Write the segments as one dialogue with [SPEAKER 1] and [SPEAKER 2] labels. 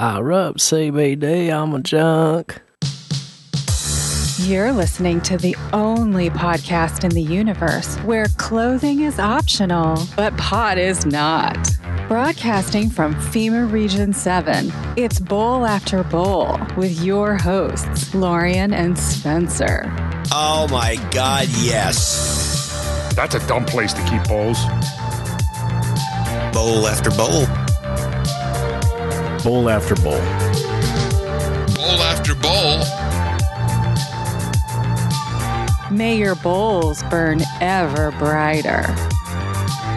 [SPEAKER 1] Erupt CBD, I'm a junk.
[SPEAKER 2] You're listening to the only podcast in the universe where clothing is optional, but pot is not. Broadcasting from FEMA Region 7, it's Bowl After Bowl with your hosts, Lorian and Spencer.
[SPEAKER 3] Oh my God, yes.
[SPEAKER 4] That's a dumb place to keep bowls.
[SPEAKER 3] Bowl after bowl.
[SPEAKER 1] Bowl after bowl.
[SPEAKER 5] Bowl after bowl.
[SPEAKER 2] May your bowls burn ever brighter.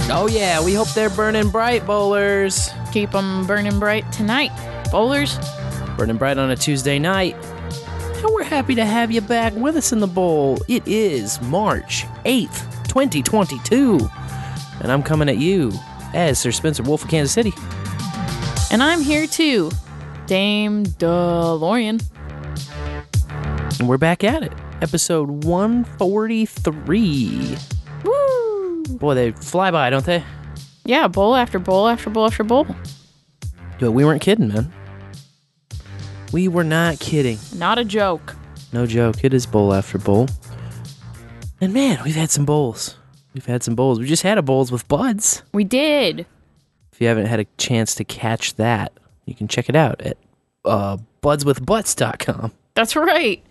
[SPEAKER 1] Oh, yeah, we hope they're burning bright, bowlers.
[SPEAKER 6] Keep them burning bright tonight, bowlers.
[SPEAKER 1] Burning bright on a Tuesday night. And we're happy to have you back with us in the bowl. It is March 8th, 2022. And I'm coming at you as Sir Spencer Wolf of Kansas City.
[SPEAKER 6] And I'm here too, Dame DeLorean.
[SPEAKER 1] And we're back at it. Episode 143.
[SPEAKER 6] Woo!
[SPEAKER 1] Boy, they fly by, don't they?
[SPEAKER 6] Yeah, bowl after bowl after bowl after bowl.
[SPEAKER 1] But we weren't kidding, man. We were not kidding.
[SPEAKER 6] Not a joke.
[SPEAKER 1] No joke. It is bowl after bowl. And man, we've had some bowls. We've had some bowls. We just had a bowls with buds.
[SPEAKER 6] We did.
[SPEAKER 1] If you haven't had a chance to catch that, you can check it out at uh, budswithbutts.com.
[SPEAKER 6] That's right.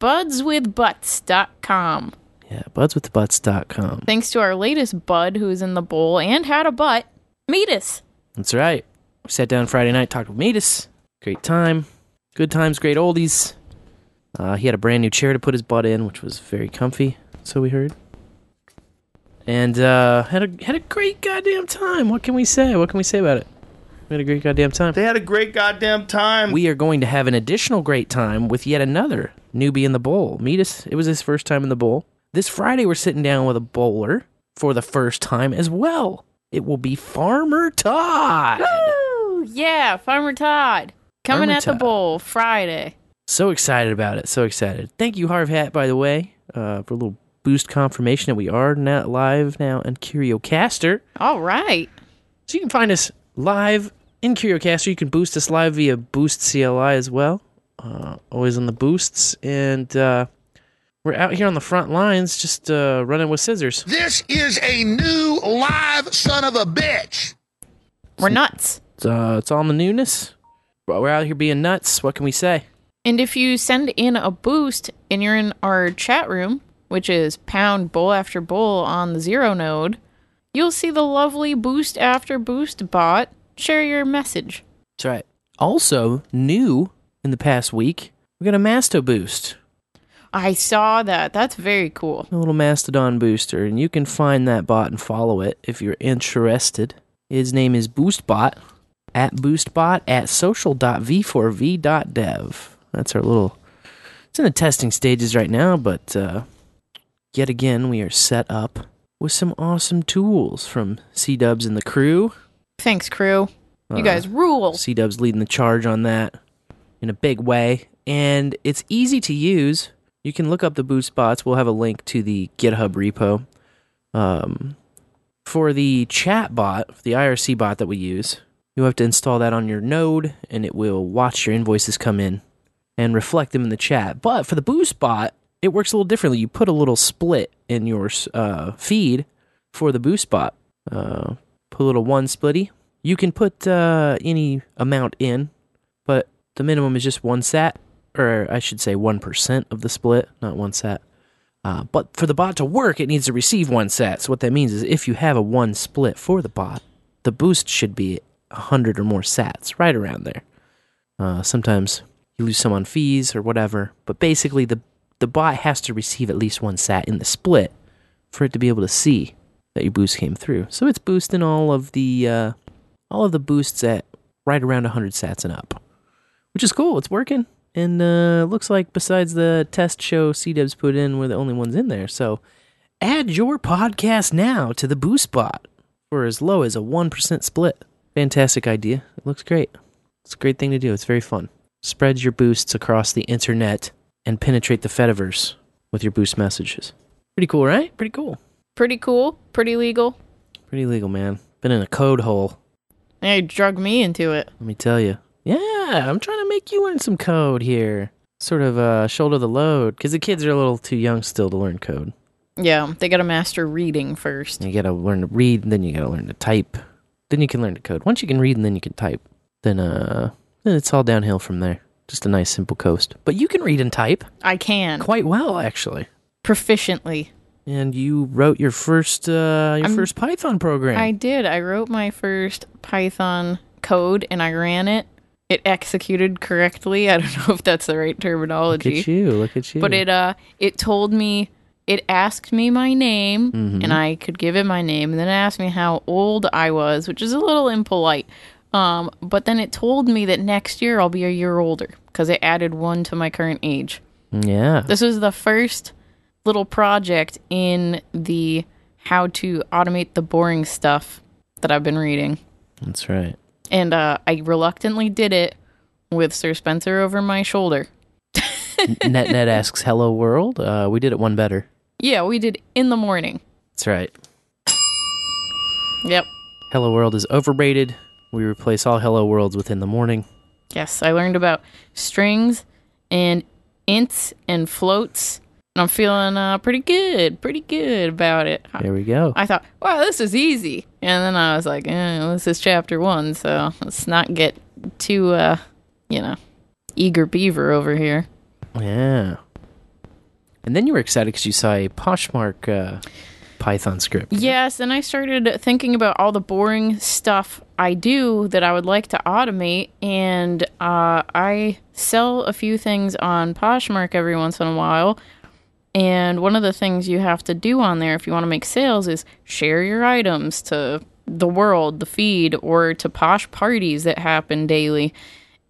[SPEAKER 6] Budswithbutts.com.
[SPEAKER 1] Yeah, budswithbutts.com.
[SPEAKER 6] Thanks to our latest bud who's in the bowl and had a butt, Medus.
[SPEAKER 1] That's right. We sat down Friday night, talked with Medus. Great time. Good times, great oldies. Uh, he had a brand new chair to put his butt in, which was very comfy, so we heard. And uh, had a had a great goddamn time. What can we say? What can we say about it? We had a great goddamn time.
[SPEAKER 7] They had a great goddamn time.
[SPEAKER 1] We are going to have an additional great time with yet another newbie in the bowl. Medus. it was his first time in the bowl. This Friday, we're sitting down with a bowler for the first time as well. It will be Farmer Todd.
[SPEAKER 6] Woo! Yeah, Farmer Todd. Coming
[SPEAKER 1] Farmer
[SPEAKER 6] at the bowl Friday.
[SPEAKER 1] So excited about it. So excited. Thank you, Harv Hat, by the way, uh, for a little boost confirmation that we are now live now on CurioCaster.
[SPEAKER 6] All right.
[SPEAKER 1] So you can find us live in CurioCaster. You can boost us live via Boost CLI as well. Uh, always on the boosts. And uh, we're out here on the front lines just uh, running with scissors.
[SPEAKER 5] This is a new live son of a bitch.
[SPEAKER 6] We're nuts.
[SPEAKER 1] It's, uh, it's all in the newness. We're out here being nuts. What can we say?
[SPEAKER 6] And if you send in a boost and you're in our chat room, which is pound bowl after bowl on the zero node, you'll see the lovely boost after boost bot share your message.
[SPEAKER 1] That's right. Also, new in the past week, we got a Masto boost.
[SPEAKER 6] I saw that. That's very cool.
[SPEAKER 1] a little Mastodon booster, and you can find that bot and follow it if you're interested. His name is BoostBot at BoostBot at social.v4v.dev. That's our little. It's in the testing stages right now, but uh, yet again, we are set up with some awesome tools from SeeDubs and the crew.
[SPEAKER 6] Thanks, crew. You
[SPEAKER 1] Uh,
[SPEAKER 6] guys rule.
[SPEAKER 1] SeeDub's leading the charge on that in a big way. And it's easy to use. You can look up the boost bots. We'll have a link to the GitHub repo. Um, for the chat bot, the IRC bot that we use, you have to install that on your node and it will watch your invoices come in and reflect them in the chat. But for the boost bot, it works a little differently. You put a little split in your uh, feed for the boost bot. Uh, put a little one splitty. You can put uh, any amount in, but the minimum is just one sat, or I should say 1% of the split, not one sat. Uh, but for the bot to work, it needs to receive one sat. So what that means is if you have a one split for the bot, the boost should be 100 or more sats, right around there. Uh, sometimes you lose some on fees or whatever, but basically the the bot has to receive at least one sat in the split for it to be able to see that your boost came through. So it's boosting all of the uh, all of the boosts at right around 100 sats and up, which is cool. It's working, and uh, looks like besides the test show SeeDubs put in, we're the only ones in there. So add your podcast now to the Boost Bot for as low as a one percent split. Fantastic idea. It looks great. It's a great thing to do. It's very fun. Spread your boosts across the internet and penetrate the Fediverse with your boost messages. Pretty cool, right? Pretty cool.
[SPEAKER 6] Pretty cool. Pretty legal.
[SPEAKER 1] Pretty legal, man. Been in a code hole.
[SPEAKER 6] They drug me into it.
[SPEAKER 1] Let me tell you. Yeah, I'm trying to make you learn some code here. Sort of uh, shoulder the load because the kids are a little too young still to learn code.
[SPEAKER 6] Yeah, they got to master reading first.
[SPEAKER 1] You gotta learn to read, and then you gotta learn to type. Then you can learn to code. Once you can read and then you can type, then uh, then it's all downhill from there. Just a nice simple coast. But you can read and type
[SPEAKER 6] I can
[SPEAKER 1] quite well, actually.
[SPEAKER 6] proficiently.
[SPEAKER 1] And you wrote your first uh, your first Python program.
[SPEAKER 6] I did. I wrote my first Python code and I ran it. It executed correctly. I don't know if that's the right terminology.
[SPEAKER 1] look at you! Look at you!
[SPEAKER 6] But it uh it told me it asked me my name
[SPEAKER 1] Mm-hmm.
[SPEAKER 6] and I could give it my name and then it asked me how old I was, which is a little impolite. Um but then it told me that next year I'll be a year older because it added 1 to my current age.
[SPEAKER 1] yeah.
[SPEAKER 6] This was the first little project in the how to automate the boring stuff that I've been reading.
[SPEAKER 1] That's right.
[SPEAKER 6] And uh, I reluctantly did it with Sir Spencer over my shoulder.
[SPEAKER 1] Net Ned asks, "Hello world." Uh, we did it one better.
[SPEAKER 6] Yeah, we did in the morning.
[SPEAKER 1] That's right.
[SPEAKER 6] Yep.
[SPEAKER 1] Hello world is overrated. We replace all hello worlds within the morning.
[SPEAKER 6] Yes, I learned about strings and ints and floats. And I'm feeling uh, pretty good, pretty good about it.
[SPEAKER 1] There we go.
[SPEAKER 6] I thought, wow, this is easy. And then I was like, eh, this is chapter one, so let's not get too, uh, you know, eager beaver over here.
[SPEAKER 1] Yeah. And then you were excited because you saw a Poshmark uh, Python script.
[SPEAKER 6] Yes, and I started thinking about all the boring stuff I do that I would like to automate, and uh, I sell a few things on Poshmark every once in a while. And one of the things you have to do on there if you want to make sales is share your items to the world, the feed, or to Posh parties that happen daily.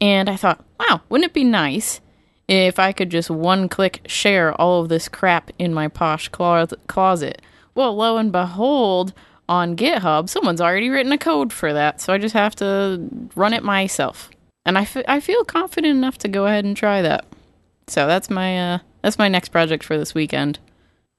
[SPEAKER 6] And I thought, wow, wouldn't it be nice if I could just one click share all of this crap in my Posh clo- closet? Well, lo and behold, on GitHub, someone's already written a code for that, so I just have to run it myself. And I, f- I feel confident enough to go ahead and try that. So that's my uh, that's my next project for this weekend.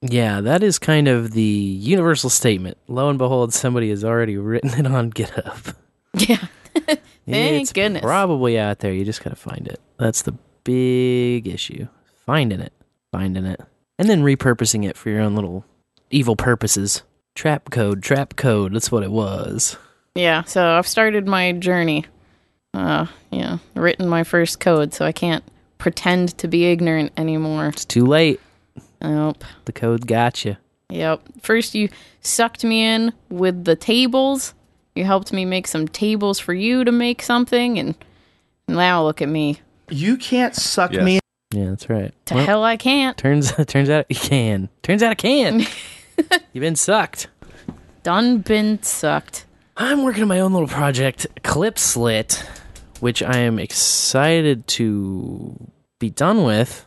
[SPEAKER 1] Yeah, that is kind of the universal statement. Lo and behold, somebody has already written it on GitHub.
[SPEAKER 6] Yeah. Thank
[SPEAKER 1] it's
[SPEAKER 6] goodness.
[SPEAKER 1] probably out there. You just gotta find it. That's the big issue. Finding it, finding it, and then repurposing it for your own little evil purposes. Trap code, trap code. That's what it was.
[SPEAKER 6] Yeah, so I've started my journey. Uh, yeah, written my first code, so I can't pretend to be ignorant anymore.
[SPEAKER 1] It's too late.
[SPEAKER 6] Nope.
[SPEAKER 1] The code got you.
[SPEAKER 6] Yep. First, you sucked me in with the tables. You helped me make some tables for you to make something, and now look at me.
[SPEAKER 7] You can't suck
[SPEAKER 4] Yes.
[SPEAKER 7] me
[SPEAKER 1] Yeah, that's right.
[SPEAKER 6] To
[SPEAKER 1] Well,
[SPEAKER 6] hell, I can't.
[SPEAKER 1] Turns turns out you can. Turns out I can. You've been sucked.
[SPEAKER 6] Done been sucked.
[SPEAKER 1] I'm working on my own little project, Clip Slit, which I am excited to be done with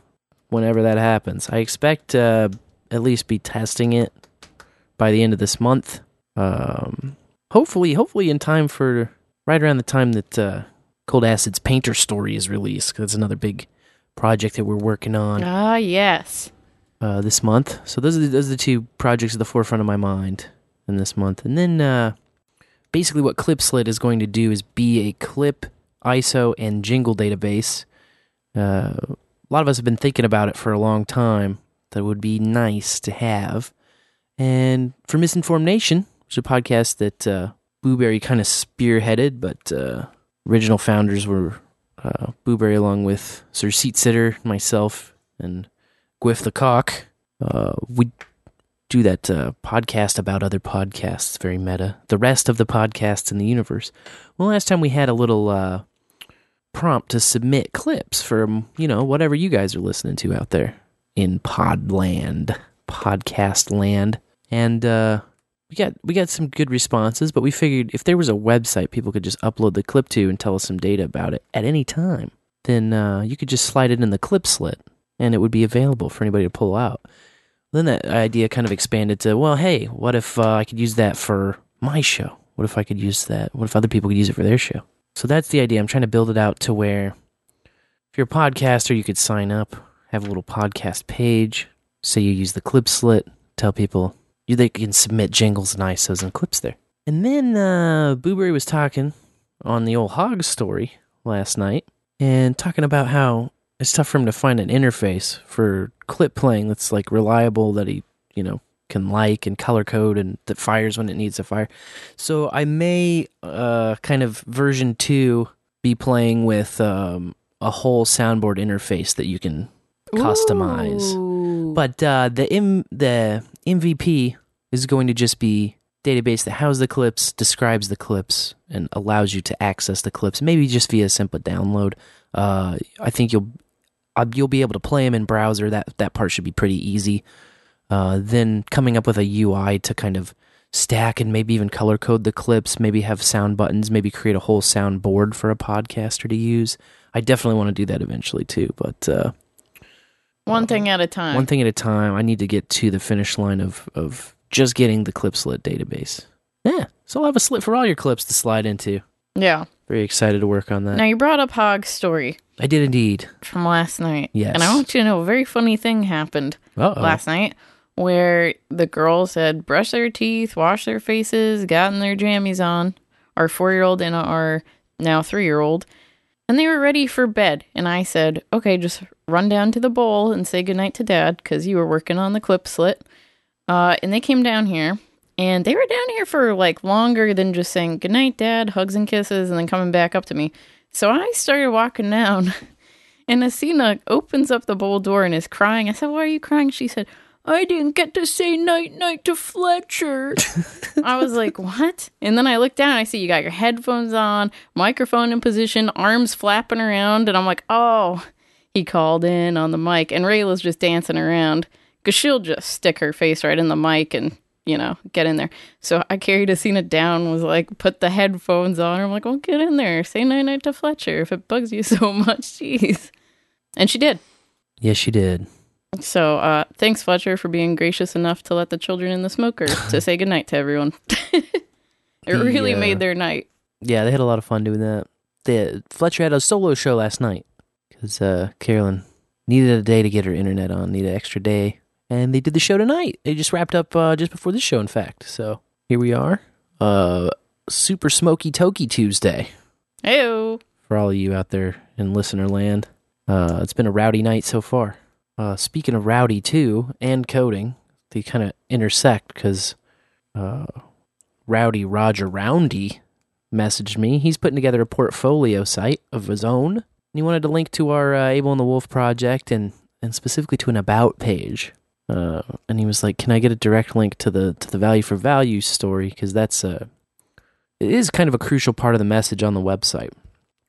[SPEAKER 1] whenever that happens. I expect to at least be testing it by the end of this month. Um, hopefully, hopefully in time for right around the time that uh, Cold Acid's Painter Story is released. that's another big project that we're working on
[SPEAKER 6] Ah, yes.
[SPEAKER 1] Uh, this month. So those are the, those are the two projects at the forefront of my mind in this month. And then uh, basically, what ClipSlit is going to do is be a clip, ISO, and jingle database. Uh, a lot of us have been thinking about it for a long time. That would be nice to have. And for Misinformed Nation, which is a podcast that uh, Blueberry kind of spearheaded, but uh, original founders were uh, Blueberry along with Sir Seat Sitter, myself, and Gwiff the Cock. Uh, we do that uh, podcast about other podcasts, very meta. The rest of the podcasts in the universe. Well, last time we had a little uh, prompt to submit clips from, you know, whatever you guys are listening to out there in Podland, podcast land. And uh, we got we got some good responses, but we figured if there was a website people could just upload the clip to and tell us some data about it at any time, then uh, you could just slide it in the clip slit and it would be available for anybody to pull out. Then that idea kind of expanded to, well, hey, what if uh, I could use that for my show? What if I could use that? What if other people could use it for their show? So that's the idea. I'm trying to build it out to where if you're a podcaster, you could sign up, have a little podcast page, say you use the clip slit, tell people you they can submit jingles and ISOs and clips there. And then uh Booberry was talking on the old hog story last night and talking about how it's tough for him to find an interface for clip playing that's like reliable that he, you know, can like and color code and that fires when it needs to fire. So I may uh kind of version 2 be playing with um a whole soundboard interface that you can customize.
[SPEAKER 6] Ooh.
[SPEAKER 1] But uh, the M- the MVP is going to just be database that houses the clips, describes the clips, and allows you to access the clips. Maybe just via a simple download. Uh, I think you'll you'll be able to play them in browser. That that part should be pretty easy. Uh, then coming up with a UI to kind of stack and maybe even color code the clips. Maybe have sound buttons. Maybe create a whole sound board for a podcaster to use. I definitely want to do that eventually too. But uh,
[SPEAKER 6] One thing at a time.
[SPEAKER 1] one thing at a time. I need to get to the finish line of of just getting the clip slit database. Yeah, so I'll have a slit for all your clips to slide into.
[SPEAKER 6] Yeah.
[SPEAKER 1] Very excited to work on that.
[SPEAKER 6] Now you brought up Hog's story
[SPEAKER 1] I did indeed.
[SPEAKER 6] from last night.
[SPEAKER 1] Yes.
[SPEAKER 6] And I want you to know a very funny thing happened
[SPEAKER 1] Uh oh.
[SPEAKER 6] last night where the girls had brushed their teeth, washed their faces, gotten their jammies on, our four year old and our now three year old, and they were ready for bed. And I said, okay, just run down to the bowl and say goodnight to dad because you were working on the clip slit. Uh, and they came down here and they were down here for like longer than just saying goodnight, dad, hugs and kisses, and then coming back up to me. So I started walking down and Asina opens up the bowl door and is crying. I said, Why are you crying? She said, I didn't get to say night night to Fletcher. I was like, What? And then I look down, I see you got your headphones on, microphone in position, arms flapping around, and I'm like, Oh, he called in on the mic. And Rayla's just dancing around because she'll just stick her face right in the mic and, you know, get in there. So I carried Asina down, was like, put the headphones on. I'm like, Well, get in there. Say night night to Fletcher if it bugs you so much. Jeez. And she did.
[SPEAKER 1] Yes, she did.
[SPEAKER 6] So uh, thanks, Fletcher, for being gracious enough to let the children in the smoker to say goodnight to everyone. it really
[SPEAKER 1] uh,
[SPEAKER 6] made their night.
[SPEAKER 1] Yeah, they had a lot of fun doing that. The Fletcher had a solo show last night because uh, Carolyn needed a day to get her internet on, needed an extra day, and they did the show tonight. They just wrapped up uh, just before this show, in fact. So here we are, uh, Super Smoky Toki Tuesday
[SPEAKER 6] Heyo.
[SPEAKER 1] for all of you out there in listener land. Uh, it's been a rowdy night so far. Uh, speaking of rowdy too, and coding, they kind of intersect because uh, Rowdy Roger Roundy messaged me. He's putting together a portfolio site of his own. And he wanted to link to our uh, Able and the Wolf project and, and specifically to an about page. Uh, and he was like, "Can I get a direct link to the to the value for value story? Because that's a it is kind of a crucial part of the message on the website."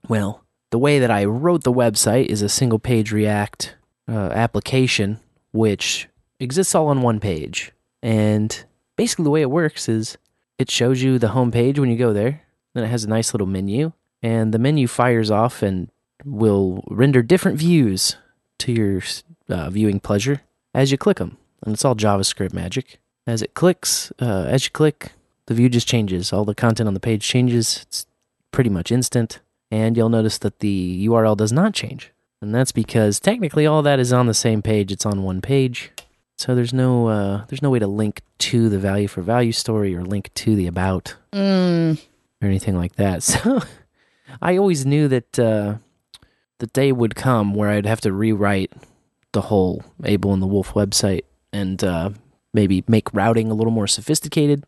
[SPEAKER 1] Well, the way that I wrote the website is a single page React uh, application, which exists all on one page. And basically, the way it works is it shows you the home page when you go there. Then it has a nice little menu, and the menu fires off and will render different views to your uh, viewing pleasure as you click them. And it's all JavaScript magic. As it clicks, uh, as you click, the view just changes. All the content on the page changes. It's pretty much instant and you'll notice that the URL does not change. And that's because technically all that is on the same page. It's on one page. So there's no uh, there's no way to link to the value for value story or link to the about
[SPEAKER 6] Mm,
[SPEAKER 1] or anything like that. So I always knew that uh, the day would come where I'd have to rewrite the whole Able and the Wolf website and uh, maybe make routing a little more sophisticated.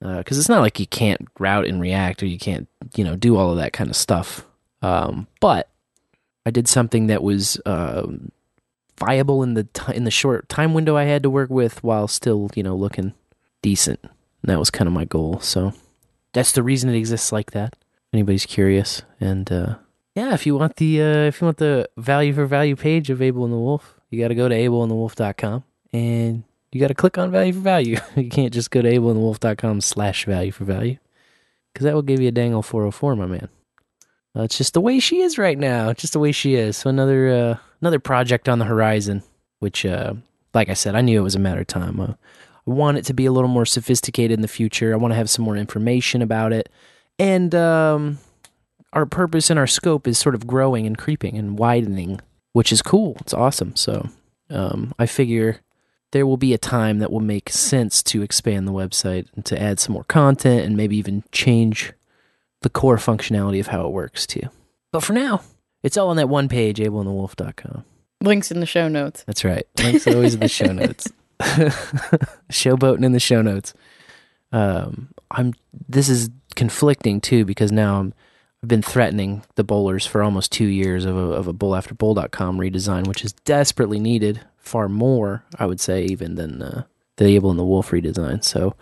[SPEAKER 1] Because it's not like you can't route in React or you can't, you know, do all of that kind of stuff. Um, but I did something that was um viable in the ti in the short time window I had to work with, while still, you know, looking decent. And that was kind of my goal. So that's the reason it exists like that. Anybody's curious, and uh, yeah, if you want the uh, if you want the value for value page of Able and the Wolf, you got to go to ableandthewolf.com and you got to click on value for value. you can't just go to ableandthewolf.com slash value for value because that will give you a dangle 404, my man. Uh, it's just the way she is right now. Just the way she is. So another uh, another project on the horizon, which, uh, like I said, I knew it was a matter of time. Uh, I want it to be a little more sophisticated in the future. I want to have some more information about it, and um, our purpose and our scope is sort of growing and creeping and widening, which is cool. It's awesome. So um, I figure there will be a time that will make sense to expand the website and to add some more content and maybe even change the core functionality of how it works too. But for now, It's all on that one page, ableandthewolf.com.
[SPEAKER 6] Links in the show notes.
[SPEAKER 1] That's right. Links always in the show notes. Showboating in the show notes. Um, I'm. This is conflicting too because now I'm. Been threatening the bowlers for almost two years of a, of a bowlafterbowl.com redesign, which is desperately needed. Far more, I would say, even than uh, the Able and the Wolf redesign. So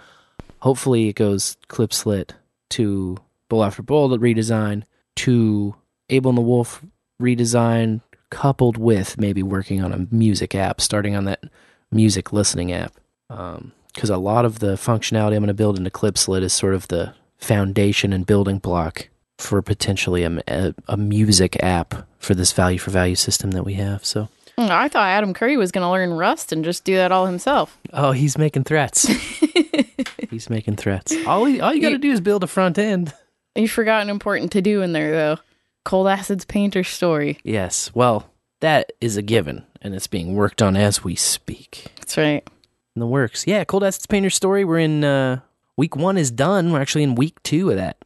[SPEAKER 1] hopefully it goes clip slit to Bowl After Bowl redesign to Able and the Wolf redesign, coupled with maybe working on a music app, starting on that music listening app. Because a lot of the functionality I'm going to build into ClipSlit is sort of the foundation and building block for potentially a, a, a music app for this value for value system that we have. So,
[SPEAKER 6] Mm, I thought Adam Curry was going to learn Rust and just do that all himself.
[SPEAKER 1] oh, he's making threats. he's making threats. All, he, all you got to do is build a front end.
[SPEAKER 6] You forgot an important to do in there, though. Cold Acid's painter story.
[SPEAKER 1] Yes. Well, that is a given, and it's being worked on as we speak.
[SPEAKER 6] That's right.
[SPEAKER 1] In the works. Yeah, Cold Acids Painter story. We're in uh week one is done. We're actually in week two of that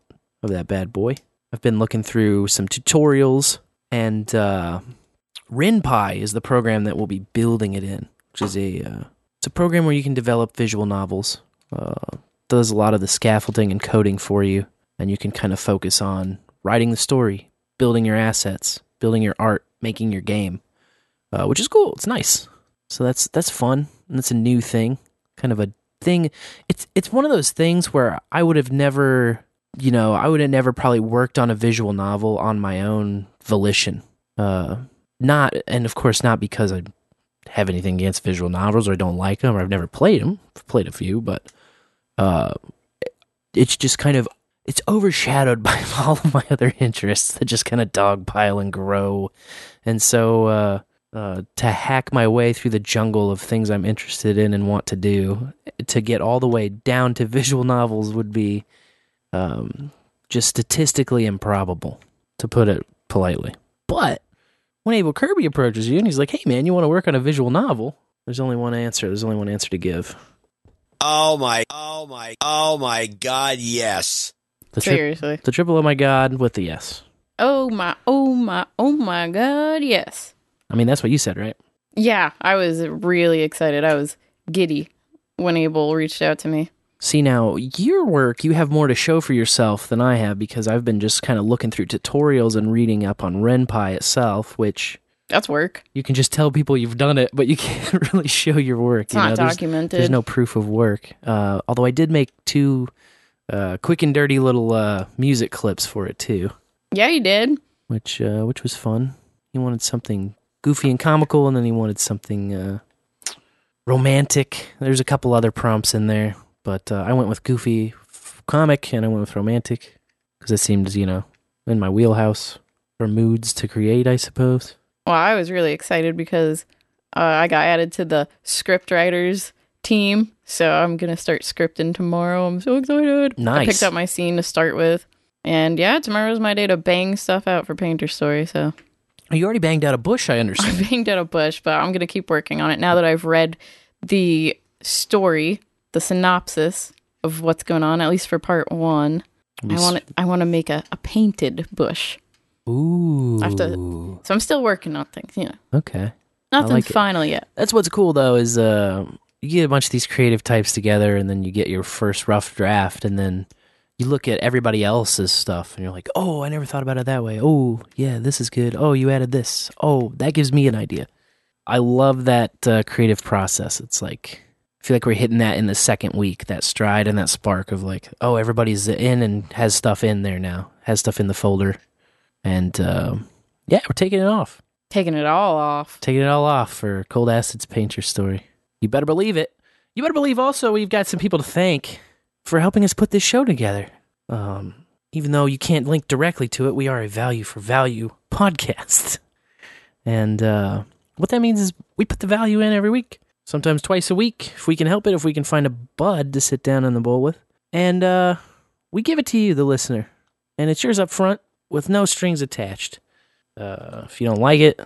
[SPEAKER 1] of that bad boy. I've been looking through some tutorials and uh RenPy is the program that we'll be building it in, which is a uh, it's a program where you can develop visual novels. Uh does a lot of the scaffolding and coding for you, and you can kind of focus on writing the story, building your assets, building your art, making your game. Uh, which is cool. It's nice. So that's that's fun, and it's a new thing, kind of a thing. It's it's one of those things where I would have never, you know, I would have never probably worked on a visual novel on my own volition. Uh, not, and of course, not because I have anything against visual novels or I don't like them or I've never played them. I've played a few, but uh, it's just kind of it's overshadowed by all of my other interests that just kind of dogpile and grow, and so. Uh, uh, to hack my way through the jungle of things I'm interested in and want to do, to get all the way down to visual novels would be um, just statistically improbable, to put it politely. But when Able Kirby approaches you and he's like, "Hey, man, you want to work on a visual novel?" There's only one answer. There's only one answer to give.
[SPEAKER 3] Oh my, oh my, oh my God, yes.
[SPEAKER 1] The, tri-
[SPEAKER 6] Seriously.
[SPEAKER 1] the triple oh my god with the yes.
[SPEAKER 6] Oh my, oh my, oh my god, yes.
[SPEAKER 1] I mean, that's what you said, right?
[SPEAKER 6] Yeah, I was really excited. I was giddy when Able reached out to me.
[SPEAKER 1] See now, your work, you have more to show for yourself than I have because I've been just kind of looking through tutorials and reading up on RenPy itself, which
[SPEAKER 6] That's work.
[SPEAKER 1] you can just tell people you've done it, but you can't really show your work.
[SPEAKER 6] It's
[SPEAKER 1] you
[SPEAKER 6] not
[SPEAKER 1] know, there's,
[SPEAKER 6] documented.
[SPEAKER 1] there's no proof of work. Uh, although I did make two uh, quick and dirty little uh, music clips for it too,
[SPEAKER 6] Yeah, you did.
[SPEAKER 1] which uh, which was fun. He wanted something goofy and comical, and then he wanted something uh, romantic. There's a couple other prompts in there, but uh, I went with goofy, f- comic, and I went with romantic because it seemed, you know, in my wheelhouse for moods to create, I suppose.
[SPEAKER 6] Well, I was really excited because uh, I got added to the script writers team. So I'm going to start scripting tomorrow. I'm so excited.
[SPEAKER 1] Nice.
[SPEAKER 6] I picked up my scene to start with. And yeah, tomorrow's my day to bang stuff out for Painter Story. So
[SPEAKER 1] You already banged out a bush, I understand.
[SPEAKER 6] I banged out a bush, but I'm going to keep working on it now that I've read the story, the synopsis of what's going on, at least for part one. I want to, I want to make a, a painted bush.
[SPEAKER 1] Ooh.
[SPEAKER 6] I have So I'm still working on things, you know.
[SPEAKER 1] Okay.
[SPEAKER 6] Nothing's
[SPEAKER 1] like it.
[SPEAKER 6] final yet.
[SPEAKER 1] That's what's cool though is uh you get a bunch of these creative types together and then you get your first rough draft and then you look at everybody else's stuff and you're like, "Oh, I never thought about it that way. Oh, yeah, this is good. Oh, you added this. Oh, that gives me an idea." I love that uh, creative process. It's like feel like we're hitting that in the second week, that stride and that spark of like, "Oh, everybody's in and has stuff in there now. Has stuff in the folder." And um yeah, we're taking it off
[SPEAKER 6] Taking it all off.
[SPEAKER 1] taking it all off for Cold Acid's Painter story. You better believe it. You better believe also we've got some people to thank for helping us put this show together. Um, even though you can't link directly to it, we are a value for value podcast. And uh, what that means is we put the value in every week, sometimes twice a week, if we can help it, if we can find a bud to sit down in the bowl with. And uh, we give it to you, the listener. And it's yours up front with no strings attached. Uh, if you don't like it,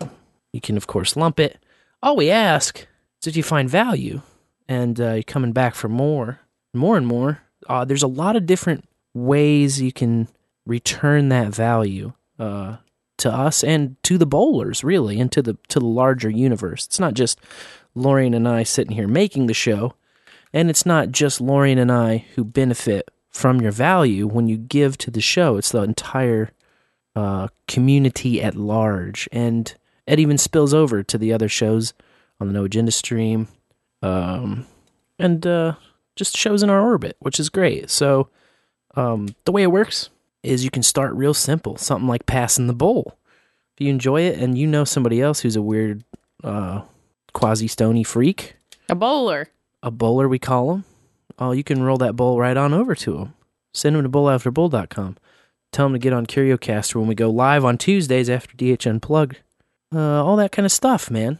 [SPEAKER 1] you can, of course, lump it. All we ask is that you find value and uh, you're coming back for more, more and more. Uh, there's a lot of different ways you can return that value uh, to us and to the bowlers, really, and to the to the larger universe. It's not just Lorian and I sitting here making the show, and it's not just Lorian and I who benefit from your value when you give to the show. It's the entire uh, community at large, and it even spills over to the other shows on the No Agenda stream, um, and uh, just shows in our orbit, which is great. So um, the way it works is you can start real simple, something like passing the bowl. If you enjoy it, and you know somebody else who's a weird, uh, quasi stony freak,
[SPEAKER 6] A bowler.
[SPEAKER 1] a bowler we call them, oh, you can roll that bowl right on over to them. Send them to bowlafterbowl.com. Tell them to get on CurioCaster when we go live on Tuesdays after DH Unplugged. Uh, all that kind of stuff, man.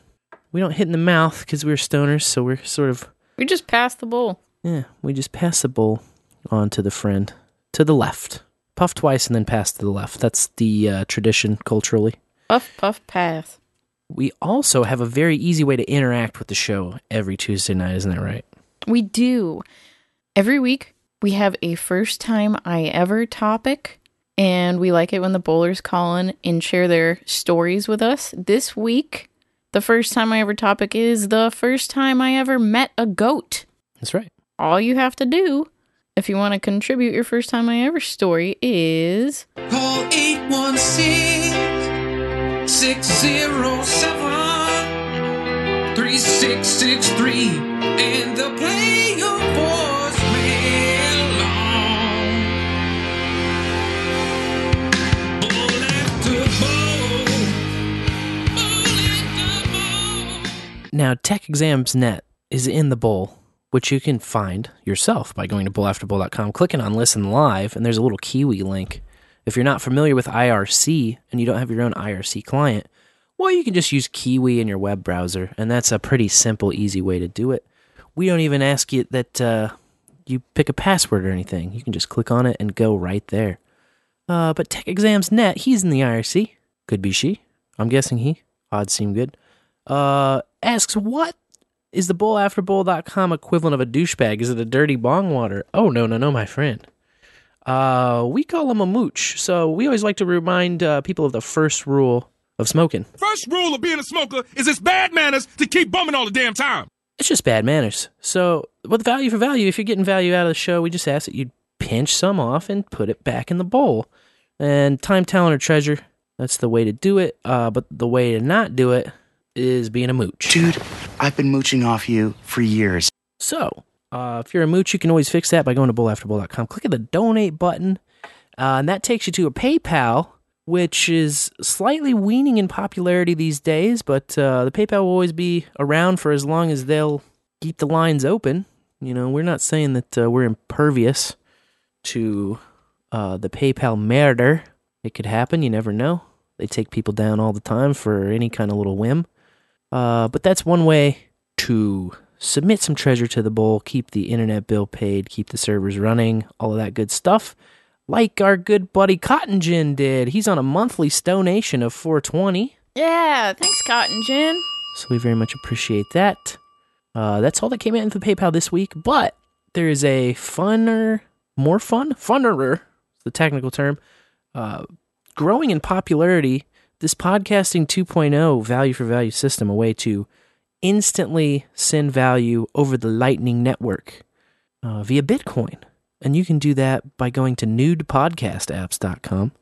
[SPEAKER 1] We don't hit in the mouth because we're stoners, so we're sort of,
[SPEAKER 6] We just pass the bowl.
[SPEAKER 1] yeah, we just pass the bowl on to the friend to the left. Puff twice and then pass to the left. That's the uh, tradition culturally.
[SPEAKER 6] Puff, puff, pass.
[SPEAKER 1] We also have a very easy way to interact with the show every Tuesday night, isn't that right?
[SPEAKER 6] We do. Every week, we have a first time I ever topic, and we like it when the bowlers call in and share their stories with us. This week, the first time I ever topic is the first time I ever met a goat.
[SPEAKER 1] That's right.
[SPEAKER 6] All you have to do, if you want to contribute your first time I ever story, is
[SPEAKER 4] Call 816 607 3663 and. Bowl after after.
[SPEAKER 1] Now, Tech Exams Net is in the bowl, which you can find yourself by going to bowlafterbowl.com, clicking on Listen Live, and there's a little Kiwi link. If you're not familiar with IRC and you don't have your own IRC client, well, you can just use Kiwi in your web browser, and that's a pretty simple, easy way to do it. We don't even ask you that uh, you pick a password or anything. You can just click on it and go right there. Uh, but Tech Exams Net, he's in the IRC. Could be she. I'm guessing he. Odds seem good. Uh, asks, what is the bowlafterbowl.com equivalent of a douchebag? Is it a dirty bong water? Oh, no, no, no, my friend. Uh, we call him a mooch. So we always like to remind uh, people of the first rule of smoking.
[SPEAKER 8] First rule of being a smoker is it's bad manners to keep bumming all the damn time.
[SPEAKER 1] It's just bad manners. So, with value for value, if you're getting value out of the show, we just ask that you pinch some off and put it back in the bowl. And time, talent, or treasure, that's the way to do it. Uh, but the way to not do it is being a mooch.
[SPEAKER 9] Dude, I've been mooching off you for years.
[SPEAKER 1] So, uh, if you're a mooch, you can always fix that by going to bowlafterbowl.com. Click the donate button, uh, and that takes you to a PayPal, which is slightly weaning in popularity these days, but uh, the PayPal will always be around for as long as they'll keep the lines open. You know, we're not saying that uh, we're impervious to uh, the PayPal murder. It could happen, you never know. They take people down all the time for any kind of little whim. Uh, but that's one way to submit some treasure to the bowl, keep the internet bill paid, keep the servers running, all of that good stuff. Like our good buddy Cotton Gin did. He's on a monthly stonation of 420.
[SPEAKER 6] Yeah, thanks, Cotton Gin.
[SPEAKER 1] So we very much appreciate that. Uh, that's all that came in into PayPal this week, but there is a funner, more fun, funnerer, the technical term, uh, growing in popularity. This podcasting 2.0 value for value system, a way to instantly send value over the Lightning Network uh, via Bitcoin. And you can do that by going to nudepodcastapps.com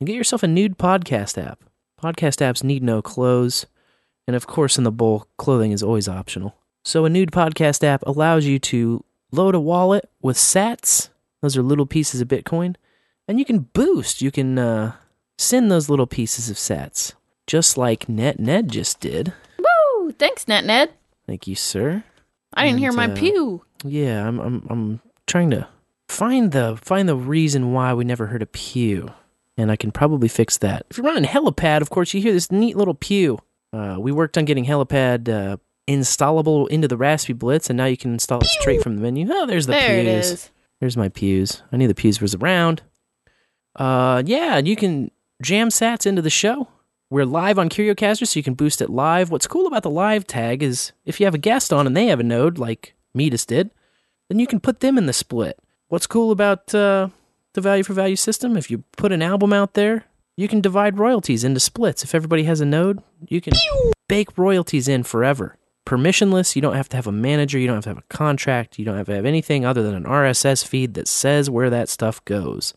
[SPEAKER 1] and get yourself a nude podcast app. Podcast apps need no clothes. And of course, in the bowl, clothing is always optional. So, a nude podcast app allows you to load a wallet with sats. Those are little pieces of Bitcoin. And you can boost. You can uh, send those little pieces of sats, just like NetNed just did.
[SPEAKER 6] Thanks, Net Ned.
[SPEAKER 1] Thank you, sir.
[SPEAKER 6] I didn't hear my
[SPEAKER 1] uh,
[SPEAKER 6] pew.
[SPEAKER 1] Yeah, I'm, I'm, I'm trying to find the find the reason why we never heard a pew, and I can probably fix that. If you're running Helipad, of course, you hear this neat little pew. Uh, we worked on getting Helipad uh, installable into the Raspberry Blitz, and now you can install it straight from the menu. Oh, there's the
[SPEAKER 6] There it
[SPEAKER 1] pews.
[SPEAKER 6] is.
[SPEAKER 1] There's my pews. I knew the pews was around. Uh, yeah, and you can jam sats into the show. We're live on CurioCaster, so you can boost it live. What's cool about the live tag is if you have a guest on and they have a node, like Medus did, then you can put them in the split. What's cool about uh, the value for value system? If you put an album out there, You can divide royalties into splits. If everybody has a node, you can bake royalties in forever. Permissionless, you don't have to have a manager, you don't have to have a contract, you don't have to have anything other than an RSS feed that says where that stuff goes.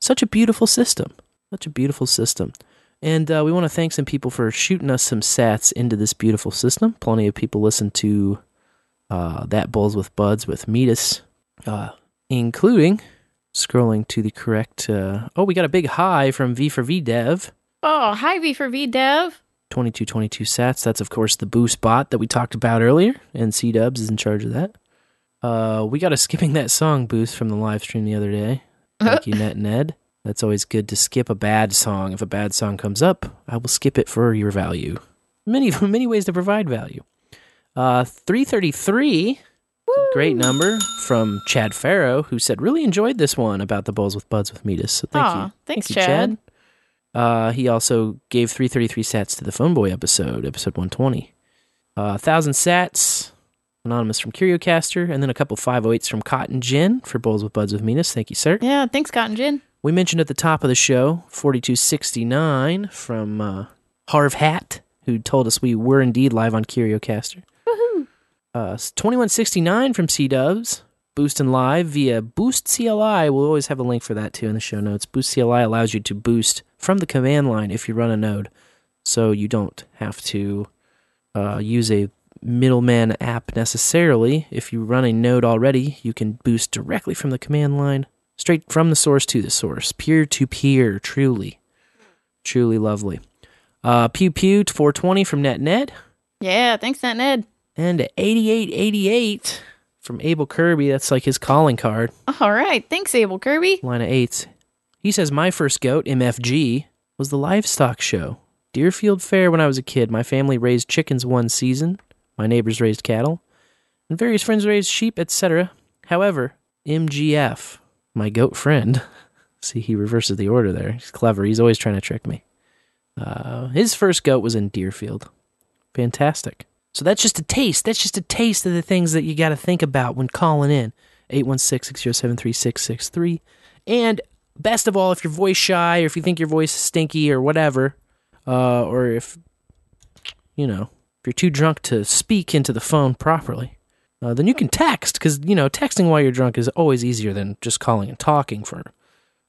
[SPEAKER 1] Such a beautiful system. Such a beautiful system. And uh, we want to thank some people for shooting us some sats into this beautiful system. Plenty of people listen to uh, That Bulls with Buds with Medus, uh, including scrolling to the correct. Uh, oh, we got a big high from V for V Dev.
[SPEAKER 6] Oh, hi V for V Dev.
[SPEAKER 1] 2222 sats. That's, of course, the boost bot that we talked about earlier, and SeeDubs is in charge of that. Uh, we got a skipping that song boost from the live stream the other day. Thank you, Net Ned. That's always good to skip a bad song. If a bad song comes up, I will skip it for your value. Many many ways to provide value. Uh, 333, great number from Chad Farrow, who said really enjoyed this one about the bowls with buds with Medus. So thank
[SPEAKER 6] Aw,
[SPEAKER 1] you.
[SPEAKER 6] thanks,
[SPEAKER 1] Thank you,
[SPEAKER 6] Chad.
[SPEAKER 1] Uh, he also gave 333 sats to the Phone Boy episode, episode 120. Uh, 1,000 sats, anonymous from CurioCaster, and then a couple 508s from Cotton Gin for Bowls with Buds with Medus. Thank you, sir.
[SPEAKER 6] Yeah, thanks, Cotton Gin.
[SPEAKER 1] We mentioned at the top of the show 4269 from uh, Harv Hat, who told us we were indeed live on CurioCaster. Uh, 2169 from SeeDubs, boosting live via Boost CLI. We'll always have a link for that too in the show notes. Boost CLI allows you to boost from the command line if you run a node, so you don't have to uh, use a middleman app necessarily. If you run a node already, you can boost directly from the command line, straight from the source to the source, peer to peer. Truly, truly lovely. Uh, pew pew 420 from NetNed
[SPEAKER 6] Yeah, thanks, Net Ned.
[SPEAKER 1] and 8888 from Able Kirby. That's like his calling card.
[SPEAKER 6] All right, thanks, Able Kirby.
[SPEAKER 1] Line of eights. He says, My first goat, MFG, was the livestock show. Deerfield Fair when I was a kid. My family raised chickens one season. My neighbors raised cattle. And various friends raised sheep, etc. However, MGF, my goat friend, see, he reverses the order there. He's clever. He's always trying to trick me. Uh, his first goat was in Deerfield. Fantastic. So that's just a taste. That's just a taste of the things that you got to think about when calling in. 816-607-3663. And best of all, if you're voice shy or if you think your voice is stinky or whatever, uh, or if, you know, if you're too drunk to speak into the phone properly, uh, then you can text because, you know, texting while you're drunk is always easier than just calling and talking for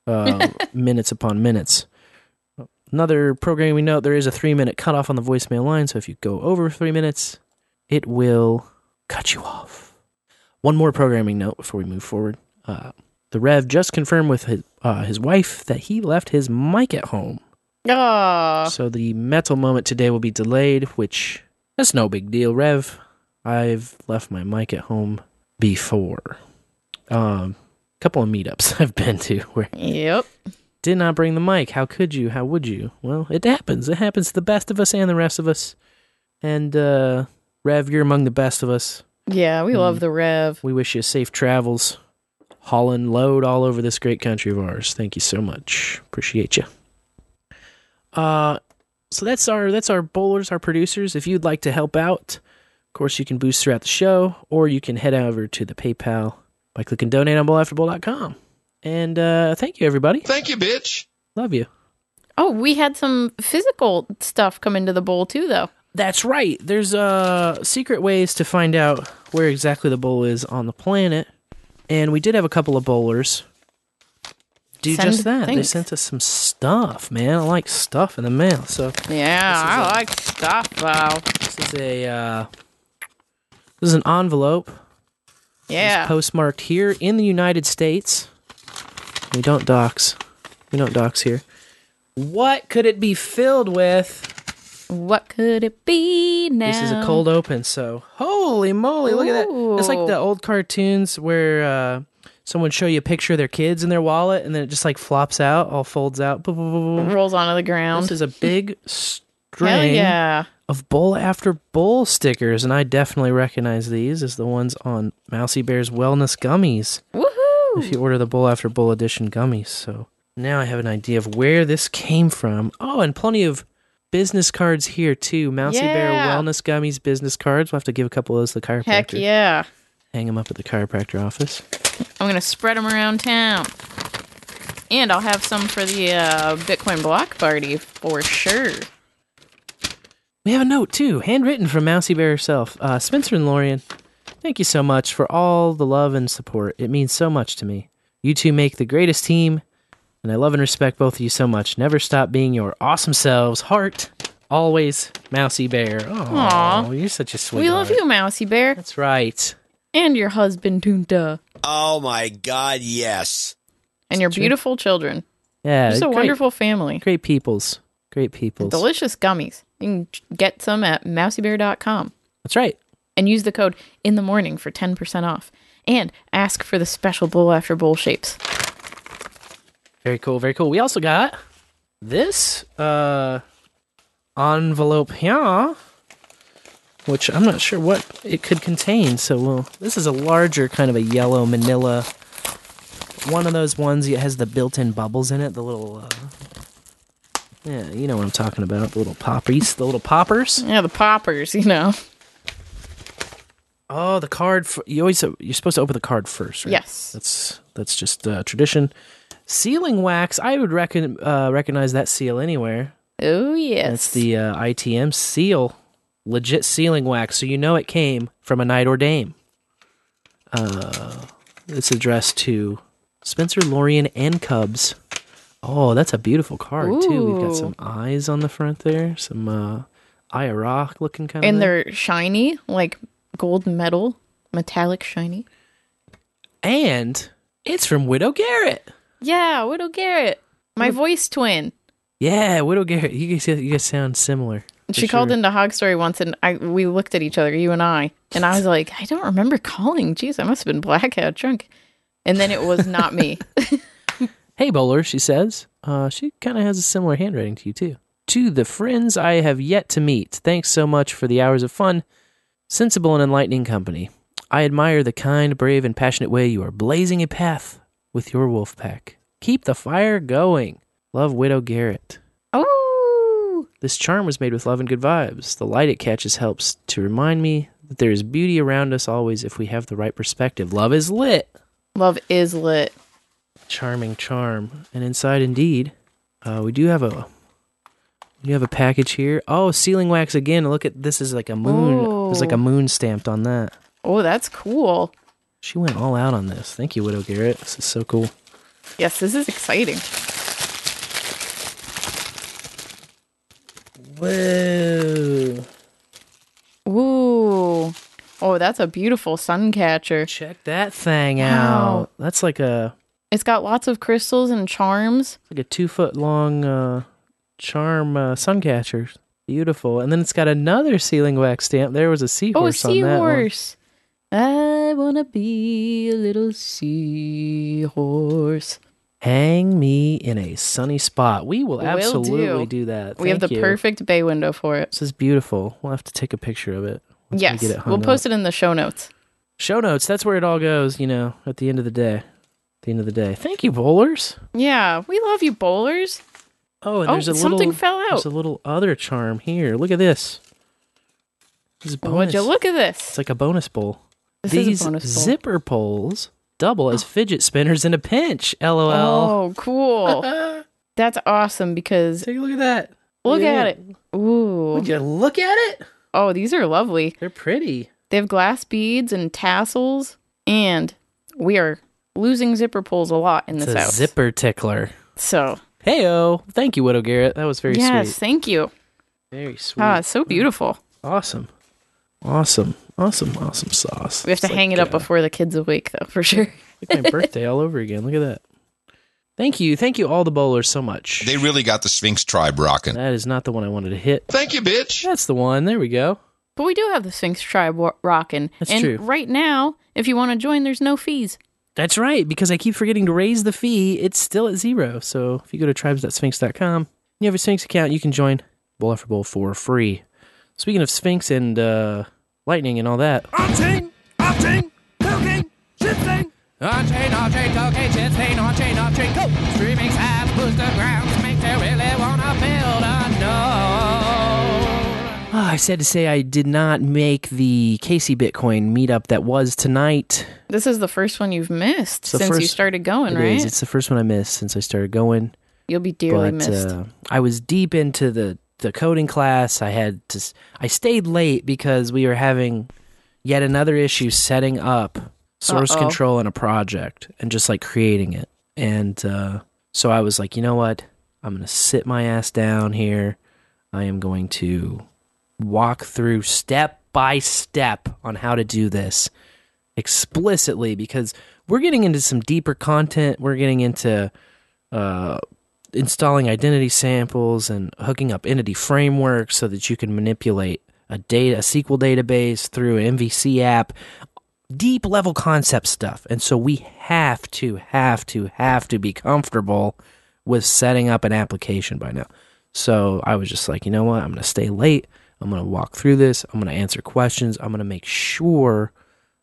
[SPEAKER 1] uh, minutes upon minutes. Another programming note there is a three minute cutoff on the voicemail line, so if you go over three minutes, it will cut you off. One more programming note before we move forward. Uh, the Rev just confirmed with his, uh, his wife that he left his mic at home.
[SPEAKER 6] Oh,
[SPEAKER 1] So the metal moment today will be delayed, which that's no big deal, Rev. I've left my mic at home before. Um, couple of meetups I've been to where
[SPEAKER 6] yep.
[SPEAKER 1] did not bring the mic. How could you? How would you? Well, it happens. It happens to the best of us and the rest of us. And uh Rev, you're among the best of us.
[SPEAKER 6] Yeah, we love the Rev.
[SPEAKER 1] We wish you safe travels, hauling load all over this great country of ours. Thank you so much. Appreciate you. Uh, so that's our that's our bowlers, our producers. If you'd like to help out, of course, you can boost throughout the show, or you can head over to the PayPal by clicking donate on bowlafterbowl.com. And uh, thank you, everybody.
[SPEAKER 5] Thank you, bitch.
[SPEAKER 1] Love you.
[SPEAKER 6] Oh, we had some physical stuff come into the bowl too, though.
[SPEAKER 1] That's right. There's uh secret ways to find out where exactly the bowl is on the planet, and we did have a couple of bowlers do
[SPEAKER 6] Send
[SPEAKER 1] just that. They sent us some stuff, man. I like stuff in the mail. So
[SPEAKER 6] Yeah,
[SPEAKER 1] This is
[SPEAKER 6] I
[SPEAKER 1] a-
[SPEAKER 6] like stuff though.
[SPEAKER 1] this is a uh, this is an envelope. It's
[SPEAKER 6] Yeah.
[SPEAKER 1] postmarked here in the United States. We don't dox. We don't dox here. What could it be filled with?
[SPEAKER 6] What could it be now?
[SPEAKER 1] This is a cold open, so holy moly, look at that. It's like the old cartoons where uh, someone show you a picture of their kids in their wallet and then it just like flops out, all folds out. Boop, boop, boop.
[SPEAKER 6] rolls onto the ground.
[SPEAKER 1] This is a big string
[SPEAKER 6] yeah.
[SPEAKER 1] of bowl after bowl stickers, and I definitely recognize these as the ones on Mousey Bear's Wellness Gummies.
[SPEAKER 6] Woohoo!
[SPEAKER 1] If you order the bowl after bowl edition gummies, so now I have an idea of where this came from. Oh, and plenty of business cards here too. Mousey Bear Wellness Gummies business cards. We'll have to give a couple of those to the chiropractor.
[SPEAKER 6] Heck yeah.
[SPEAKER 1] Hang them up at the chiropractor office.
[SPEAKER 6] I'm going to spread them around town. And I'll have some for the uh, Bitcoin block party for sure.
[SPEAKER 1] We have a note too, handwritten from Mousey Bear herself. Uh, Spencer and Lorian, thank you so much for all the love and support. It means so much to me. You two make the greatest team, and I love and respect both of you so much. Never stop being your awesome selves. Heart, always, Mousey Bear. Oh, you're such a sweet.
[SPEAKER 6] we love you, Mousey Bear.
[SPEAKER 1] That's right.
[SPEAKER 6] And your husband, Tunta.
[SPEAKER 3] Oh my God, yes.
[SPEAKER 6] And your beautiful children.
[SPEAKER 1] Yeah,
[SPEAKER 6] Just a
[SPEAKER 1] great,
[SPEAKER 6] wonderful family.
[SPEAKER 1] great peoples. Great peoples.
[SPEAKER 6] Delicious gummies. You can get some at mouseybear.com
[SPEAKER 1] That's right.
[SPEAKER 6] and use the code in the morning for 10% off. And ask for the special bowl after bowl shapes.
[SPEAKER 1] Very cool, very cool. We also got this uh envelope here, which I'm not sure what it could contain. So we'll, this is a larger kind of a yellow manila. One of those ones that has the built-in bubbles in it, the little uh, Yeah, you know what I'm talking about. The little poppies, the little poppers.
[SPEAKER 6] Yeah, the poppers, you know.
[SPEAKER 1] Oh, the card. f you always you're supposed to open the card first, right?
[SPEAKER 6] Yes.
[SPEAKER 1] That's that's just uh, tradition. Sealing wax. I would reckon uh, recognize that seal anywhere.
[SPEAKER 6] Oh, yes.
[SPEAKER 1] That's the uh, ITM seal, legit sealing wax. So you know it came from a knight or dame. Uh, it's addressed to Spencer, Lorian, and Cubs. Oh, that's a beautiful card too. We've got some eyes on the front there. Some uh, Eye of Rock looking kind of.
[SPEAKER 6] and they're shiny, like gold metal, metallic shiny.
[SPEAKER 1] and it's from Widow Garrett.
[SPEAKER 6] Yeah, Widow Garrett, my voice twin.
[SPEAKER 1] Yeah, Widow Garrett. You guys, you guys sound similar.
[SPEAKER 6] She called into Hog Story once, and I we looked at each other, you and I, and I was like, I don't remember calling. Jeez, I must have been blackout drunk. And then it was not me.
[SPEAKER 1] Hey, Bowler, she says. Uh, she kind of has a similar handwriting to you, too. To the friends I have yet to meet, thanks so much for the hours of fun, sensible and enlightening company. I admire the kind, brave, and passionate way you are blazing a path with your wolf pack. Keep the fire going. Love Widow Garrett.
[SPEAKER 6] oh,
[SPEAKER 1] This charm was made with love and good vibes. The light it catches helps to remind me that there is beauty around us always if we have the right perspective. Love is lit.
[SPEAKER 6] love is lit.
[SPEAKER 1] Charming charm and inside indeed uh, we do have a we have a package here oh sealing wax again look at this is like a moon there's like a
[SPEAKER 6] Oh.
[SPEAKER 1] moon stamped on that
[SPEAKER 6] Oh, that's cool.
[SPEAKER 1] she went all out on this thank you widow garrett this is so cool
[SPEAKER 6] Yes, this is exciting.
[SPEAKER 1] whoa
[SPEAKER 6] Ooh. Oh, that's a beautiful sun catcher.
[SPEAKER 1] check that thing
[SPEAKER 6] Wow.
[SPEAKER 1] out that's like a
[SPEAKER 6] It's got lots of crystals and charms.
[SPEAKER 1] like a two foot long uh charm uh, sun catcher beautiful and then it's got another sealing wax stamp there was a
[SPEAKER 6] Oh, a
[SPEAKER 1] seahorse on that one.
[SPEAKER 6] seahorse. I wanna be a little seahorse.
[SPEAKER 1] Hang me in a sunny spot. We will
[SPEAKER 6] Will
[SPEAKER 1] absolutely
[SPEAKER 6] do.
[SPEAKER 1] do, that.
[SPEAKER 6] we have the
[SPEAKER 1] you.
[SPEAKER 6] perfect bay window for it.
[SPEAKER 1] This is beautiful. We'll have to take a picture of it. we
[SPEAKER 6] yes,
[SPEAKER 1] get it hung
[SPEAKER 6] we'll
[SPEAKER 1] up.
[SPEAKER 6] post it in the show notes.
[SPEAKER 1] Show notes. That's where it all goes. You know, at the end of the day. The end of the day. Thank you, bowlers.
[SPEAKER 6] Yeah, we love you, bowlers.
[SPEAKER 1] Oh, and
[SPEAKER 6] Oh,
[SPEAKER 1] there's a
[SPEAKER 6] something
[SPEAKER 1] little,
[SPEAKER 6] fell
[SPEAKER 1] There's a little other charm here. Look at this. This is bonus.
[SPEAKER 6] Would you look at this?
[SPEAKER 1] It's like a bonus bowl.
[SPEAKER 6] This
[SPEAKER 1] These
[SPEAKER 6] is a bonus bowl.
[SPEAKER 1] zipper poles double as fidget spinners in a pinch. LOL.
[SPEAKER 6] Oh, cool. That's awesome because
[SPEAKER 1] Take a look at that.
[SPEAKER 6] look
[SPEAKER 1] Yeah.
[SPEAKER 6] at it. Ooh.
[SPEAKER 1] Would you look at it?
[SPEAKER 6] Oh, these are lovely.
[SPEAKER 1] They're pretty.
[SPEAKER 6] They have glass beads and tassels, and we are losing zipper pulls a lot in
[SPEAKER 1] the
[SPEAKER 6] It's
[SPEAKER 1] a
[SPEAKER 6] house.
[SPEAKER 1] zipper tickler.
[SPEAKER 6] So,
[SPEAKER 1] Heyo. Thank you, Widow Garrett. That was very
[SPEAKER 6] yes,
[SPEAKER 1] sweet.
[SPEAKER 6] thank you.
[SPEAKER 1] Very sweet.
[SPEAKER 6] Ah, so beautiful.
[SPEAKER 1] awesome. Awesome. Awesome. Awesome sauce.
[SPEAKER 6] We have to
[SPEAKER 1] It's
[SPEAKER 6] hang it up
[SPEAKER 1] uh,
[SPEAKER 6] before the kids awake, though, for sure.
[SPEAKER 1] like my birthday all over again. Look at that. Thank you. Thank you, all the bowlers, so much.
[SPEAKER 10] They really got the Sphinx tribe rocking.
[SPEAKER 1] that is not the one I wanted to hit.
[SPEAKER 5] Thank you, bitch.
[SPEAKER 1] That's the one. There we go.
[SPEAKER 6] But we do have the Sphinx tribe rocking.
[SPEAKER 1] That's
[SPEAKER 6] and
[SPEAKER 1] true.
[SPEAKER 6] right now, if you want to join, there's no fees.
[SPEAKER 1] That's right, because I keep forgetting to raise the fee. It's still at zero. So if you go to tribes.sphinx.com, you have a Sphinx account, you can join Bowl After Bowl for free. Speaking of Sphinx and uh, lightning and all that,
[SPEAKER 8] On-chain, off-chain, cocaine, shit-stain. On-chain, off-chain, cocaine, shit-stain, on-chain, off-chain, go. Streaming sites, booster grounds, makes
[SPEAKER 1] I said to say I did not make the KC Bitcoin meetup that was tonight.
[SPEAKER 6] This is the first one you've missed since you started going,
[SPEAKER 1] It
[SPEAKER 6] right?
[SPEAKER 1] is. It's the first one I missed since I started going.
[SPEAKER 6] You'll be dearly
[SPEAKER 1] but
[SPEAKER 6] missed.
[SPEAKER 1] uh, I was deep into the the coding class. I had to. I stayed late because we were having yet another issue setting up source
[SPEAKER 6] Uh-oh.
[SPEAKER 1] control in a project and just like creating it. And uh, so I was like, you know what? I'm gonna sit my ass down here. I am going to walk through step by step on how to do this explicitly because we're getting into some deeper content. We're getting into uh, installing identity samples and hooking up entity frameworks so that you can manipulate a data a SQL database through an MVC app. Deep level concept stuff. And so we have to, have to, have to be comfortable with setting up an application by now. So I was just like, you know what? I'm going to stay late. I'm going to walk through this. I'm going to answer questions. I'm going to make sure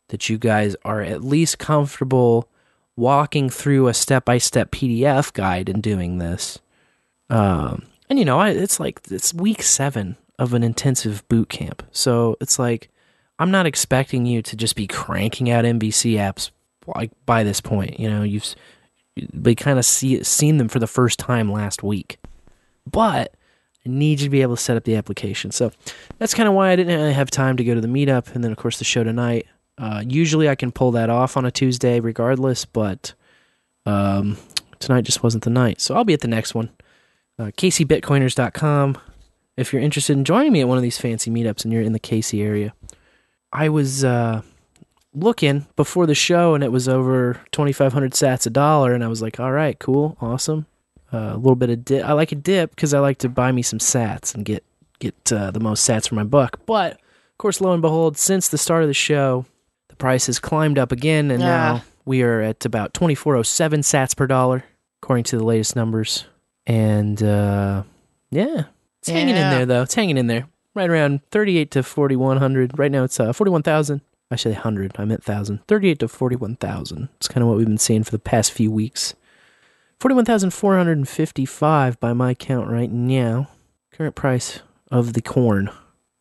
[SPEAKER 1] that you guys are at least comfortable walking through a step by step PDF guide and doing this. Um, and you know, I, it's like it's week seven of an intensive boot camp. So it's like I'm not expecting you to just be cranking out MVC apps like by this point. You know, you've they kind of see seen them for the first time last week, but I need you to be able to set up the application. So that's kind of why I didn't really have time to go to the meetup, and then of course the show tonight. Uh, usually I can pull that off on a Tuesday, regardless, but um, tonight just wasn't the night. So I'll be at the next one. Uh, KCBitcoiners.com. If you're interested in joining me at one of these fancy meetups and you're in the KC area, I was uh, looking before the show and it was over 2,500 sats a dollar, and I was like, all right, cool, awesome. Uh, a little bit of dip. I like a dip because I like to buy me some sats and get get uh, the most sats for my buck. But of course, lo and behold, since the start of the show, the price has climbed up again, and
[SPEAKER 6] Ah.
[SPEAKER 1] now we are at about 2407 sats per dollar, according to the latest numbers. And uh, yeah, it's hanging in there though. It's hanging in there, right around 38 to 4100. Right now, it's uh, 41,000. I say 100. I meant thousand. 38 to 41,000. It's kind of what we've been seeing for the past few weeks. 41,455 by my count right now. Current price of the corn,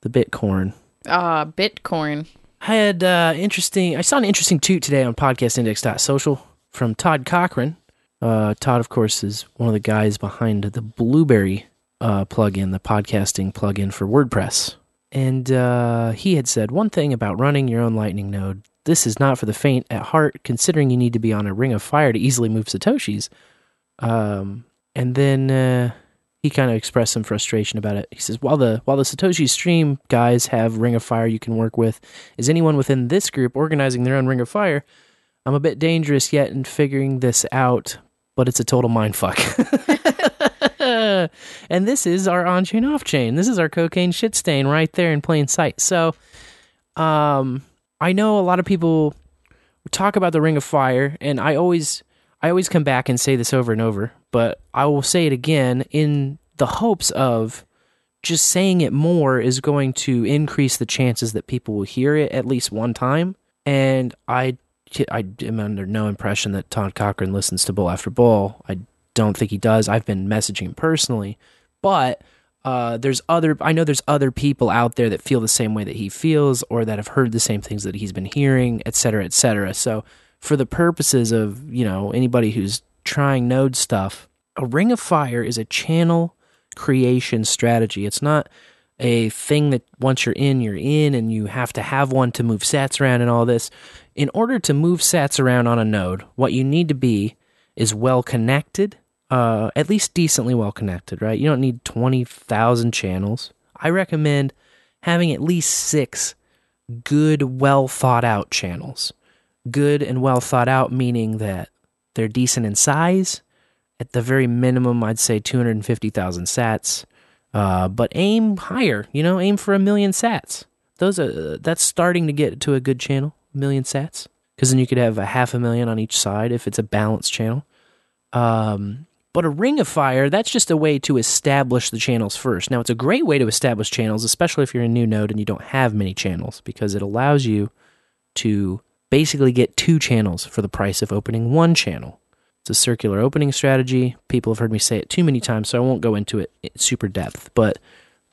[SPEAKER 1] the Bitcoin.
[SPEAKER 6] Ah, Bitcoin.
[SPEAKER 1] I had uh, interesting. I saw an interesting tweet today on podcastindex.social from Todd Cochran. Uh, Todd, of course, is one of the guys behind the Blubrry uh, plugin, the podcasting plugin for WordPress. And uh, he had said one thing about running your own Lightning node. This is not for the faint at heart, considering you need to be on a ring of fire to easily move Satoshis. Um, and then uh, he kind of expressed some frustration about it. He says, while the while the Satoshi Stream guys have Ring of Fire you can work with, is anyone within this group organizing their own Ring of Fire? I'm a bit dangerous yet in figuring this out, but it's a total mindfuck. and this is our on chain off chain. This is our cocaine shit stain right there in plain sight. So, um, I know a lot of people talk about the Ring of Fire, and I always, I always come back and say this over and over, but I will say it again in the hopes of just saying it more is going to increase the chances that people will hear it at least one time. And I, I am under no impression that Todd Cochran listens to Bowl After Bowl. I don't think he does. I've been messaging him personally, but uh, there's other. I know there's other people out there that feel the same way that he feels, or that have heard the same things that he's been hearing, et cetera, et cetera. So, for the purposes of you know anybody who's trying Node stuff, a Ring of Fire is a channel creation strategy. It's not a thing that once you're in, you're in, and you have to have one to move sats around and all this. In order to move sats around on a node, what you need to be is well connected, uh, at least decently well connected, right? You don't need 20,000 channels. I recommend having at least six good, well thought out channels. Good and well thought out, meaning that they're decent in size. At the very minimum, I'd say 250,000 sats. Uh, but aim higher, you know, aim for a million sats. Those are that's starting to get to a good channel, a million sats, because then you could have a half a million on each side if it's a balanced channel. Um, but a ring of fire, that's just a way to establish the channels first. Now, it's a great way to establish channels, especially if you're a new node and you don't have many channels, because it allows you to basically get two channels for the price of opening one channel. It's a circular opening strategy. People have heard me say it too many times, so I won't go into it in super depth. But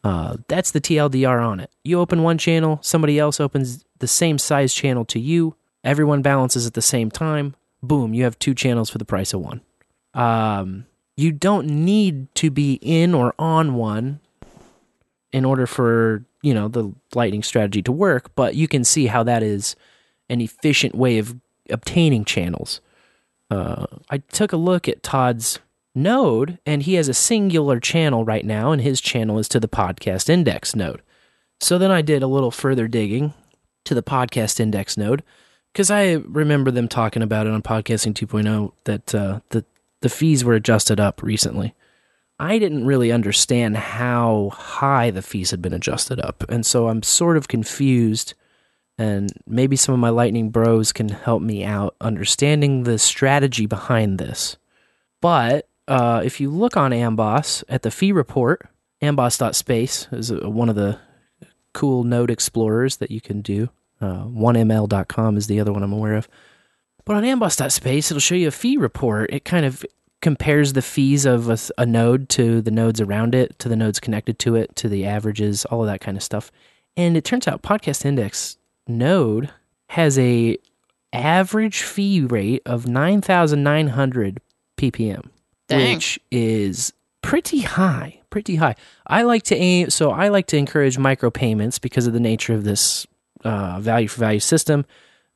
[SPEAKER 1] Uh, that's the TLDR on it. You open one channel, somebody else opens the same size channel to you. Everyone balances at the same time. Boom, you have two channels for the price of one. Um, you don't need to be in or on one in order for you know the lightning strategy to work but you can see how that is an efficient way of obtaining channels uh, i took a look at todd's node and he has a singular channel right now and his channel is to the podcast index node so then i did a little further digging to the podcast index node because i remember them talking about it on podcasting 2.0 that uh, the, the fees were adjusted up recently I didn't really understand how high the fees had been adjusted up. And so I'm sort of confused. And maybe some of my Lightning Bros can help me out understanding the strategy behind this. But uh, if you look on Amboss at the fee report, amboss.space is a, one of the cool node explorers that you can do. Uh, 1ml.com is the other one I'm aware of. But on amboss.space, it'll show you a fee report. It kind of compares the fees of a, a, node to the nodes around it, to the nodes connected to it, to the averages, all of that kind of stuff. And it turns out Podcast Index node has a average fee rate of 9,900 ppm,
[SPEAKER 6] Dang.
[SPEAKER 1] which is pretty high, pretty high. I like to aim, so I like to encourage micropayments because of the nature of this uh, value for value system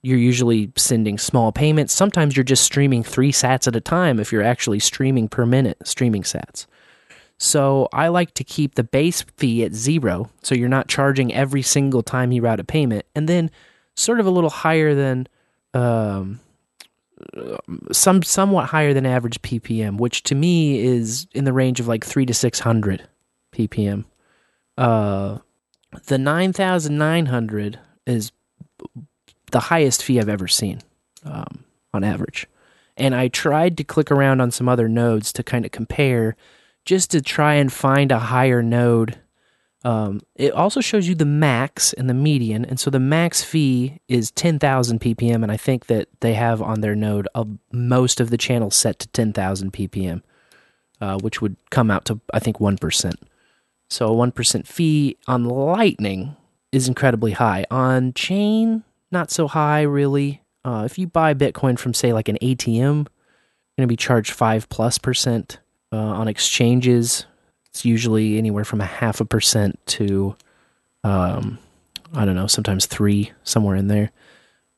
[SPEAKER 1] you're usually sending small payments. Sometimes you're just streaming three sats at a time if you're actually streaming per minute, streaming sats. So I like to keep the base fee at zero, so you're not charging every single time you route a payment, and then sort of a little higher than, um, some somewhat higher than average ppm, which to me is in the range of like three to six hundred ppm. Uh, the nine thousand nine hundred is the highest fee I've ever seen um, on average. And I tried to click around on some other nodes to kind of compare just to try and find a higher node. Um, it also shows you the max and the median. And so the max fee is 10,000 ppm. And I think that they have on their node most of the channels set to 10,000 ppm, uh, which would come out to, I think, 1%. So a 1% fee on Lightning is incredibly high. On Chain, not so high really. Uh, if you buy Bitcoin from say like an ATM, you're going to be charged five plus percent uh, on exchanges. It's usually anywhere from a half a percent to, um, I don't know, sometimes three somewhere in there.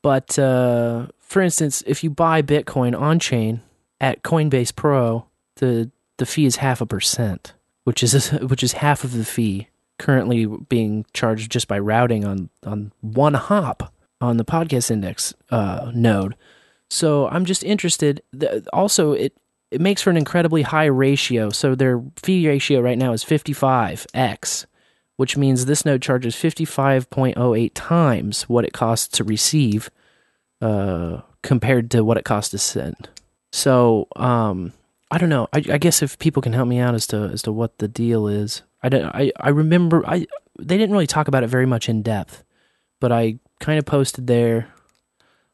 [SPEAKER 1] But uh, for instance, if you buy Bitcoin on chain at Coinbase Pro, the the fee is half a percent, which is which is half of the fee currently being charged just by routing on on one hop on the podcast index uh, node. So I'm just interested. Also, it it makes for an incredibly high ratio. So their fee ratio right now is 55x, which means this node charges 55.08 times what it costs to receive, uh, compared to what it costs to send. So um, I don't know. I, I guess if people can help me out as to as to what the deal is. I don't. I I remember. I they didn't really talk about it very much in depth, but I kind of posted there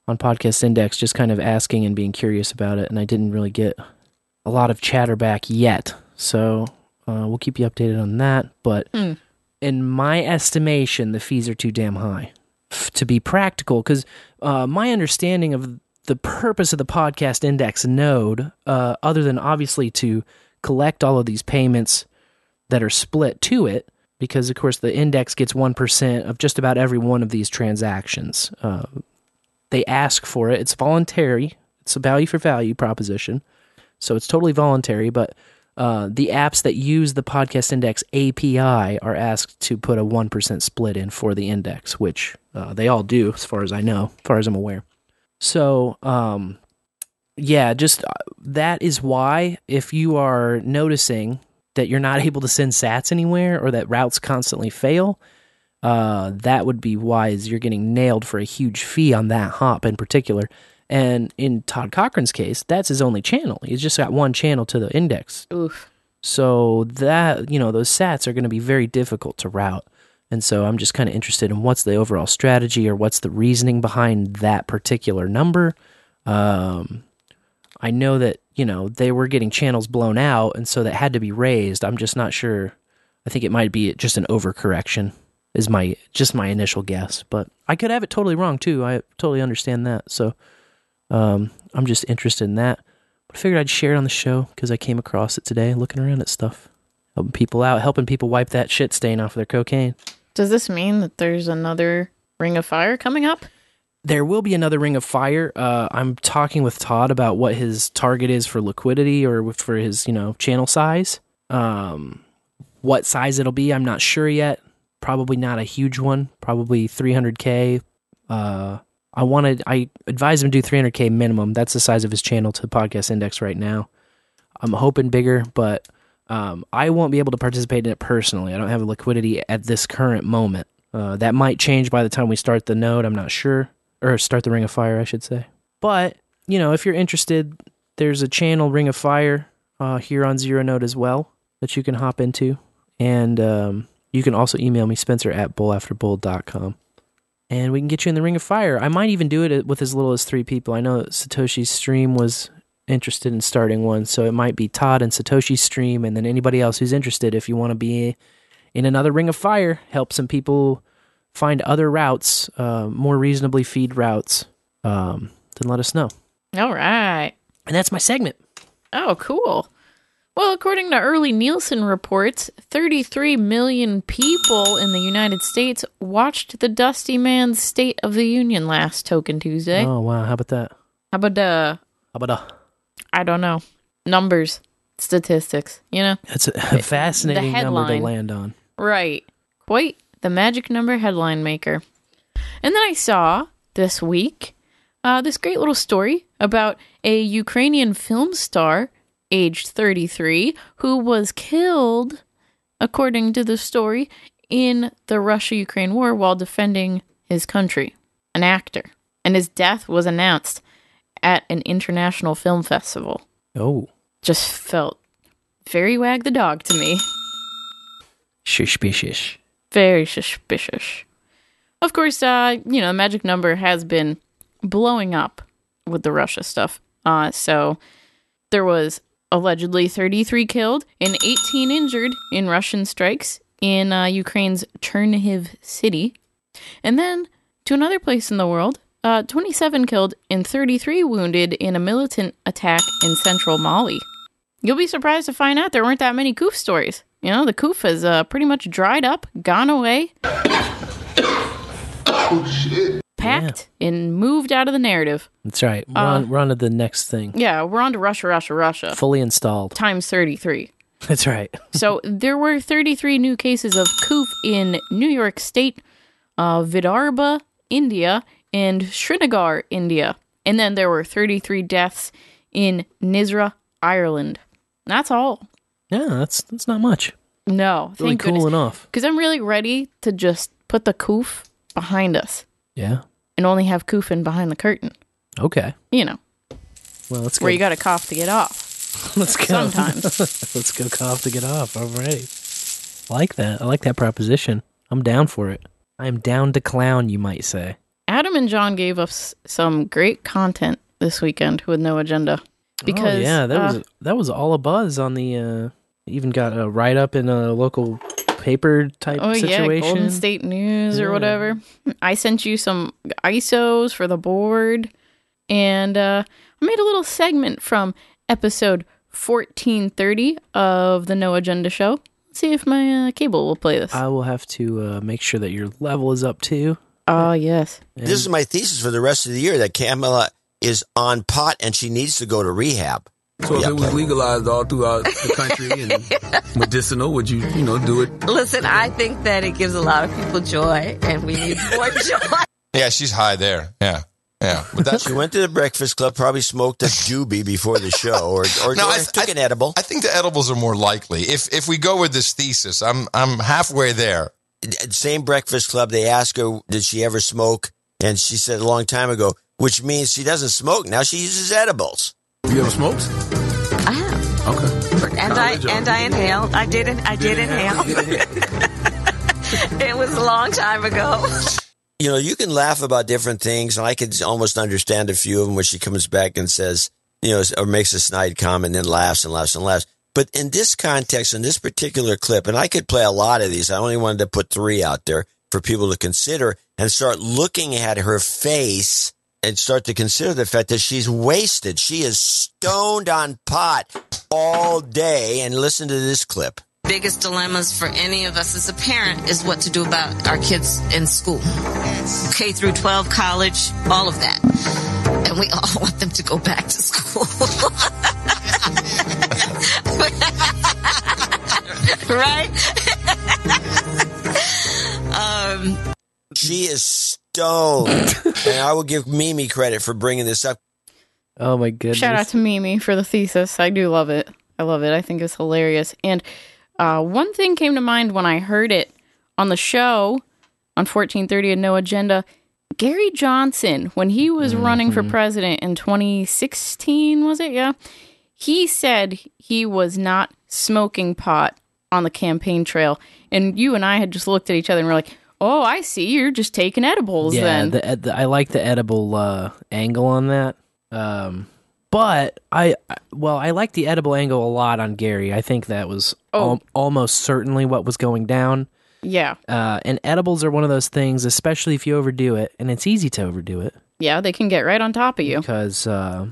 [SPEAKER 1] on Podcast Index, just kind of asking and being curious about it, and I didn't really get a lot of chatter back yet. So uh, we'll keep you updated on that. But
[SPEAKER 6] Mm.
[SPEAKER 1] in my estimation, the fees are too damn high f- to be practical. Because uh, my understanding of the purpose of the Podcast Index node, uh, other than obviously to collect all of these payments that are split to it, because of course the index gets 1% of just about every one of these transactions. Uh, they ask for it, it's voluntary, it's a value for value proposition. So it's totally voluntary, but uh, the apps that use the podcast index API are asked to put a 1% split in for the index, which uh, they all do, as far as I know, as far as I'm aware. So, um, yeah, just uh, that is why if you are noticing that you're not able to send sats anywhere or that routes constantly fail, uh, that would be why is you're getting nailed for a huge fee on that hop in particular. And in Todd Cochran's case, that's his only channel. He's just got one channel to the index.
[SPEAKER 6] Oof.
[SPEAKER 1] So that, you know, those sats are going to be very difficult to route. And so I'm just kind of interested in what's the overall strategy or what's the reasoning behind that particular number. Um, I know that, you know, they were getting channels blown out, and so that had to be raised. I'm just not sure. I think it might be just an overcorrection. Is my just my initial guess, but I could have it totally wrong too. I totally understand that. So um, I'm just interested in that. But I figured I'd share it on the show because I came across it today, looking around at stuff, helping people out, helping people wipe that shit stain off of their cocaine.
[SPEAKER 6] Does this mean that there's another Ring of Fire coming up?
[SPEAKER 1] There will be another Ring of Fire. Uh, I'm talking with Todd about what his target is for liquidity or for his, you know, channel size. Um, what size it'll be, I'm not sure yet. Probably not a huge one. Probably 300k. Uh, I wanted, I advise him to do 300k minimum. That's the size of his channel to the Podcast Index right now. I'm hoping bigger, but um, I won't be able to participate in it personally. I don't have liquidity at this current moment. Uh, that might change by the time we start the node. I'm not sure, or start the Ring of Fire, I should say. But you know, if you're interested, there's a channel Ring of Fire uh, here on Zero Node as well that you can hop into, and um, you can also email me Spencer at bowlafterbowl.com. And we can get you in the Ring of Fire. I might even do it with as little as three people. I know Satoshi's stream was interested in starting one, so it might be Todd and Satoshi's stream, and then anybody else who's interested. If you want to be in another Ring of Fire, help some people find other routes, uh, more reasonably feed routes, um, then let us know.
[SPEAKER 6] All right.
[SPEAKER 1] And that's my segment.
[SPEAKER 6] Oh, cool. Well, according to early Nielsen reports, 33 million people in the United States watched the Dusty Man's State of the Union last Token Tuesday.
[SPEAKER 1] Oh wow, how about that?
[SPEAKER 6] How about uh
[SPEAKER 1] How about uh,
[SPEAKER 6] I don't know. Numbers, statistics, you know?
[SPEAKER 1] that's a fascinating number to land on.
[SPEAKER 6] Right. Quite the magic number headline maker. And then I saw this week uh, this great little story about a Ukrainian film star, aged 33, who was killed, according to the story, in the Russia Ukraine war while defending his country. An actor. And his death was announced at an international film festival.
[SPEAKER 1] Oh,
[SPEAKER 6] Just felt very wag the dog to me.
[SPEAKER 1] suspicious.
[SPEAKER 6] very suspicious. Of course, uh, you know, magic number has been blowing up with the Russia stuff. Uh, so there was allegedly 33 killed and 18 injured in Russian strikes in uh, Ukraine's Chernihiv city. And then to another place in the world, uh, 27 killed and 33 wounded in a militant attack in central Mali. You'll be surprised to find out there weren't that many Coof stories. You know, the Coof has uh, pretty much dried up, gone away, packed, and moved out of the narrative.
[SPEAKER 1] That's right. We're,
[SPEAKER 6] Uh,
[SPEAKER 1] on, we're on to the next thing.
[SPEAKER 6] Yeah, we're on to Russia, Russia, Russia.
[SPEAKER 1] Fully installed.
[SPEAKER 6] Times 33.
[SPEAKER 1] That's right.
[SPEAKER 6] So there were 33 new cases of Coof in New York State, uh, Vidarbha, India, and Srinagar, India. And then there were 33 deaths in Nisra, Ireland. That's all.
[SPEAKER 1] Yeah, that's that's not much.
[SPEAKER 6] No,
[SPEAKER 1] Really
[SPEAKER 6] thank
[SPEAKER 1] cool
[SPEAKER 6] goodness.
[SPEAKER 1] enough.
[SPEAKER 6] Because I'm really ready to just put the Coof behind us
[SPEAKER 1] Yeah.
[SPEAKER 6] and only have Coofing behind the curtain.
[SPEAKER 1] Okay.
[SPEAKER 6] You know,
[SPEAKER 1] Well, let's go.
[SPEAKER 6] where you got to cough to get off.
[SPEAKER 1] let's go.
[SPEAKER 6] sometimes.
[SPEAKER 1] let's go cough to get off. Alrighty. I like that. I like that proposition. I'm down for it. I'm down to clown, you might say.
[SPEAKER 6] Adam and John gave us some great content this weekend with no agenda. Because
[SPEAKER 1] oh, yeah, that
[SPEAKER 6] uh,
[SPEAKER 1] was that was all a buzz on the. uh Even got a write up in a local paper type
[SPEAKER 6] Oh yeah,
[SPEAKER 1] situation.
[SPEAKER 6] Golden State News or whatever. I sent you some ISOs for the board, and uh, I made a little segment from episode fourteen thirty of the No Agenda Show. Let's see if my uh, cable will play this.
[SPEAKER 1] I will have to uh, make sure that your level is up too.
[SPEAKER 6] Oh yes,
[SPEAKER 3] This is my thesis for the rest of the year that Kamala is on pot and she needs to go to rehab.
[SPEAKER 11] So if
[SPEAKER 3] Yeah,
[SPEAKER 11] it was legalized all throughout the country and medicinal, would you, you know, do it?
[SPEAKER 12] Listen, I think that it gives a lot of people joy, and we need more joy.
[SPEAKER 10] Yeah, she's high there. Yeah. Yeah. But that's
[SPEAKER 3] She went to the Breakfast Club, probably smoked a doobie before the show, or or,
[SPEAKER 10] No,
[SPEAKER 3] or
[SPEAKER 10] I-
[SPEAKER 3] took an edible.
[SPEAKER 10] I think the edibles are more likely. If if we go with this thesis, I'm I'm halfway there.
[SPEAKER 3] Same Breakfast Club. They asked her, did she ever smoke, and she said a long time ago, which means she doesn't smoke now. She uses edibles.
[SPEAKER 11] You ever smoked?
[SPEAKER 12] I have,
[SPEAKER 11] Okay.
[SPEAKER 12] and I
[SPEAKER 11] Knowledge
[SPEAKER 12] and uh, I inhaled. I didn't. I did inhale. it was a long time ago.
[SPEAKER 3] You know, you can laugh about different things, and I could almost understand a few of them when she comes back and says, you know, or makes a snide comment and then laughs and laughs and laughs. But in this context, in this particular clip, and I could play a lot of these, I only wanted to put three out there for people to consider and start looking at her face and start to consider the fact that she's wasted. She is stoned on pot all day. And listen to this clip.
[SPEAKER 12] biggest dilemmas for any of us as a parent is what to do about our kids in school. K through 12, college, all of that. And we all want them to go back to school. right? um,
[SPEAKER 3] She is stoned. and I will give Mimi credit for bringing this up.
[SPEAKER 1] Oh my goodness.
[SPEAKER 6] Shout out to Mimi for the thesis. I do love it. I love it. I think it's hilarious. And uh, one thing came to mind when I heard it on the show on 1430 and No Agenda. Gary Johnson, when he was running for president in 2016, was it? Yeah. He said he was not smoking pot on the campaign trail. And you and I had just looked at each other and we're like, oh, I see. You're just taking edibles
[SPEAKER 1] yeah,
[SPEAKER 6] then.
[SPEAKER 1] the, the, I like the edible uh, angle on that. Um, but I, well, I like the edible angle a lot on Gary. I think that was
[SPEAKER 6] Oh.
[SPEAKER 1] al- almost certainly what was going down.
[SPEAKER 6] yeah.
[SPEAKER 1] Uh, and edibles are one of those things, especially if you overdo it, and it's easy to overdo it
[SPEAKER 6] Yeah, they can get right on top of you.
[SPEAKER 1] because, uh,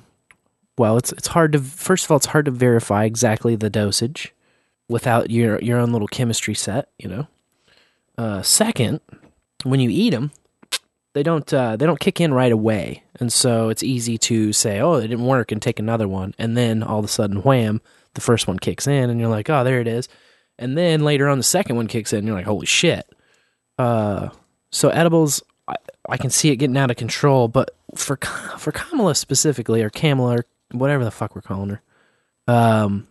[SPEAKER 1] well, it's it's hard to first of all, it's hard to verify exactly the dosage without your your own little chemistry set, you know. Uh, second, when you eat them, they don't uh, they don't kick in right away, and so it's easy to say, "Oh, it didn't work," and take another one, and then all of a sudden, wham, the first one kicks in, and you're like, "Oh, there it is," and then later on, the second one kicks in, and you're like, "Holy shit!" Uh, so edibles, I, I can see it getting out of control, but for for Kamala specifically, or Kamala, or whatever the fuck we're calling her, um,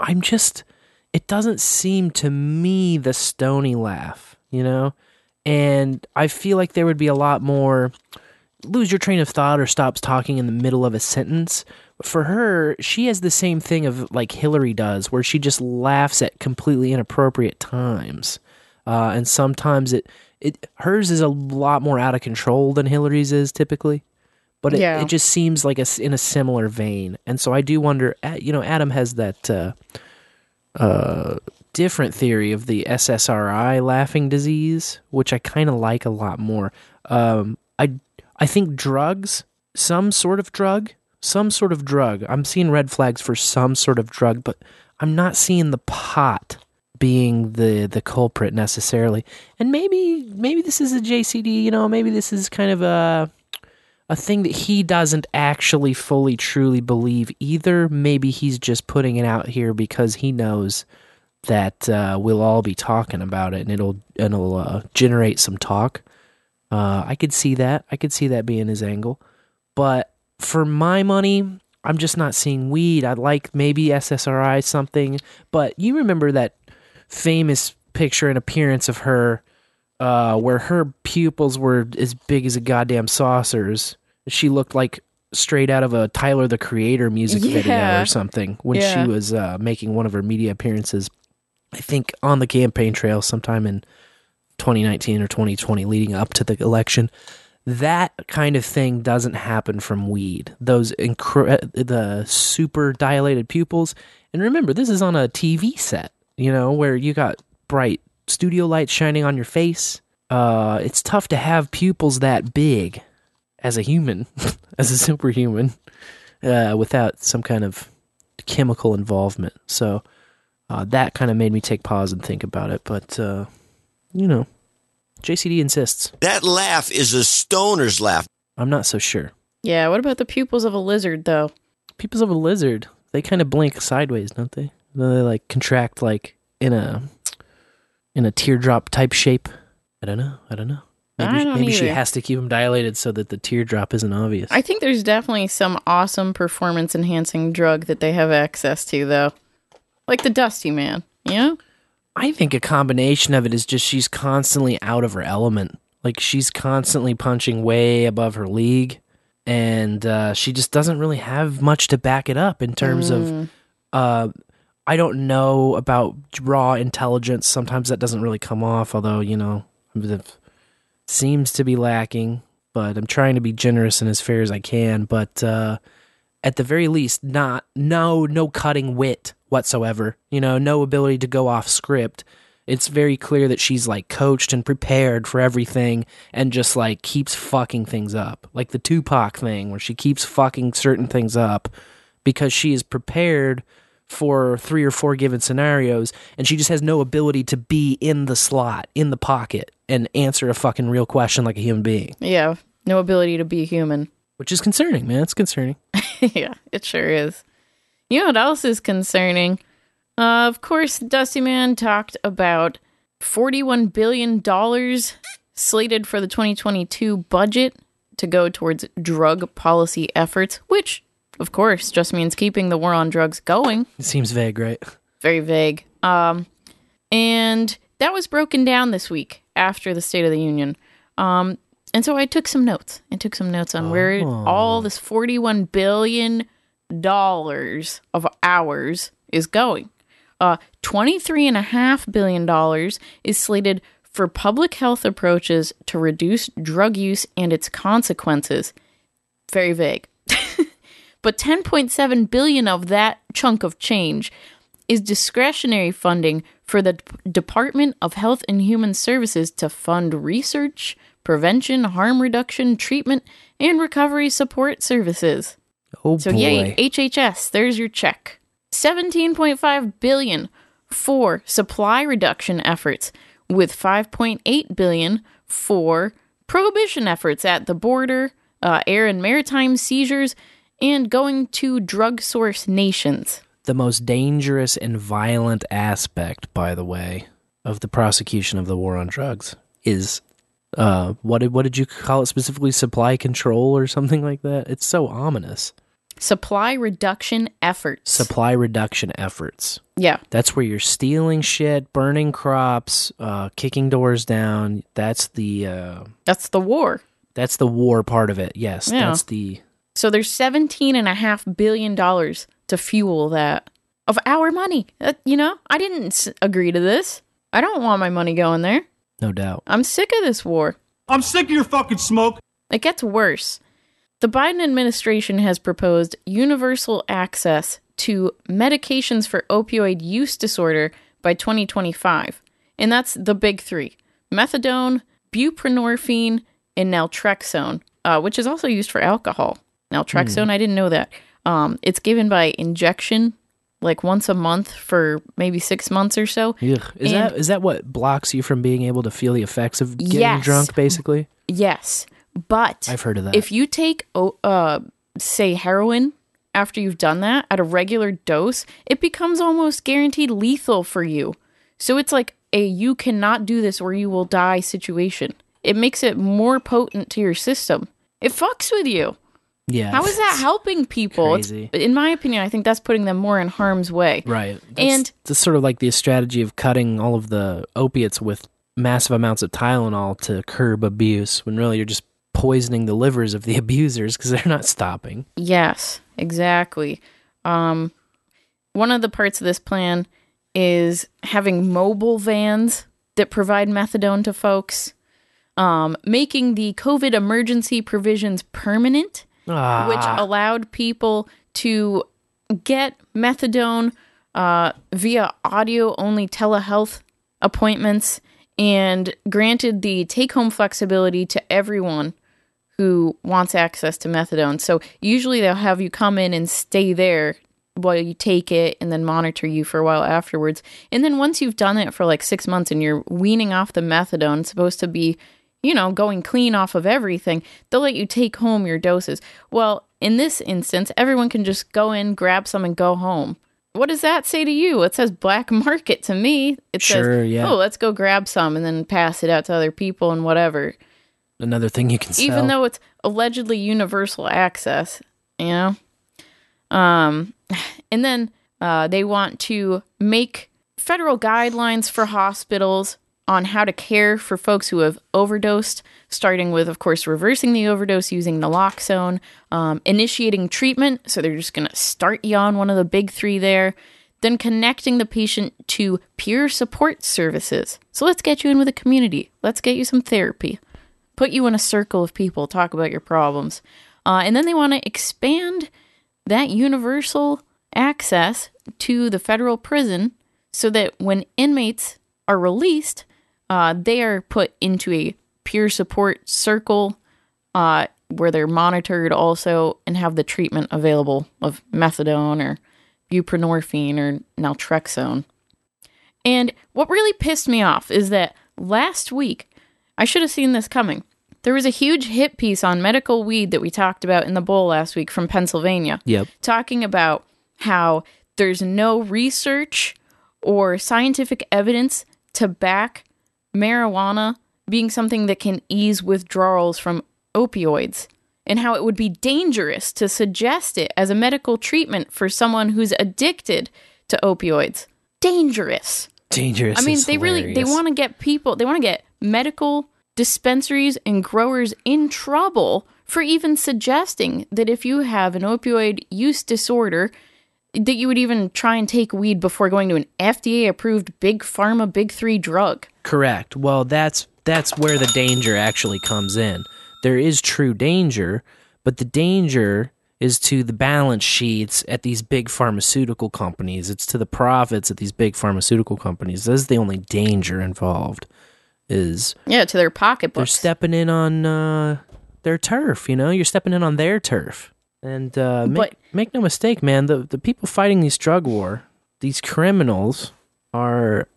[SPEAKER 1] I'm just, it doesn't seem to me the stony laugh, you know, and I feel like there would be a lot more lose your train of thought or stops talking in the middle of a sentence. For her, she has the same thing of like Hillary does, where she just laughs at completely inappropriate times, uh, and sometimes it it hers is a lot more out of control than Hillary's is typically. But it,
[SPEAKER 6] Yeah.
[SPEAKER 1] it just seems like a in a similar vein, and so I do wonder. You know, Adam has that uh, uh, different theory of the SSRI laughing disease, which I kind of like a lot more. Um, I I think drugs, some sort of drug, some sort of drug. I'm seeing red flags for some sort of drug, but I'm not seeing the pot being the the culprit necessarily. And maybe maybe this is a JCD. You know, maybe this is kind of a a thing that he doesn't actually fully truly believe either. Maybe he's just putting it out here because he knows that uh, we'll all be talking about it and it'll and it'll uh, generate some talk. Uh, I could see that. I could see that being his angle. But for my money, I'm just not seeing weed. I'd like maybe SSRI something. But you remember that famous picture and appearance of her uh, where her pupils were as big as a goddamn saucers. She looked like straight out of a Tyler the Creator music video or something when
[SPEAKER 6] Yeah.
[SPEAKER 1] she was uh, making one of her media appearances. I think on the campaign trail sometime in 2019 or 2020 leading up to the election. That kind of thing doesn't happen from weed. Those incre- the super dilated pupils. And remember, this is on a TV set, you know, where you got bright studio lights shining on your face. Uh, it's tough to have pupils that big as a human, as a superhuman, uh, without some kind of chemical involvement. So uh, that kind of made me take pause and think about it. But uh, you know, JCD insists.
[SPEAKER 3] That laugh is a stoner's laugh.
[SPEAKER 1] I'm not so sure.
[SPEAKER 6] Yeah, what about the pupils of a lizard, though?
[SPEAKER 1] Pupils of a lizard, they kind of blink sideways, don't they? They like contract like in a in a teardrop type shape. I don't know. I don't know. Maybe,
[SPEAKER 6] I don't
[SPEAKER 1] maybe she has to keep them dilated so that the teardrop isn't obvious.
[SPEAKER 6] I think there's definitely some awesome performance enhancing drug that they have access to, though. Like the Dusty Man, you know?
[SPEAKER 1] I think a combination of it is just she's constantly out of her element. Like she's constantly punching way above her league, and uh, she just doesn't really have much to back it up in terms
[SPEAKER 6] Mm.
[SPEAKER 1] of. Uh, I don't know about raw intelligence. Sometimes that doesn't really come off, although you know, it seems to be lacking. But I'm trying to be generous and as fair as I can. But uh, at the very least, not no no cutting wit whatsoever. You know, no ability to go off script. It's very clear that she's like coached and prepared for everything and just like keeps fucking things up. Like the Tupac thing where she keeps fucking certain things up because she is prepared for three or four given scenarios and she just has no ability to be in the slot, in the pocket and answer a fucking real question like a human being,
[SPEAKER 6] Yeah, no ability to be human.
[SPEAKER 1] which is concerning, man. It's concerning.
[SPEAKER 6] yeah, it sure is. You know what else is concerning? Uh, of course, Dusty Man talked about $41 billion slated for the 2022 budget to go towards drug policy efforts, which, of course, just means keeping the war on drugs going.
[SPEAKER 1] It seems vague, right?
[SPEAKER 6] Very vague. Um, and that was broken down this week after the State of the Union. Um, and so I took some notes. I took some notes on where
[SPEAKER 1] Oh.
[SPEAKER 6] all this $41 billion of ours is going. Uh, $23.5 billion is slated for public health approaches to reduce drug use and its consequences. Very vague. but 10.7 billion of that chunk of change is discretionary funding for the D- Department of Health and Human Services to fund research, prevention, harm reduction, treatment, and recovery support services.
[SPEAKER 1] Oh
[SPEAKER 6] So
[SPEAKER 1] boy.
[SPEAKER 6] yay, HHS, there's your check. 17.5 billion for supply reduction efforts with 5.8 billion for prohibition efforts at the border, uh, air and maritime seizures, and going to drug source nations.
[SPEAKER 1] the most dangerous and violent aspect, by the way, of the prosecution of the war on drugs is uh what did what did you call it specifically supply control or something like that? It's so ominous.
[SPEAKER 6] Supply reduction efforts.
[SPEAKER 1] Supply reduction efforts.
[SPEAKER 6] yeah.
[SPEAKER 1] That's where you're stealing shit, burning crops, uh kicking doors down. That's the uh
[SPEAKER 6] That's the war.
[SPEAKER 1] that's the war part of it. Yes,
[SPEAKER 6] Yeah.
[SPEAKER 1] that's the
[SPEAKER 6] So there's seventeen and a half billion dollars to fuel that of our money. Uh, you know, I didn't s- agree to this. I don't want my money going there.
[SPEAKER 1] no doubt.
[SPEAKER 6] I'm sick of this war.
[SPEAKER 8] I'm sick of your fucking smoke.
[SPEAKER 6] It gets worse. The Biden administration has proposed universal access to medications for opioid use disorder by 2025. And that's the big three methadone, buprenorphine, and naltrexone, uh, which is also used for alcohol. Naltrexone, I didn't know that. Um, it's given by injection, like once a month for maybe six months or so.
[SPEAKER 1] Ugh. Is
[SPEAKER 6] And-
[SPEAKER 1] that is that what blocks you from being able to feel the effects of getting
[SPEAKER 6] Yes.
[SPEAKER 1] drunk basically?
[SPEAKER 6] Yes, but
[SPEAKER 1] I've heard of that.
[SPEAKER 6] If you take, uh, say, heroin after you've done that at a regular dose, it becomes almost guaranteed lethal for you. So it's like a you cannot do this or you will die situation. It makes it more potent to your system. It fucks with you.
[SPEAKER 1] Yeah.
[SPEAKER 6] How is that helping people?
[SPEAKER 1] Crazy.
[SPEAKER 6] in my opinion, I think that's putting them more in harm's way.
[SPEAKER 1] Right.
[SPEAKER 6] And-
[SPEAKER 1] it's sort of like the strategy of cutting all of the opiates with massive amounts of Tylenol to curb abuse, when really you're just poisoning the livers of the abusers because they're not stopping.
[SPEAKER 6] Yes, exactly. Um, one of the parts of this plan is having mobile vans that provide methadone to folks, um, making the COVID emergency provisions permanent,
[SPEAKER 1] Ah.
[SPEAKER 6] which allowed people to get methadone uh, via audio only telehealth appointments and granted the take home flexibility to everyone who wants access to methadone. So usually they'll have you come in and stay there while you take it and then monitor you for a while afterwards. And then once you've done it for like six months and you're weaning off the methadone, supposed to be, you know, going clean off of everything, they'll let you take home your doses. Well, in this instance, everyone can just go in, grab some, and go home. What does that say to you? It says black market to me. It
[SPEAKER 1] Sure,
[SPEAKER 6] says,
[SPEAKER 1] yeah.
[SPEAKER 6] oh, let's go grab some and then pass it out to other people and whatever
[SPEAKER 1] Another thing you can sell.
[SPEAKER 6] even though it's allegedly universal access, you know. Um, and then uh, they want to make federal guidelines for hospitals on how to care for folks who have overdosed, starting with, of course, reversing the overdose using naloxone, um, initiating treatment. So they're just going to start you on one of the big three there. Then connecting the patient to peer support services. So let's get you in with a community. Let's get you some therapy put you in a circle of people, talk about your problems. Uh, and then they want to expand that universal access to the federal prison so that when inmates are released, uh, they are put into a peer support circle uh, where they're monitored also and have the treatment available of methadone or buprenorphine or naltrexone. And what really pissed me off is that last week, I should have seen this coming. There was a huge hit piece on medical weed that we talked about in the bowl last week from Pennsylvania
[SPEAKER 1] Yep.
[SPEAKER 6] talking about how there's no research or scientific evidence to back marijuana being something that can ease withdrawals from opioids and how it would be dangerous to suggest it as a medical treatment for someone who's addicted to opioids. Dangerous.
[SPEAKER 1] Dangerous.
[SPEAKER 6] I mean, they really they want to get people, they want to get medical dispensaries and growers in trouble for even suggesting that if you have an opioid use disorder that you would even try and take weed before going to an FDA approved big pharma big 3 drug.
[SPEAKER 1] Correct. Well, that's that's where the danger actually comes in. There is true danger, but the danger is to the balance sheets at these big pharmaceutical companies. It's to the profits at these big pharmaceutical companies. That's the only danger involved. Is
[SPEAKER 6] Yeah, to their
[SPEAKER 1] pocketbook.
[SPEAKER 6] they're
[SPEAKER 1] stepping in on uh, their turf. You know, you're stepping in on their turf. And uh, make,
[SPEAKER 6] But-
[SPEAKER 1] make no mistake, man. The the people fighting this drug war, these criminals, are,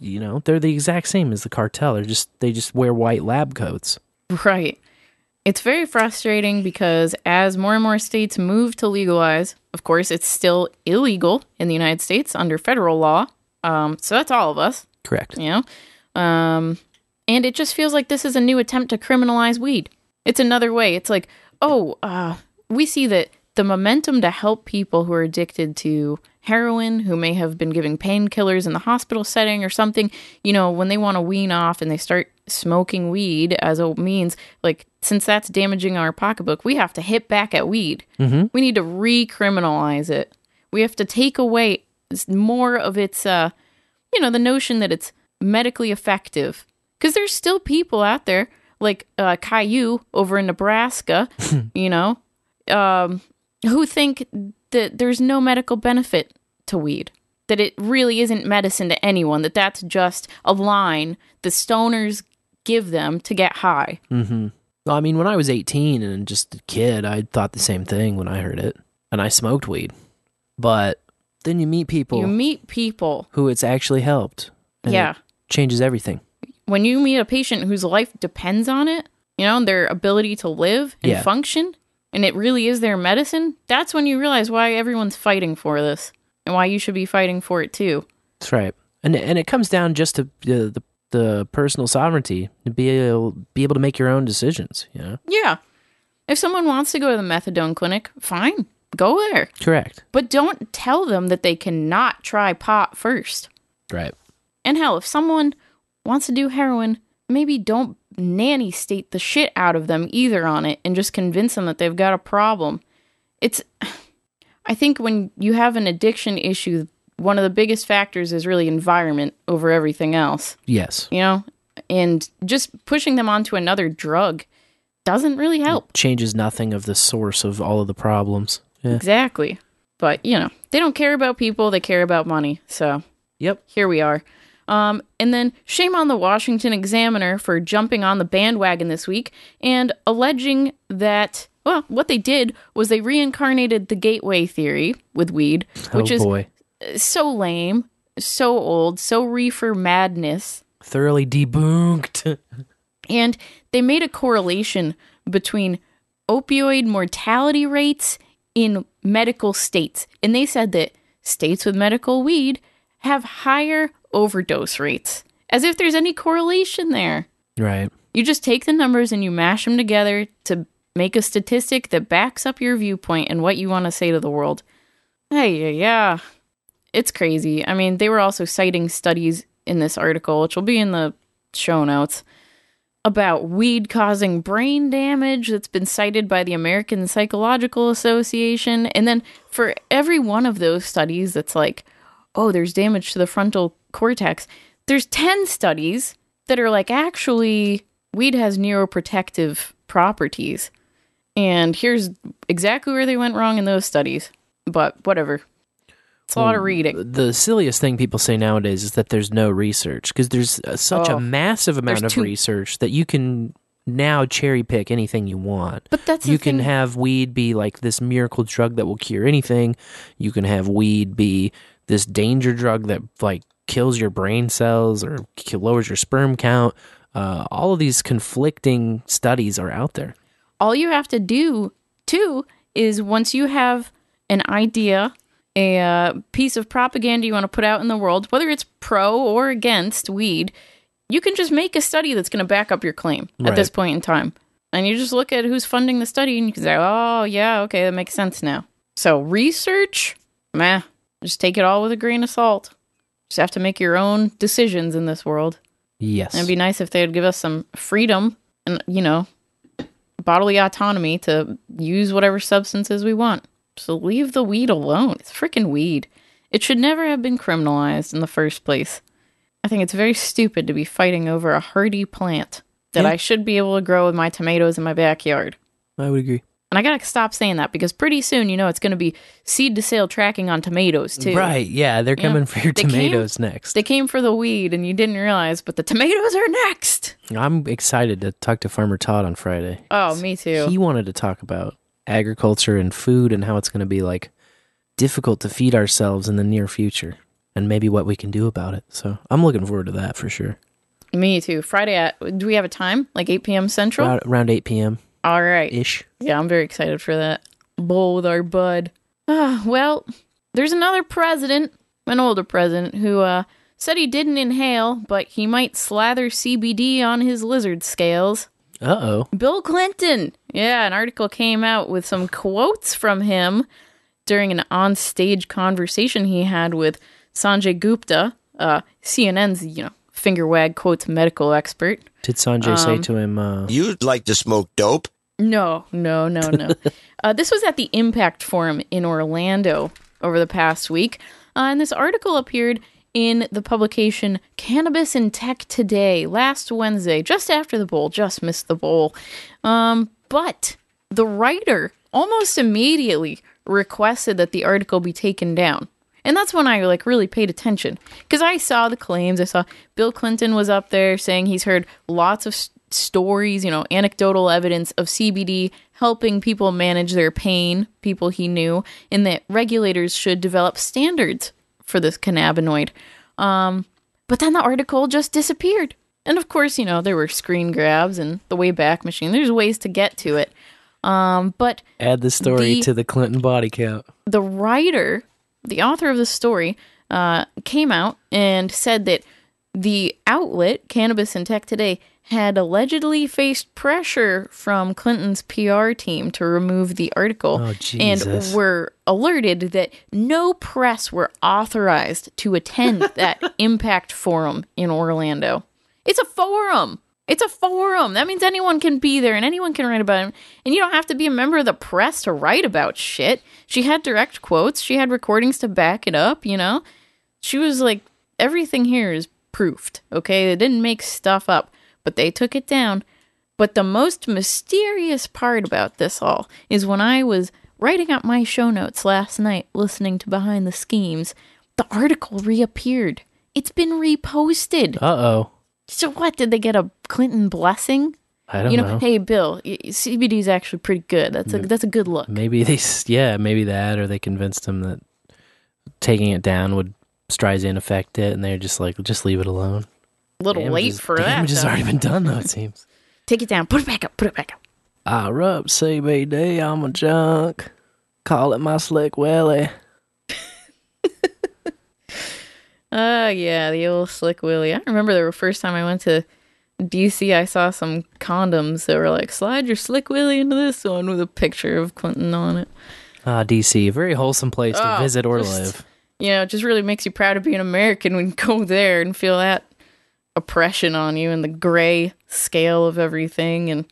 [SPEAKER 1] you know, they're the exact same as the cartel. They're just they just wear white lab coats.
[SPEAKER 6] Right. It's very frustrating because as more and more states move to legalize, of course, it's still illegal in the United States under federal law. Um, so that's all of us,
[SPEAKER 1] Correct.
[SPEAKER 6] you know? Um, and it just feels like this is a new attempt to criminalize weed. It's another way. It's like, oh, uh, we see that the momentum to help people who are addicted to heroin, who may have been giving painkillers in the hospital setting or something, you know, when they want to wean off and they start smoking weed as a means, like, since that's damaging our pocketbook, we have to hit back at weed.
[SPEAKER 1] Mhm.
[SPEAKER 6] We need to recriminalize it. We have to take away more of its, uh, you know, the notion that it's medically effective. Because there's still people out there like uh, Caillou over in Nebraska, you know, um, who think that there's no medical benefit to weed, that it really isn't medicine to anyone, that that's just a line the stoners give them to get high.
[SPEAKER 1] Mm-hmm. Well, I mean, when I was 18 and just a kid, I thought the same thing when I heard it, and I smoked weed. But then you meet people
[SPEAKER 6] You meet people,
[SPEAKER 1] who it's actually helped. and
[SPEAKER 6] Yeah.
[SPEAKER 1] it changes everything.
[SPEAKER 6] When you meet a patient whose life depends on it, you know, their ability to live and
[SPEAKER 1] Yeah.
[SPEAKER 6] function, and it really is their medicine, that's when you realize why everyone's fighting for this and why you should be fighting for it too.
[SPEAKER 1] That's right, and and it comes down just to uh, the the personal sovereignty to be able be able to make your own decisions. You know,
[SPEAKER 6] Yeah. If someone wants to go to the methadone clinic, fine, go there.
[SPEAKER 1] correct,
[SPEAKER 6] But don't tell them that they cannot try pot first.
[SPEAKER 1] right,
[SPEAKER 6] And hell, if someone wants to do heroin, maybe don't nanny state the shit out of them either on it and just convince them that they've got a problem. It's, I think when you have an addiction issue, one of the biggest factors is really environment over everything else,
[SPEAKER 1] yes,
[SPEAKER 6] you know? And just pushing them onto another drug doesn't really help.
[SPEAKER 1] changes nothing of the source of all of the problems. Yeah.
[SPEAKER 6] Exactly. But, you know, they don't care about people, they care about money. So,
[SPEAKER 1] Yep.
[SPEAKER 6] here we are. Um, and then shame on the Washington Examiner for jumping on the bandwagon this week and alleging that, well, what they did was they reincarnated the gateway theory with weed, which
[SPEAKER 1] oh
[SPEAKER 6] is
[SPEAKER 1] boy,
[SPEAKER 6] so lame, so old, so reefer madness.
[SPEAKER 1] thoroughly debunked.
[SPEAKER 6] And they made a correlation between opioid mortality rates in medical states. And they said that states with medical weed have higher overdose rates, as if there's any correlation there.
[SPEAKER 1] right.
[SPEAKER 6] You just take the numbers and you mash them together to make a statistic that backs up your viewpoint and what you want to say to the world. Hey, yeah, yeah. It's crazy. I mean, they were also citing studies in this article, which will be in the show notes, about weed causing brain damage that's been cited by the American Psychological Association. And then for every one of those studies that's like, oh, there's damage to the frontal cortex, there's 10 studies that are like, actually, weed has neuroprotective properties. And here's exactly where they went wrong in those studies. But whatever. It's a lot of reading.
[SPEAKER 1] The silliest thing people say nowadays is that there's no research because there's uh, such
[SPEAKER 6] Oh,
[SPEAKER 1] a massive amount of
[SPEAKER 6] too-
[SPEAKER 1] research that you can now cherry pick anything you want.
[SPEAKER 6] But that's
[SPEAKER 1] you can
[SPEAKER 6] thing-
[SPEAKER 1] have weed be like this miracle drug that will cure anything. You can have weed be this danger drug that like kills your brain cells or lowers your sperm count. Uh, all of these conflicting studies are out there.
[SPEAKER 6] all you have to do too is once you have an idea a uh, piece of propaganda you want to put out in the world whether it's pro or against weed you can just make a study that's going to back up your claim at this point in time and you just look at who's funding the study and you can say oh yeah okay that makes sense now so research meh just take it all with a grain of salt just have to make your own decisions in this world
[SPEAKER 1] Yes.
[SPEAKER 6] And It'd be nice if they'd give us some freedom and, you know, bodily autonomy to use whatever substances we want. So leave the weed alone. It's freaking weed. It should never have been criminalized in the first place. I think it's very stupid to be fighting over a hardy plant that
[SPEAKER 1] Yeah.
[SPEAKER 6] I should be able to grow with my tomatoes in my backyard.
[SPEAKER 1] I would agree.
[SPEAKER 6] And I gotta stop saying that because pretty soon, you know, it's gonna be seed to sale tracking on tomatoes too.
[SPEAKER 1] Right. Yeah. They're
[SPEAKER 6] You know,
[SPEAKER 1] coming for your
[SPEAKER 6] they came-
[SPEAKER 1] tomatoes next.
[SPEAKER 6] They came for the weed and you didn't realize, but the tomatoes are next.
[SPEAKER 1] I'm excited to talk to Farmer Todd on Friday.
[SPEAKER 6] Oh, me too.
[SPEAKER 1] He wanted to talk about agriculture and food and how it's going to be like difficult to feed ourselves in the near future and maybe what we can do about it. So I'm looking forward to that for sure.
[SPEAKER 6] Me too. Friday at do we have a time? Like eight PM Central?
[SPEAKER 1] Around, around 8 p.m.
[SPEAKER 6] All right.
[SPEAKER 1] ish.
[SPEAKER 6] Yeah, I'm very excited for that. Bowl with our bud. Ah, well, there's another president, an older president, who uh said he didn't inhale, but he might slather CBD on his lizard scales.
[SPEAKER 1] Uh oh.
[SPEAKER 6] Bill Clinton. Yeah, an article came out with some quotes from him during an on-stage conversation he had with Sanjay Gupta, uh, CNN's you know finger wag quotes medical expert.
[SPEAKER 1] Did Sanjay say
[SPEAKER 6] Um,
[SPEAKER 1] to him, uh,
[SPEAKER 3] You'd like to smoke dope?
[SPEAKER 6] No, no, no, no. uh, this was at the Impact Forum in Orlando over the past week. Uh, and this article appeared in the publication Cannabis in Tech Today last Wednesday, just after the bowl, just missed the bowl. Um, but the writer almost immediately requested that the article be taken down. And that's when I like really paid attention because I saw the claims. I saw Bill Clinton was up there saying he's heard lots of stories, you know, anecdotal evidence of CBD helping people manage their pain, people he knew, and that regulators should develop standards for this cannabinoid. Um, but then the article just disappeared. And of course, you know, there were screen grabs and the Wayback Machine. There's ways to get to it. Um, but
[SPEAKER 1] add the story
[SPEAKER 6] the-
[SPEAKER 1] to the Clinton body count?
[SPEAKER 6] the writer, the author of the story, uh, came out and said that the outlet, Cannabis and Tech Today, had allegedly faced pressure from Clinton's PR team to remove the article
[SPEAKER 1] Oh,
[SPEAKER 6] and were alerted that no press were authorized to attend that impact forum in Orlando. It's a forum. It's a forum. That means anyone can be there and anyone can write about it. And you don't have to be a member of the press to write about shit. She had direct quotes. She had recordings to back it up, you know? She was like, everything here is proofed, okay? They didn't make stuff up, but they took it down. But the most mysterious part about this all is when I was writing up my show notes last night, listening to Behind the Schemes, the article reappeared. It's been reposted.
[SPEAKER 1] Uh oh.
[SPEAKER 6] So what? Did they get a Clinton blessing?
[SPEAKER 1] I don't
[SPEAKER 6] you know,
[SPEAKER 1] know.
[SPEAKER 6] hey Bill, CBD is actually pretty good. That's a that's a good look.
[SPEAKER 1] Maybe they, yeah, maybe that, or they convinced him that taking it down would Streisand affect it, and they're just like, just leave it alone.
[SPEAKER 6] A little
[SPEAKER 1] Damage
[SPEAKER 6] late
[SPEAKER 1] is-
[SPEAKER 6] for that.
[SPEAKER 1] Damage has
[SPEAKER 6] though.
[SPEAKER 1] already been done, though. It seems.
[SPEAKER 6] Take it down. Put it back up. Put it back up.
[SPEAKER 1] I rub CBD on my junk. Call it my slick willy.
[SPEAKER 6] Oh yeah, the old slick willy. I remember the first time I went to DC, I saw some condoms that were like, "Slide your slick willy into this one" with a picture of Clinton on it.
[SPEAKER 1] Ah, DC, a very wholesome place to
[SPEAKER 6] Oh,
[SPEAKER 1] visit or
[SPEAKER 6] just-
[SPEAKER 1] live.
[SPEAKER 6] You know, it just really makes you proud to be an American when you go there and feel that oppression on you and the gray scale of everything and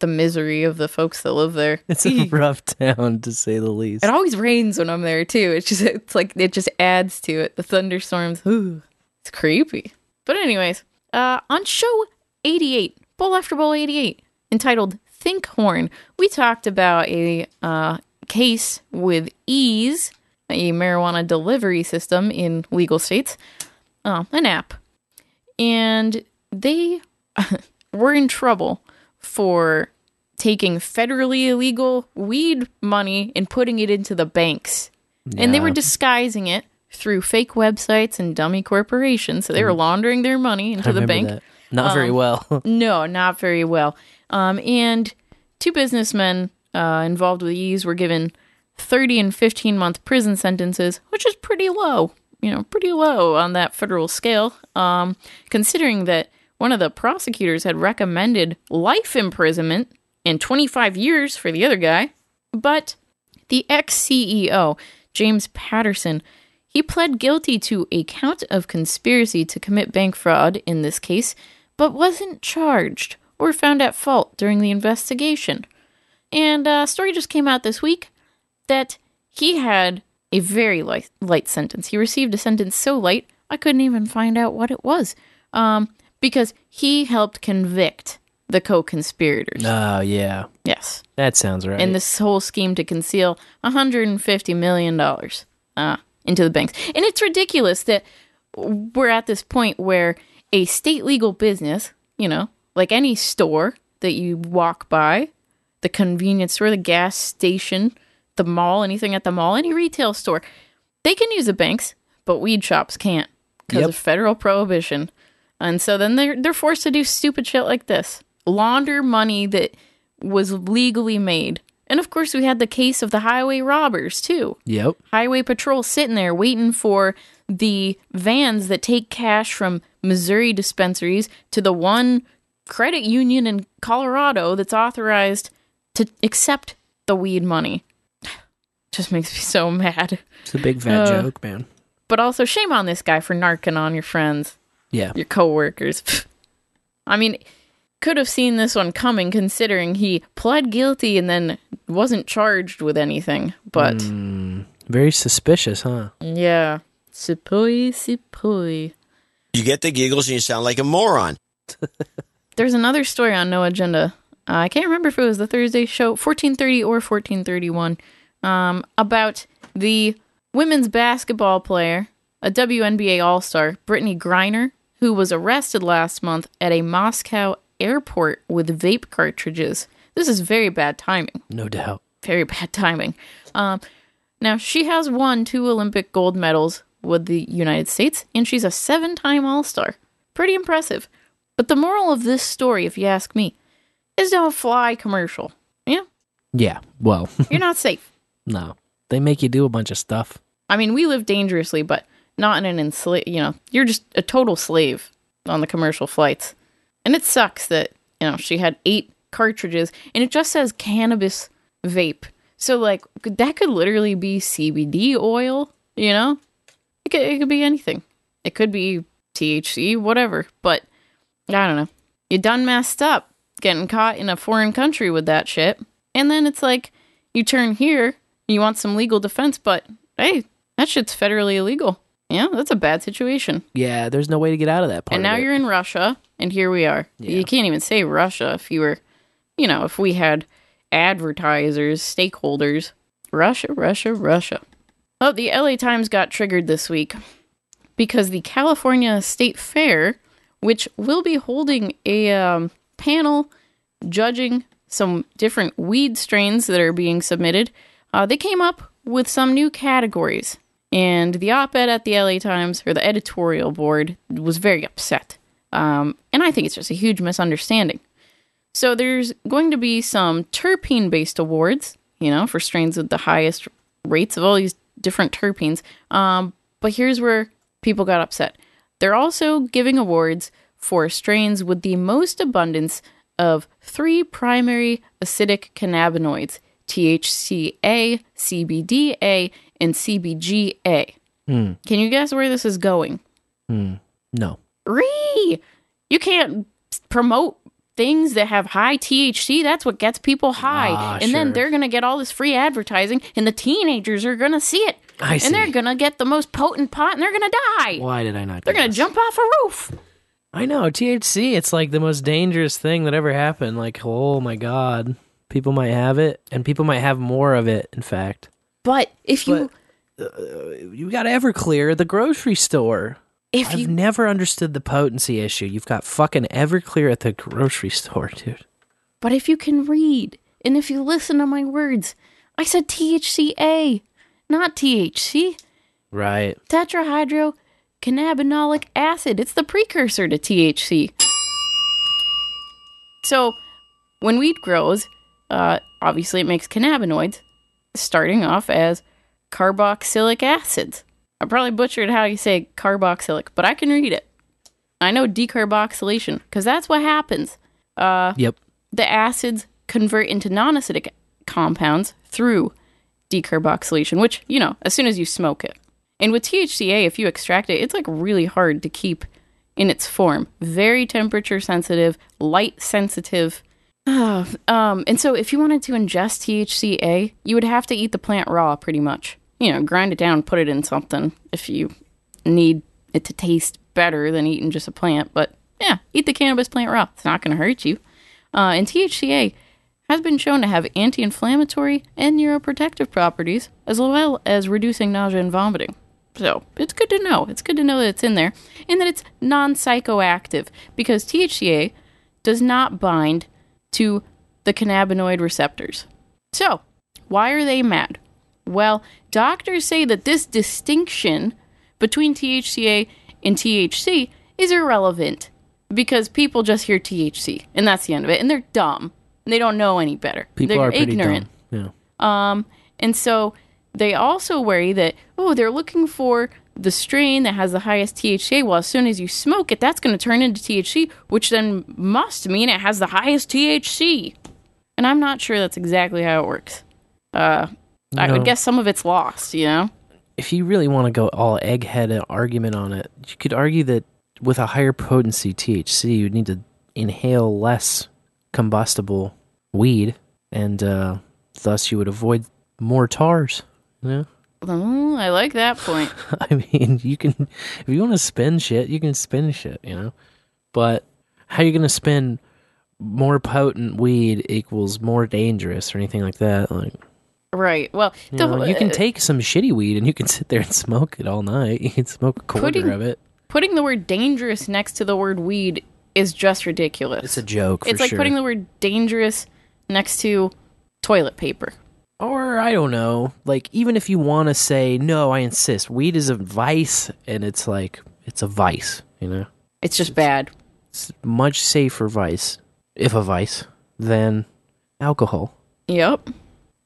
[SPEAKER 6] the misery of the folks that live there.
[SPEAKER 1] It's a rough town to say the least.
[SPEAKER 6] It always rains when I'm there too. It's just it's like it just adds to it. The thunderstorms. Ooh, it's creepy. But anyways, uh, on show 88, bowl after bowl 88, entitled "Think Horn," we talked about a uh, case with Eaze a marijuana delivery system in legal states, uh, an app. And they were in trouble for taking federally illegal weed money and putting it into the banks. And they were disguising it through fake websites and dummy corporations. So they were laundering their money into the bank.
[SPEAKER 1] that. Not very
[SPEAKER 6] Um,
[SPEAKER 1] well.
[SPEAKER 6] no, not very well. Um, and two businessmen uh, involved with these were given 30 and 15 month prison sentences, which is pretty low. You know, pretty low on that federal scale, um, considering that one of the prosecutors had recommended life imprisonment and 25 years for the other guy. But the ex CEO, James Patterson, he pled guilty to a count of conspiracy to commit bank fraud in this case, but wasn't charged or found at fault during the investigation. And a story just came out this week that he had a very light, light sentence. He received a sentence so light, I couldn't even find out what it was. Um, because he helped convict the co conspirators.
[SPEAKER 1] Oh yeah,
[SPEAKER 6] Yes.
[SPEAKER 1] that sounds right.
[SPEAKER 6] And this whole scheme to conceal $150 million uh, into the banks. And it's ridiculous that we're at this point where a state legal business, you know, like any store that you walk by, the convenience store, the gas station, the mall, anything at the mall, any retail store, they can use the banks, but weed shops can't because
[SPEAKER 1] Yep.
[SPEAKER 6] of federal prohibition. And so then they're they're forced to do stupid shit like this. Launder money that was legally made. And of course we had the case of the highway robbers too.
[SPEAKER 1] yep.
[SPEAKER 6] Highway patrol sitting there waiting for the vans that take cash from Missouri dispensaries to the one credit union in Colorado that's authorized to accept the weed money. Just makes me so mad.
[SPEAKER 1] It's a big fat
[SPEAKER 6] Uh,
[SPEAKER 1] joke, man.
[SPEAKER 6] But also shame on this guy for narking on your friends,
[SPEAKER 1] Yeah.
[SPEAKER 6] your coworkers. I mean, could have seen this one coming considering he pled guilty and then wasn't charged with anything. But
[SPEAKER 1] Mm, very suspicious, huh?
[SPEAKER 6] yeah, Sipui Sipui.
[SPEAKER 3] You get the giggles and you sound like a moron.
[SPEAKER 6] There's another story on No Agenda. Uh, I can't remember if it was the Thursday show, 1430 or 1431, um, about the women's basketball player, a WNBA All Star, Brittney Griner, who was arrested last month at a Moscow airport with vape cartridges. This is very bad timing.
[SPEAKER 1] No doubt.
[SPEAKER 6] Very bad timing. Um, now, she has won two Olympic gold medals with the United States, and she's a seven time All Star. Pretty impressive. But the moral of this story, if you ask me, is don't fly commercial. Yeah,
[SPEAKER 1] Yeah. Well,
[SPEAKER 6] you're not safe.
[SPEAKER 1] No. They make you do a bunch of stuff.
[SPEAKER 6] I mean, we live dangerously, but not in an enslave. You know, you're just a total slave on the commercial flights, and it sucks that you know she had eight cartridges, and it just says cannabis vape. So like that could literally be CBD oil. You know, it could it could be anything. It could be THC, whatever. But I don't know. You done messed up getting caught in a foreign country with that shit, and then it's like you turn here, you want some legal defense, but hey, that shit's federally illegal. Yeah, that's a bad situation.
[SPEAKER 1] Yeah, there's no way to get out of that part.
[SPEAKER 6] and now you're in Russia, and here we are. You can't even say Russia if you were, you know, if we had advertisers, stakeholders. Russia, Russia, Russia. Oh, the LA Times got triggered this week because the California State Fair, which will be holding a um, panel judging some different weed strains that are being submitted, uh, they came up with some new categories. And the op ed at the LA Times, or the editorial board, was very upset. Um, and I think it's just a huge misunderstanding. So there's going to be some terpene based awards, you know, for strains with the highest rates of all these different terpenes. Um, but here's where people got upset. They're also giving awards for strains with the most abundance of three primary acidic cannabinoids THCA, CBDA, and CBGA.
[SPEAKER 1] Hmm.
[SPEAKER 6] Can you guess where this is going?
[SPEAKER 1] Hmm. No.
[SPEAKER 6] Ree! You can't promote things that have high THC. That's what gets people high.
[SPEAKER 1] Ah,
[SPEAKER 6] and then they're going to get all this free advertising, and the teenagers are going to see it.
[SPEAKER 1] I
[SPEAKER 6] and they're going to get the most potent pot, and they're going to die.
[SPEAKER 1] Why did I not?
[SPEAKER 6] They're going to jump off a roof.
[SPEAKER 1] I know THC. It's like the most dangerous thing that ever happened. Like, oh my god, people might have it, and people might have more of it. In fact,
[SPEAKER 6] But if you
[SPEAKER 1] uh, you got Everclear at the grocery store.
[SPEAKER 6] If
[SPEAKER 1] I've
[SPEAKER 6] you-
[SPEAKER 1] never understood the potency issue. You've got fucking Everclear at the grocery store, dude.
[SPEAKER 6] But if you can read and if you listen to my words, I said THCA, not THC.
[SPEAKER 1] Right.
[SPEAKER 6] Tetrahydrocannabinolic acid. It's the precursor to THC. So, when weed grows, uh, obviously it makes cannabinoids, starting off as carboxylic acids. I probably butchered how you say carboxylic, but I can read it. I know decarboxylation because that's what happens. Uh,
[SPEAKER 1] Yep.
[SPEAKER 6] the acids convert into non-acidic compounds through decarboxylation, which, you know, as soon as you smoke it. And with THCA, if you extract it, it's like really hard to keep in its form. Very temperature sensitive, light sensitive. Ah, um, and so if you wanted to ingest THCA, you would have to eat the plant raw pretty much. You know, grind it down, put it in something if you need it to taste better than eating just a plant. But yeah, eat the cannabis plant raw. It's not going to hurt you. Uh, and THCA has been shown to have anti inflammatory and neuroprotective properties, as well as reducing nausea and vomiting. So it's good to know. It's good to know that it's in there and that it's non psychoactive because THCA does not bind to the cannabinoid receptors. So, why are they mad? Well, doctors say that this distinction between THCA and THC is irrelevant because people just hear THC and that's the end of it. And they're dumb. They don't know any better.
[SPEAKER 1] People
[SPEAKER 6] they're
[SPEAKER 1] are
[SPEAKER 6] ignorant.
[SPEAKER 1] dumb. Yeah.
[SPEAKER 6] Um, and so they also worry that, oh, they're looking for the strain that has the highest THCA. Well, as soon as you smoke it, that's going to turn into THC, which then must mean it has the highest THC. And I'm not sure that's exactly how it works. Uh, I would guess some of it's lost, you know?
[SPEAKER 1] If you really want to go all egghead argument on it, you could argue that with a higher potency THC, you'd need to inhale less combustible weed, and uh, thus you would avoid more tars. Yeah.
[SPEAKER 6] Oh, I like that point.
[SPEAKER 1] I mean, you can if you want to spin shit, you can spin shit, you know. But how you going to spin more potent weed equals more dangerous or anything like that? Like,
[SPEAKER 6] right. Well,
[SPEAKER 1] you,
[SPEAKER 6] the-
[SPEAKER 1] know, you can take some shitty weed and you can sit there and smoke it all night. You can smoke a quarter
[SPEAKER 6] Putting-
[SPEAKER 1] of it.
[SPEAKER 6] putting the word dangerous next to the word weed is just ridiculous.
[SPEAKER 1] It's a joke.
[SPEAKER 6] It's like
[SPEAKER 1] sure.
[SPEAKER 6] putting the word dangerous next to toilet paper.
[SPEAKER 1] Or I don't know. Like even if you want to say no, I insist. Weed is a vice, and it's like it's a vice. You know,
[SPEAKER 6] It's just bad.
[SPEAKER 1] it's much safer vice, if a vice, than alcohol.
[SPEAKER 6] Yep.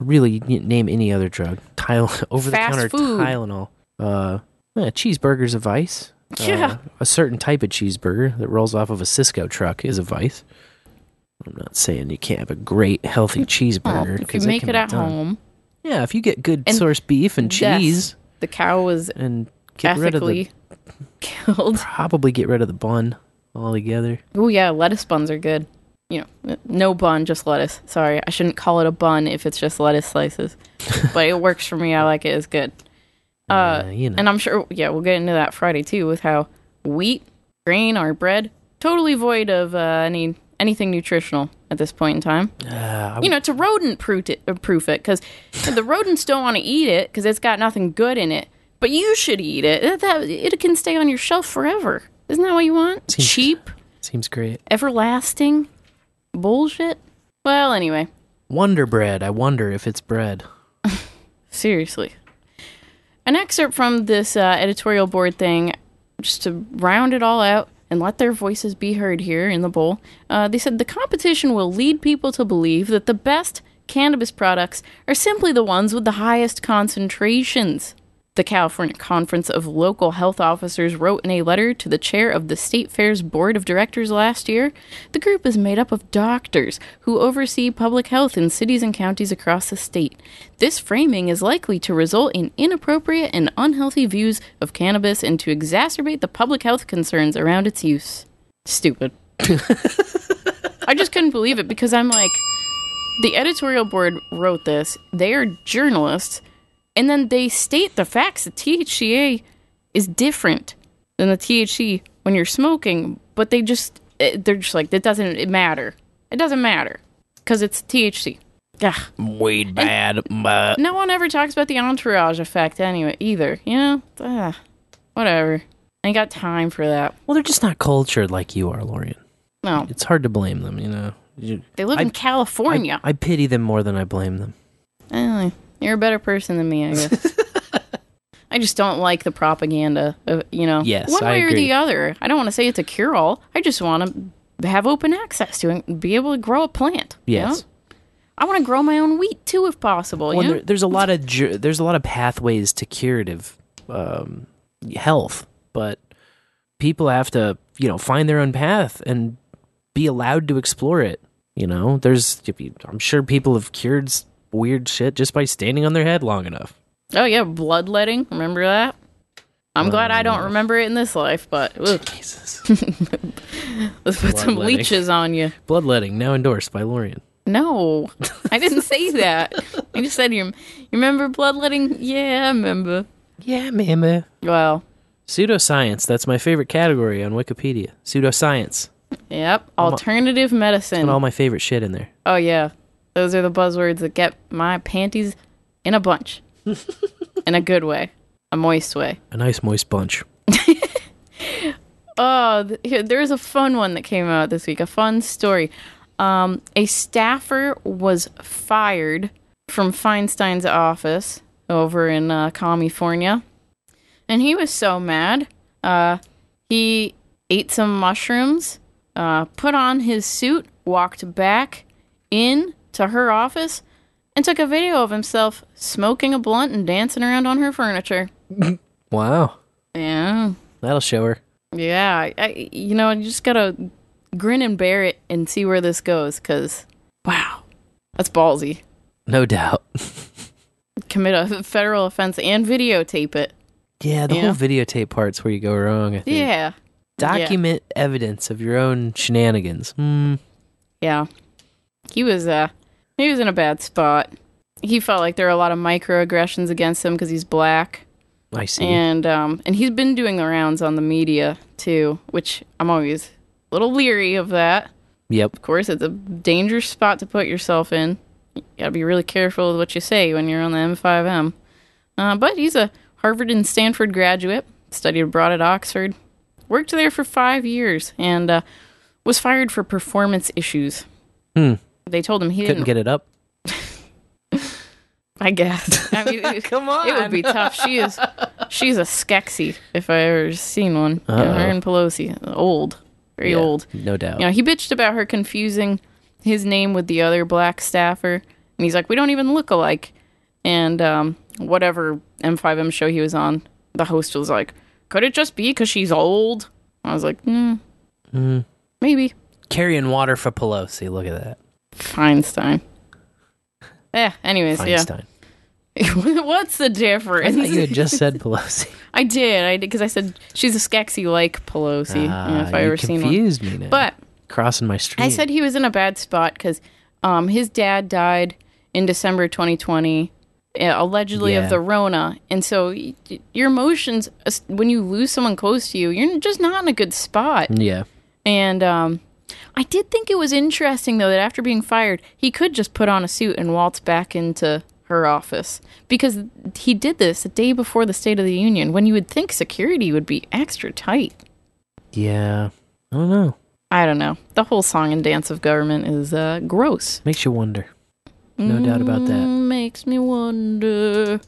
[SPEAKER 1] Really, name any other drug. Tylenol, over the counter
[SPEAKER 6] food.
[SPEAKER 1] Tylenol. Uh, yeah, cheeseburger's a vice.
[SPEAKER 6] Yeah.
[SPEAKER 1] Uh, a certain type of cheeseburger that rolls off of a Sysco truck is a vice. I'm not saying you can't have a great healthy
[SPEAKER 6] Well,
[SPEAKER 1] cheeseburger.
[SPEAKER 6] if you make
[SPEAKER 1] can
[SPEAKER 6] it at
[SPEAKER 1] done.
[SPEAKER 6] home,
[SPEAKER 1] Yeah, if you get good
[SPEAKER 6] And
[SPEAKER 1] source beef and
[SPEAKER 6] yes,
[SPEAKER 1] cheese
[SPEAKER 6] the cow was
[SPEAKER 1] and get rid of the
[SPEAKER 6] ethically killed.
[SPEAKER 1] probably get rid of the bun altogether.
[SPEAKER 6] Oh yeah, lettuce buns are good. You know, no bun, just lettuce. Sorry, I shouldn't call it a bun if it's just lettuce slices, but it works for me. I like it. It's good. Uh,
[SPEAKER 1] you know.
[SPEAKER 6] and I'm sure, yeah, we'll get into that Friday too with how wheat, grain, or bread totally void of uh, any anything nutritional at this point in time.
[SPEAKER 1] Uh,
[SPEAKER 6] you know, to rodent proof it, proof it, because the rodents don't want to eat it because it's got nothing good in it. But you should eat it. That, that it can stay on your shelf forever. Isn't that what you want?
[SPEAKER 1] Seems-
[SPEAKER 6] Cheap,
[SPEAKER 1] seems great.
[SPEAKER 6] everlasting bullshit. Well, anyway,
[SPEAKER 1] Wonder bread. I wonder if it's bread.
[SPEAKER 6] seriously. An excerpt from this uh, editorial board thing, just to round it all out and let their voices be heard here in the bowl. Uh, they said the competition will lead people to believe that the best cannabis products are simply the ones with the highest concentrations. The California Conference of Local Health Officers wrote in a letter to the chair of the State Fair's Board of Directors last year. The group is made up of doctors who oversee public health in cities and counties across the state. This framing is likely to result in inappropriate and unhealthy views of cannabis and to exacerbate the public health concerns around its use. Stupid. I just couldn't believe it because I'm like, the editorial board wrote this. They are journalists, and then they state the facts that THCA is different than the THC when you're smoking, but they just eh, they're just like it doesn't it matter. It doesn't matter because it's THC. Ugh.
[SPEAKER 1] Weed bad, but
[SPEAKER 6] No one ever talks about the entourage effect anyway, either. You know? Ugh. Whatever. I ain't got time for that.
[SPEAKER 1] well, they're just not cultured like you are, Lorian.
[SPEAKER 6] No.
[SPEAKER 1] It's hard to blame them, you know. You-
[SPEAKER 6] They live in
[SPEAKER 1] I-
[SPEAKER 6] California.
[SPEAKER 1] I pity them more than I blame them.
[SPEAKER 6] Anyway, you're a better person than me, I guess. I just don't like the propaganda, of, you know,
[SPEAKER 1] Yes,
[SPEAKER 6] one way or the other. I don't want to say it's a cure all. I just want to have open access to it and be able to grow a plant. you
[SPEAKER 1] Yes.
[SPEAKER 6] know? I want to grow my own wheat too, if possible.
[SPEAKER 1] Well,
[SPEAKER 6] you
[SPEAKER 1] there, there's a lot of ju- there's a lot of pathways to curative um, health, but people have to you know find their own path and be allowed to explore it. You know, there's I'm sure people have cured weird shit just by standing on their head long enough.
[SPEAKER 6] Oh yeah, bloodletting. Remember that? I'm glad I
[SPEAKER 1] Oh.
[SPEAKER 6] don't remember it in this life, but ugh. let's put some leeches on you.
[SPEAKER 1] Bloodletting now endorsed by Lorian.
[SPEAKER 6] No, I didn't say that. I just said you. You remember bloodletting? Yeah, I remember.
[SPEAKER 1] Yeah, remember.
[SPEAKER 6] Well,
[SPEAKER 1] Pseudoscience. That's my favorite category on Wikipedia. Pseudoscience.
[SPEAKER 6] yep. Alternative
[SPEAKER 1] Put
[SPEAKER 6] medicine.
[SPEAKER 1] all my favorite shit in there.
[SPEAKER 6] Oh yeah, those are the buzzwords that get my panties in a bunch, in a good way, a moist way.
[SPEAKER 1] A nice moist bunch.
[SPEAKER 6] Oh, th- here, there's a fun one that came out this week. A fun story. Um, a staffer was fired from Feinstein's office over in uh, California, and he was so mad. Uh, he ate some mushrooms, uh, put on his suit, walked back in to her office, and took a video of himself smoking a blunt and dancing around on her furniture.
[SPEAKER 1] Wow,
[SPEAKER 6] Yeah.
[SPEAKER 1] that'll show her.
[SPEAKER 6] Yeah, I, you know, you just gotta grin and bear it and see where this goes, because wow, that's ballsy.
[SPEAKER 1] No doubt.
[SPEAKER 6] Commit a federal offense and videotape it.
[SPEAKER 1] Yeah, the
[SPEAKER 6] Yeah.
[SPEAKER 1] whole videotape part's where you go wrong. I think.
[SPEAKER 6] Yeah,
[SPEAKER 1] Document evidence of your own shenanigans. Hmm.
[SPEAKER 6] yeah. He was uh, he was in a bad spot. He felt like there were a lot of microaggressions against him because he's black.
[SPEAKER 1] I see.
[SPEAKER 6] and um and he's been doing the rounds on the media too which i'm always a little leery of that
[SPEAKER 1] Yep.
[SPEAKER 6] of course it's a dangerous spot to put yourself in you gotta be really careful with what you say when you're on the m5m uh, but he's a harvard and stanford graduate studied abroad at oxford worked there for five years and uh, was fired for performance issues
[SPEAKER 1] Hmm.
[SPEAKER 6] They told him he
[SPEAKER 1] Couldn't
[SPEAKER 6] didn't
[SPEAKER 1] get it up.
[SPEAKER 6] I guess. I mean, it-
[SPEAKER 1] Come on.
[SPEAKER 6] It would be tough. She is, she's a Skeksis if I ever seen one. Her and Pelosi, old, very
[SPEAKER 1] Yeah,
[SPEAKER 6] old.
[SPEAKER 1] No doubt.
[SPEAKER 6] You know, he bitched about her confusing his name with the other black staffer, and he's like, "We don't even look alike." And um, whatever M5M show he was on, the host was like, "Could it just be because she's old?" I was like, mm,
[SPEAKER 1] Hmm.
[SPEAKER 6] "Maybe."
[SPEAKER 1] Carrying water for Pelosi. Look at that.
[SPEAKER 6] Feinstein. Eh. Anyways,
[SPEAKER 1] Feinstein.
[SPEAKER 6] yeah. What's the
[SPEAKER 1] I
[SPEAKER 6] difference?
[SPEAKER 1] thought you had just said Pelosi.
[SPEAKER 6] I did. I did because I said she's a Skeksis like Pelosi. you know,
[SPEAKER 1] Ah,
[SPEAKER 6] if I
[SPEAKER 1] you
[SPEAKER 6] ever seen one.
[SPEAKER 1] confused me now.
[SPEAKER 6] But
[SPEAKER 1] Crossing my street.
[SPEAKER 6] I said he was in a bad spot because um, his dad died in December 2020, uh, allegedly
[SPEAKER 1] Yeah.
[SPEAKER 6] of the Rona, and so your emotions when you lose someone close to you, you're just not in a good spot.
[SPEAKER 1] Yeah.
[SPEAKER 6] And um, I did think it was interesting though that after being fired, he could just put on a suit and waltz back into her office because he did this the day before the State of the Union when you would think security would be extra tight.
[SPEAKER 1] Yeah. I don't know.
[SPEAKER 6] I don't know. The whole song and dance of government is uh, gross.
[SPEAKER 1] Makes you wonder. No doubt about that.
[SPEAKER 6] Mm, Makes me wonder.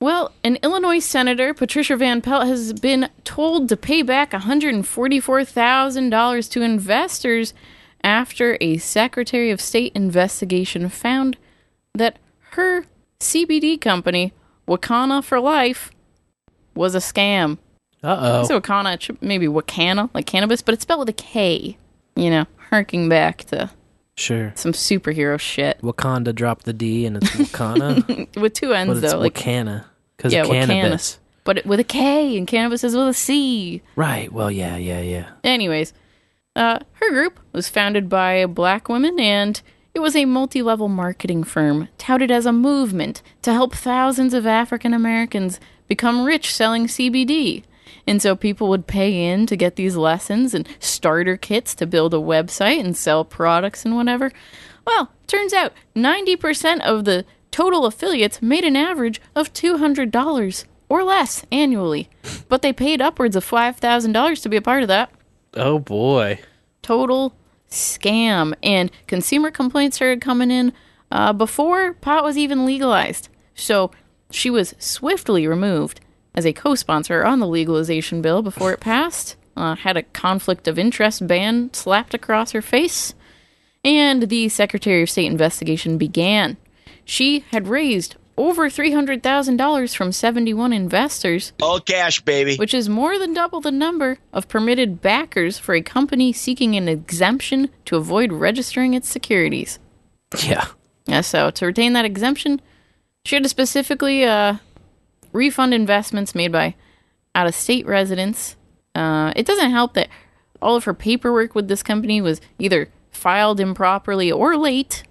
[SPEAKER 6] Well, an Illinois senator, Patricia Van Pelt, has been told to pay back $144,000 to investors after a Secretary of State investigation found that her CBD company, Wakanna for Life, was a scam.
[SPEAKER 1] Uh
[SPEAKER 6] oh. So Wakanna, maybe Wakanna, like cannabis, but it's spelled with a K. You know, harking back to
[SPEAKER 1] Sure.
[SPEAKER 6] some superhero shit.
[SPEAKER 1] Wakanda dropped the D and it's Wakanna.
[SPEAKER 6] with two
[SPEAKER 1] it's
[SPEAKER 6] though, like
[SPEAKER 1] Wakanna. Because
[SPEAKER 6] yeah,
[SPEAKER 1] of
[SPEAKER 6] Wakanna.
[SPEAKER 1] cannabis.
[SPEAKER 6] but it, with a K, and cannabis is with a C.
[SPEAKER 1] Right. Well, yeah, yeah, yeah.
[SPEAKER 6] Anyways, uh, her group was founded by a black women, and it was a multi-level marketing firm touted as a movement to help thousands of African Americans become rich selling CBD. And so people would pay in to get these lessons and starter kits to build a website and sell products and whatever. Well, turns out 90% of the total affiliates made an average of $200 or less annually, but they paid upwards of $5,000 to be a part of that.
[SPEAKER 1] Oh boy.
[SPEAKER 6] Total scam. And consumer complaints started coming in uh, before pot was even legalized. So she was swiftly removed as a co sponsor on the legalization bill before it passed, uh, had a conflict of interest ban slapped across her face, and the Secretary of State investigation began. She had raised over $300,000 from 71 investors,
[SPEAKER 3] All cash, baby.
[SPEAKER 6] which is more than double the number of permitted backers for a company seeking an exemption to avoid registering its securities.
[SPEAKER 1] Yeah.
[SPEAKER 6] Yeah, so to retain that exemption, she had to specifically uh, refund investments made by out of state residents. Uh, it doesn't help that all of her paperwork with this company was either filed improperly or late.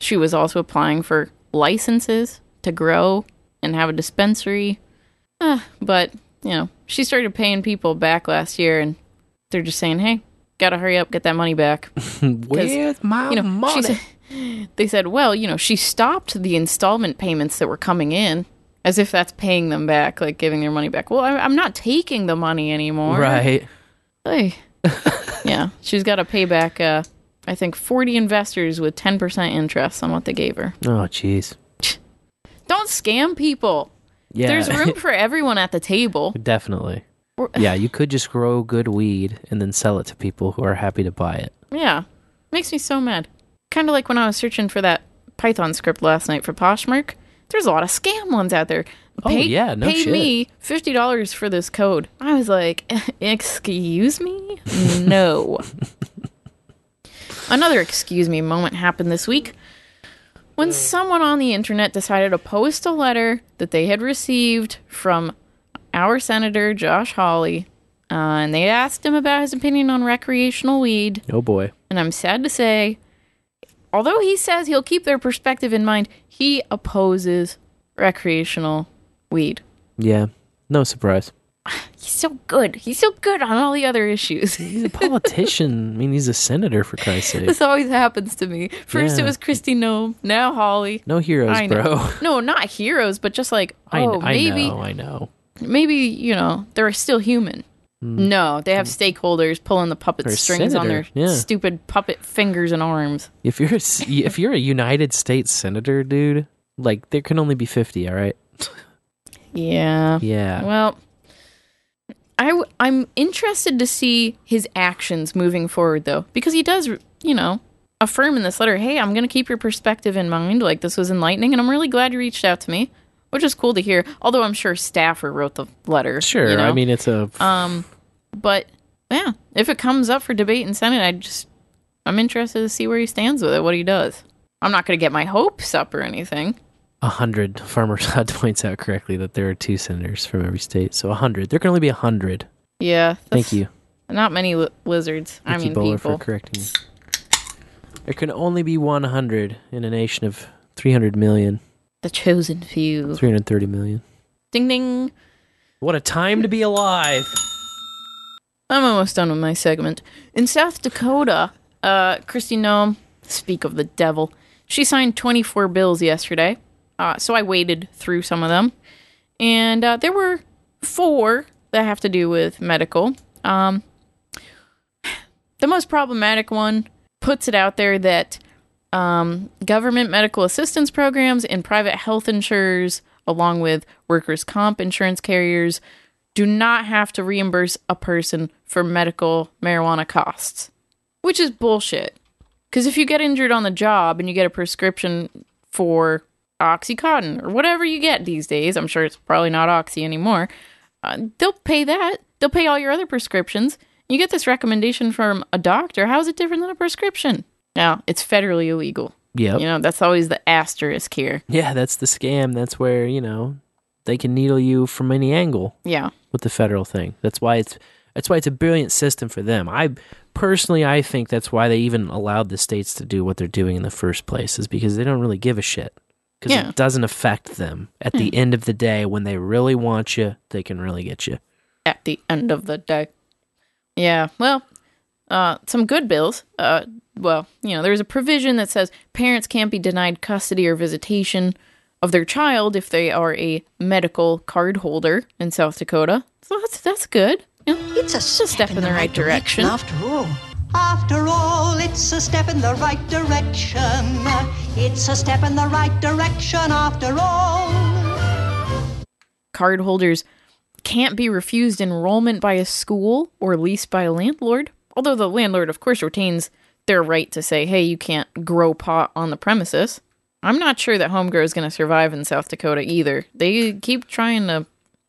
[SPEAKER 6] She was also applying for licenses to grow and have a dispensary. Uh, but, you know, she started paying people back last year and they're just saying, hey, gotta hurry up, get that money back.
[SPEAKER 1] Where's my
[SPEAKER 6] you know,
[SPEAKER 1] money?
[SPEAKER 6] said- they said, well, you know, she stopped the installment payments that were coming in as if that's paying them back, like giving their money back. Well, I, I'm not taking the money anymore.
[SPEAKER 1] Right.
[SPEAKER 6] Hey. yeah, she's got to pay back, uh, I think, 40 investors with 10% interest on what they gave her.
[SPEAKER 1] Oh jeez.
[SPEAKER 6] Don't scam people.
[SPEAKER 1] Yeah.
[SPEAKER 6] There's room for everyone at the table.
[SPEAKER 1] Definitely. Yeah, you could just grow good weed and then sell it to people who are happy to buy it.
[SPEAKER 6] Yeah. Makes me so mad. Kind of like when I was searching for that Python script last night for Poshmark. There's a lot of scam ones out there.
[SPEAKER 1] Oh, yeah, no
[SPEAKER 6] paid
[SPEAKER 1] shit.
[SPEAKER 6] me fifty dollars for this code. I was like, "Excuse me, no." Another excuse me moment happened this week when someone on the internet decided to post a letter that they had received from our senator Josh Hawley, uh, and they asked him about his opinion on recreational weed.
[SPEAKER 1] Oh boy.
[SPEAKER 6] And I'm sad to say, although he says he'll keep their perspective in mind, he opposes recreational weed.
[SPEAKER 1] Yeah. No surprise.
[SPEAKER 6] He's so good. He's so good on all the other issues.
[SPEAKER 1] He's a politician. I mean, he's a senator for Christ's sake.
[SPEAKER 6] this always happens to me. First it was Kristi Noem, now Hawley.
[SPEAKER 1] No heroes,
[SPEAKER 6] I know.
[SPEAKER 1] bro.
[SPEAKER 6] No, not heroes, but just like,
[SPEAKER 1] I,
[SPEAKER 6] oh,
[SPEAKER 1] I
[SPEAKER 6] maybe,
[SPEAKER 1] know. I know.
[SPEAKER 6] maybe you know they're still human. No, they have stakeholders pulling the puppet
[SPEAKER 1] Hmm. A
[SPEAKER 6] strings on their
[SPEAKER 1] senator, yeah.
[SPEAKER 6] stupid puppet fingers and arms.
[SPEAKER 1] If you're a, s- if you're a United States senator, dude, like there can only be fifty. All right.
[SPEAKER 6] Yeah.
[SPEAKER 1] Yeah.
[SPEAKER 6] Well, I w- I'm interested to see his actions moving forward, though, because he does, you know, affirm in this letter, "Hey, I'm going to keep your perspective in mind. Like this was enlightening, and I'm really glad you reached out to me." Which is cool to hear. Although I'm sure staffer wrote the letter.
[SPEAKER 1] Sure.
[SPEAKER 6] you know?
[SPEAKER 1] I mean, it's a
[SPEAKER 6] um, but yeah, if it comes up for debate in Senate, I just I'm interested to see where he stands with it, what he does. I'm not going to get my hopes up or anything.
[SPEAKER 1] a hundred. Farmer Todd points out correctly that there are two senators from every state, so a hundred. There can only be a hundred.
[SPEAKER 6] Yeah.
[SPEAKER 1] Thank you.
[SPEAKER 6] Not many li- lizards. I
[SPEAKER 1] Thank you,
[SPEAKER 6] mean,
[SPEAKER 1] Bowler,
[SPEAKER 6] people.
[SPEAKER 1] for correcting me. There can only be 100 in a nation of 300 million,
[SPEAKER 6] The chosen few.
[SPEAKER 1] 330 million.
[SPEAKER 6] Ding ding.
[SPEAKER 1] What a time to be alive.
[SPEAKER 6] I'm almost done with my segment. In South Dakota, uh, Kristi Noem, speak of the devil, she signed 24 bills yesterday. Uh, so I waded through some of them. And uh, there were four that have to do with medical. Um, the most problematic one puts it out there that um, government medical assistance programs and private health insurers, along with workers' comp insurance carriers, do not have to reimburse a person for medical marijuana costs, which is bullshit. Because if you get injured on the job and you get a prescription for Oxycontin or whatever you get these days, I'm sure it's probably not Oxy anymore, uh, they'll pay that. They'll pay all your other prescriptions. You get this recommendation from a doctor. How is it different than a prescription? Now, it's federally illegal.
[SPEAKER 1] Yeah.
[SPEAKER 6] You know, that's always the asterisk here.
[SPEAKER 1] Yeah, that's the scam. That's where, you know, they can needle you from any angle
[SPEAKER 6] Yeah.
[SPEAKER 1] with the federal thing. That's why it's that's why it's a brilliant system for them. I personally I think that's why they even allowed the states to do what they're doing in the first place is because they don't really give a shit. Cuz
[SPEAKER 6] Yeah.
[SPEAKER 1] it doesn't affect them. At the end of the day when they really want you, they can really get you.
[SPEAKER 6] At the end of the day. Yeah. Well, uh, some good bills. Uh, well, you know, there's a provision that says parents can't be denied custody or visitation of their child if they are a medical card holder in South Dakota. So that's that's good. You know,
[SPEAKER 13] It's a
[SPEAKER 6] a step in the right direction.
[SPEAKER 13] After all. After all, it's a step in the right direction. It's a step in the right direction after all.
[SPEAKER 6] Card holders can't be refused enrollment by a school or leased by a landlord, although the landlord, of course, retains their right to say, hey, you can't grow pot on the premises. I'm not sure that Homegrow is going to survive in South Dakota either. They keep trying to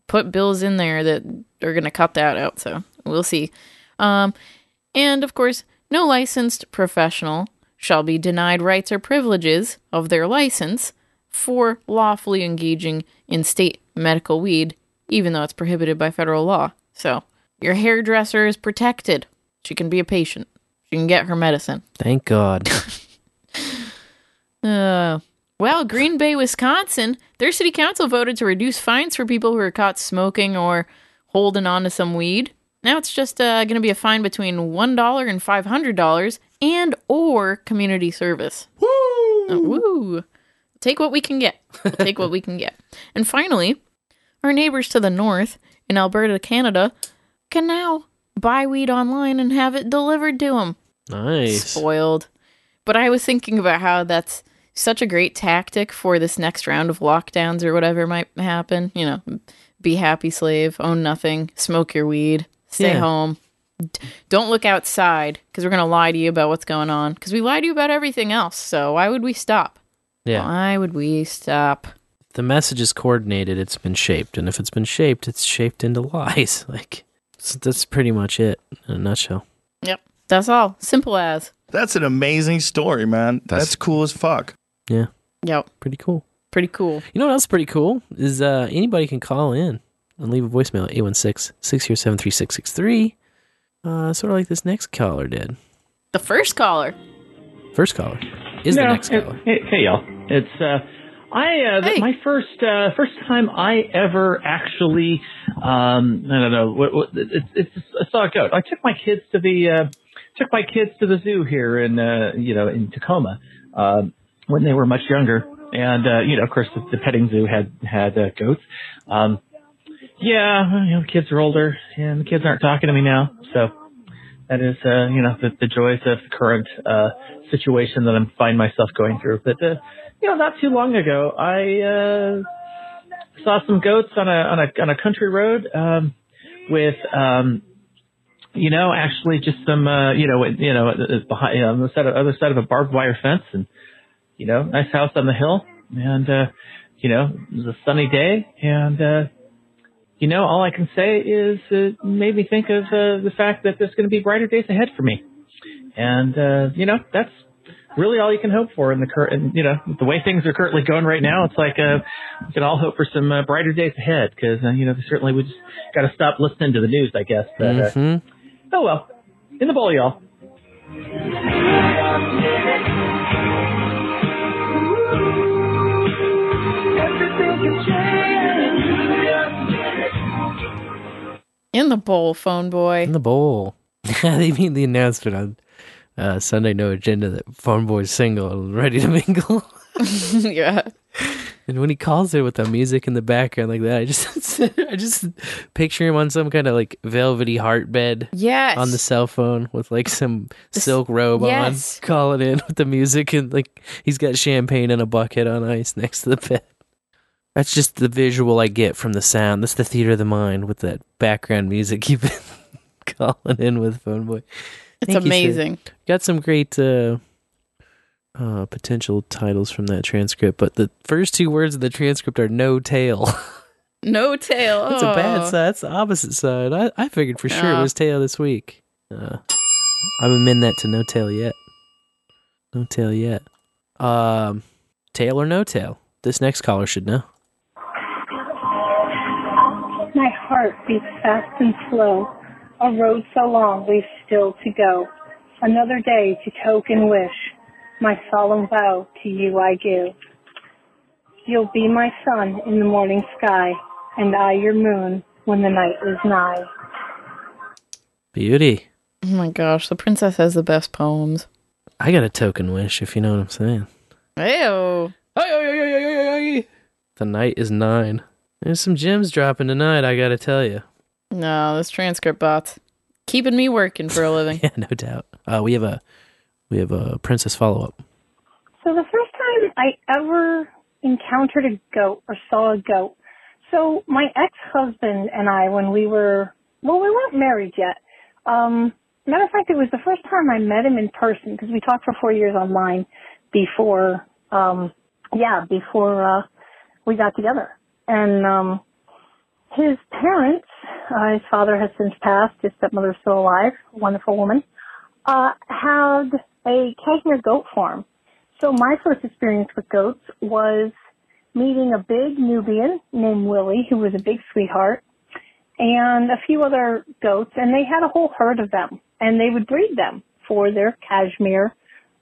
[SPEAKER 6] put bills in there that are going to cut that out, so we'll see. Um, and of course, no licensed professional shall be denied rights or privileges of their license for lawfully engaging in state medical weed, even though it's prohibited by federal law. So, your hairdresser is protected. She can be a patient. She can get her medicine.
[SPEAKER 1] Thank God.
[SPEAKER 6] Uh, well, Green Bay, Wisconsin, their city council voted to reduce fines for people who are caught smoking or holding on to some weed. Now it's just uh, going to be a fine between one dollar and five hundred dollars, and or community service. Woo! woo! Take what we can get. We'll take what we can get. And finally, our neighbors to the north in Alberta, Canada, can now buy weed online and have it delivered to them.
[SPEAKER 1] Nice.
[SPEAKER 6] Spoiled. But I was thinking about how that's such a great tactic for this next round of lockdowns or whatever might happen. You know, be happy slave, own nothing, smoke your weed, stay
[SPEAKER 1] Yeah.
[SPEAKER 6] home. D- Don't look outside because we're going to lie to you about what's going on because we lie to you about everything else. So why would we stop?
[SPEAKER 1] Yeah.
[SPEAKER 6] Why would we stop?
[SPEAKER 1] the message is coordinated, it's been shaped. And if it's been shaped, it's shaped into lies. Like, that's pretty much it in a nutshell.
[SPEAKER 6] Yep. That's all. Simple as.
[SPEAKER 7] That's an amazing story, man. That's, cool as fuck.
[SPEAKER 1] Yeah.
[SPEAKER 6] Yep.
[SPEAKER 1] Pretty cool.
[SPEAKER 6] Pretty cool.
[SPEAKER 1] You know what else is pretty cool? Is uh, anybody can call in and leave a voicemail at 816 607 3663. Uh, sort of like this next caller did.
[SPEAKER 6] The first caller.
[SPEAKER 1] First caller is the next
[SPEAKER 14] hey-
[SPEAKER 1] caller.
[SPEAKER 14] Hey, hey y'all. It's uh, I uh, th- my first uh, first time I ever actually um, I don't know what, what it's it's I saw a goat. I took my kids to the uh, took my kids to the zoo here in uh, you know in Tacoma um, when they were much younger, and uh, you know of course the, the petting zoo had had uh, goats. Um, yeah, you know, the kids are older, and the kids aren't talking to me now, so that is, uh, you know, the, the joys of the current uh, situation that I'm find myself going through. But uh, you know, not too long ago, I uh, saw some goats on a on a on a country road um, with, um, you know, actually just some, uh, you know, you know, uh, behind you know, on the side of, other side of a barbed wire fence, and you know, nice house on the hill, and uh, you know, it was a sunny day, and uh, you know, all I can say is it made me think of uh, the fact that there's going to be brighter days ahead for me. And, uh, you know, that's really all you can hope for in the current, you know, the way things are currently going right now. It's like, uh, we can all hope for some uh, brighter days ahead because, uh, you know, certainly we just got to stop listening to the news, I guess. But, uh,
[SPEAKER 1] Mhm.
[SPEAKER 14] Oh well, in the bowl, y'all.
[SPEAKER 6] In the bowl, phone boy.
[SPEAKER 1] In the bowl. they made the announcement on uh, Sunday No Agenda that Phone Boy's single and ready to mingle.
[SPEAKER 6] yeah.
[SPEAKER 1] And when he calls it with the music in the background like that, I just I just picture him on some kind of like velvety heart bed.
[SPEAKER 6] Yes.
[SPEAKER 1] On the cell phone with like some silk robe
[SPEAKER 6] yes.
[SPEAKER 1] on, calling in with the music and like he's got champagne in a bucket on ice next to the bed. That's just the visual I get from the sound. That's the theater of the mind with that background music you've been calling in with Phone Boy.
[SPEAKER 6] It's
[SPEAKER 1] Thank you,
[SPEAKER 6] amazing.
[SPEAKER 1] Got some great uh, uh, potential titles from that transcript, but the first two words of the transcript are no tail.
[SPEAKER 6] No tail.
[SPEAKER 1] That's a bad
[SPEAKER 6] Oh.
[SPEAKER 1] side. That's the opposite side. I, I figured for sure it was tail this week. Uh, I would amend that to no tail yet. No tail yet. Um, tail or no tail? This next caller should know.
[SPEAKER 15] My heart beats fast and slow. A road so long we've still to go. Another day to token wish. My solemn vow to you I give. You'll be my sun in the morning sky, and I your moon when the night is nigh.
[SPEAKER 1] Beauty.
[SPEAKER 6] Oh my gosh, the princess has the best poems.
[SPEAKER 1] I got a token wish, if you know what I'm saying.
[SPEAKER 6] Ew.
[SPEAKER 1] The night is nine. There's some gems dropping tonight, I gotta tell you.
[SPEAKER 6] No, this transcript bot's keeping me working for a living.
[SPEAKER 1] Yeah, no doubt. Uh, we have a we have a princess follow up.
[SPEAKER 15] So the first time I ever encountered a goat or saw a goat. So my ex-husband and I, when we were, well, we weren't married yet. Um, matter of fact, it was the first time I met him in person because we talked for four years online before, um, yeah, before, uh, we got together. And, um, his parents, uh, his father has since passed, his stepmother's still alive, wonderful woman, uh, had a cashmere goat farm. So my first experience with goats was meeting a big Nubian named Willie, who was a big sweetheart, and a few other goats, and they had a whole herd of them, and they would breed them for their cashmere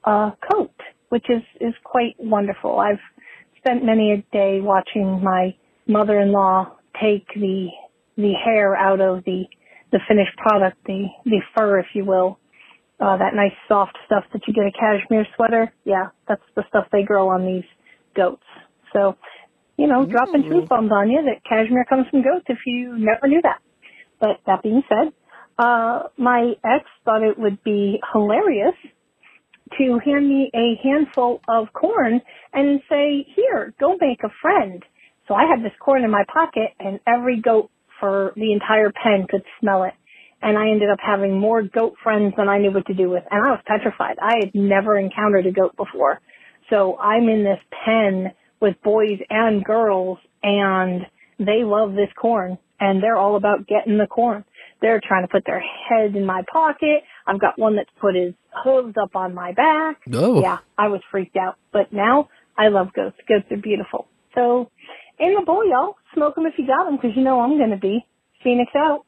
[SPEAKER 15] uh, coat, which is is quite wonderful. I've spent many a day watching my mother-in-law take the the hair out of the the finished product, the the fur, if you will, uh, that nice soft stuff that you get a cashmere sweater. Yeah, that's the stuff they grow on these goats. So, you know, dropping truth bombs on you that cashmere comes from goats if you never knew that. But that being said, uh, my ex thought it would be hilarious to hand me a handful of corn and say, here, go make a friend. So I had this corn in my pocket and every goat for the entire pen could smell it. And I ended up having more goat friends than I knew what to do with. And I was petrified. I had never encountered a goat before. So I'm in this pen with boys and girls and they love this corn and they're all about getting the corn. They're trying to put their head in my pocket. I've got one that's put his hooves up on my back.
[SPEAKER 1] Oh.
[SPEAKER 15] Yeah, I was freaked out. But now I love goats. Goats are beautiful. So in the bowl, y'all. Smoke them if you got them because you know I'm going to be. Phoenix out.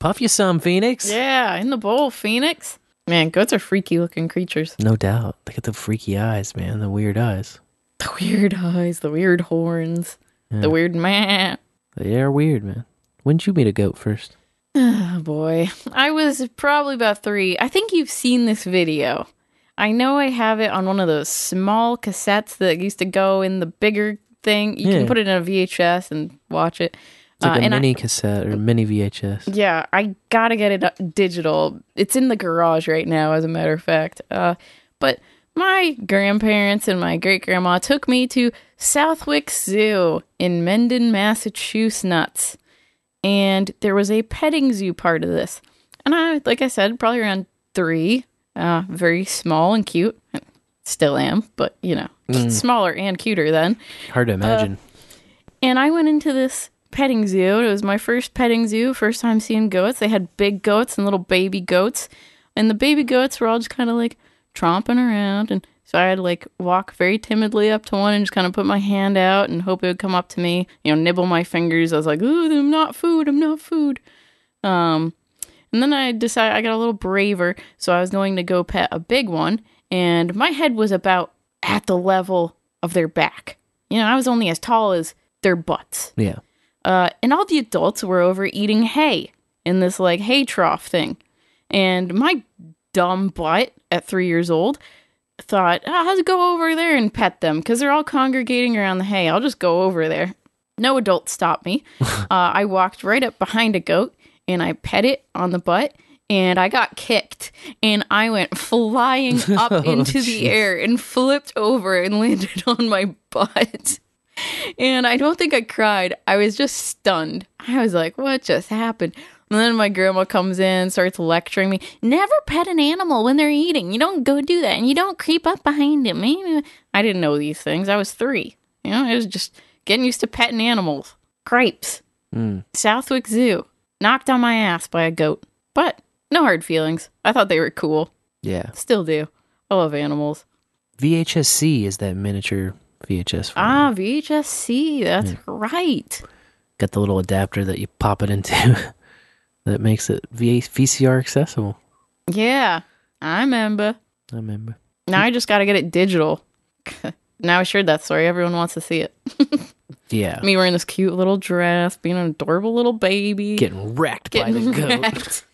[SPEAKER 1] Puff you some, Phoenix.
[SPEAKER 6] Yeah, in the bowl, Phoenix. Man, goats are freaky looking creatures.
[SPEAKER 1] No doubt. They got the freaky eyes, man. The weird eyes.
[SPEAKER 6] The weird eyes, the weird horns,
[SPEAKER 1] Yeah.
[SPEAKER 6] the weird man.
[SPEAKER 1] They are weird, man. When'd you meet a goat first?
[SPEAKER 6] Oh boy. I was probably about three. I think you've seen this video. I know I have it on one of those small cassettes that used to go in the bigger thing. You
[SPEAKER 1] Yeah.
[SPEAKER 6] can put it in a VHS and watch it.
[SPEAKER 1] It's like
[SPEAKER 6] Uh,
[SPEAKER 1] a
[SPEAKER 6] and I-
[SPEAKER 1] mini cassette or mini VHS.
[SPEAKER 6] Yeah, I gotta get it uh, digital. It's in the garage right now, as a matter of fact. Uh, but my grandparents and my great grandma took me to Southwick Zoo in Mendon, Massachusetts, and there was a petting zoo part of this. And I, like I said, probably around three, uh, very small and cute. Still am, but you know,
[SPEAKER 1] Mm.
[SPEAKER 6] smaller and cuter then.
[SPEAKER 1] Hard to imagine.
[SPEAKER 6] And I went into this petting zoo. It was my first petting zoo, first time seeing goats. They had big goats and little baby goats. And the baby goats were all just kind of like tromping around. And so I had to like walk very timidly up to one and just kind of put my hand out and hope it would come up to me, you know, nibble my fingers. I was like, ooh, I'm not food. I'm not food. Um, and then I decided I got a little braver. So I was going to go pet a big one. And my head was about at the level of their back. You know, I was only as tall as their butts.
[SPEAKER 1] yeah.
[SPEAKER 6] Uh, and all the adults were over eating hay in this like hay trough thing. And my dumb butt at three years old thought, oh, I'll go over there and pet them because they're all congregating around the hay. I'll just go over there. No adult stopped me. uh, I walked right up behind a goat and I pet it on the butt and I got kicked and I went flying up
[SPEAKER 1] Oh,
[SPEAKER 6] into the air and flipped over and landed on my butt. And I don't think I cried. I was just stunned. I was like, what just happened? And then my grandma comes in, starts lecturing me. Never pet an animal when they're eating. You don't go do that. And you don't creep up behind them. I didn't know these things. I was three. You know, I was just getting used to petting animals. Crepes.
[SPEAKER 1] Mm.
[SPEAKER 6] Southwick Zoo. Knocked on my ass by a goat. But no hard feelings. I thought they were cool.
[SPEAKER 1] Yeah.
[SPEAKER 6] Still do. I love animals.
[SPEAKER 1] VHS-C is that miniature VHS. Form.
[SPEAKER 6] Ah, VHS-C. That's right.
[SPEAKER 1] Got the little adapter that you pop it into that makes it v- VCR accessible.
[SPEAKER 6] Yeah, I remember.
[SPEAKER 1] I remember.
[SPEAKER 6] Now I just got to get it digital. now I shared that story. Everyone wants to see it.
[SPEAKER 1] Yeah.
[SPEAKER 6] Me wearing this cute little dress, being an adorable little baby.
[SPEAKER 1] Getting wrecked by
[SPEAKER 6] Getting
[SPEAKER 1] the goat.
[SPEAKER 6] wrecked.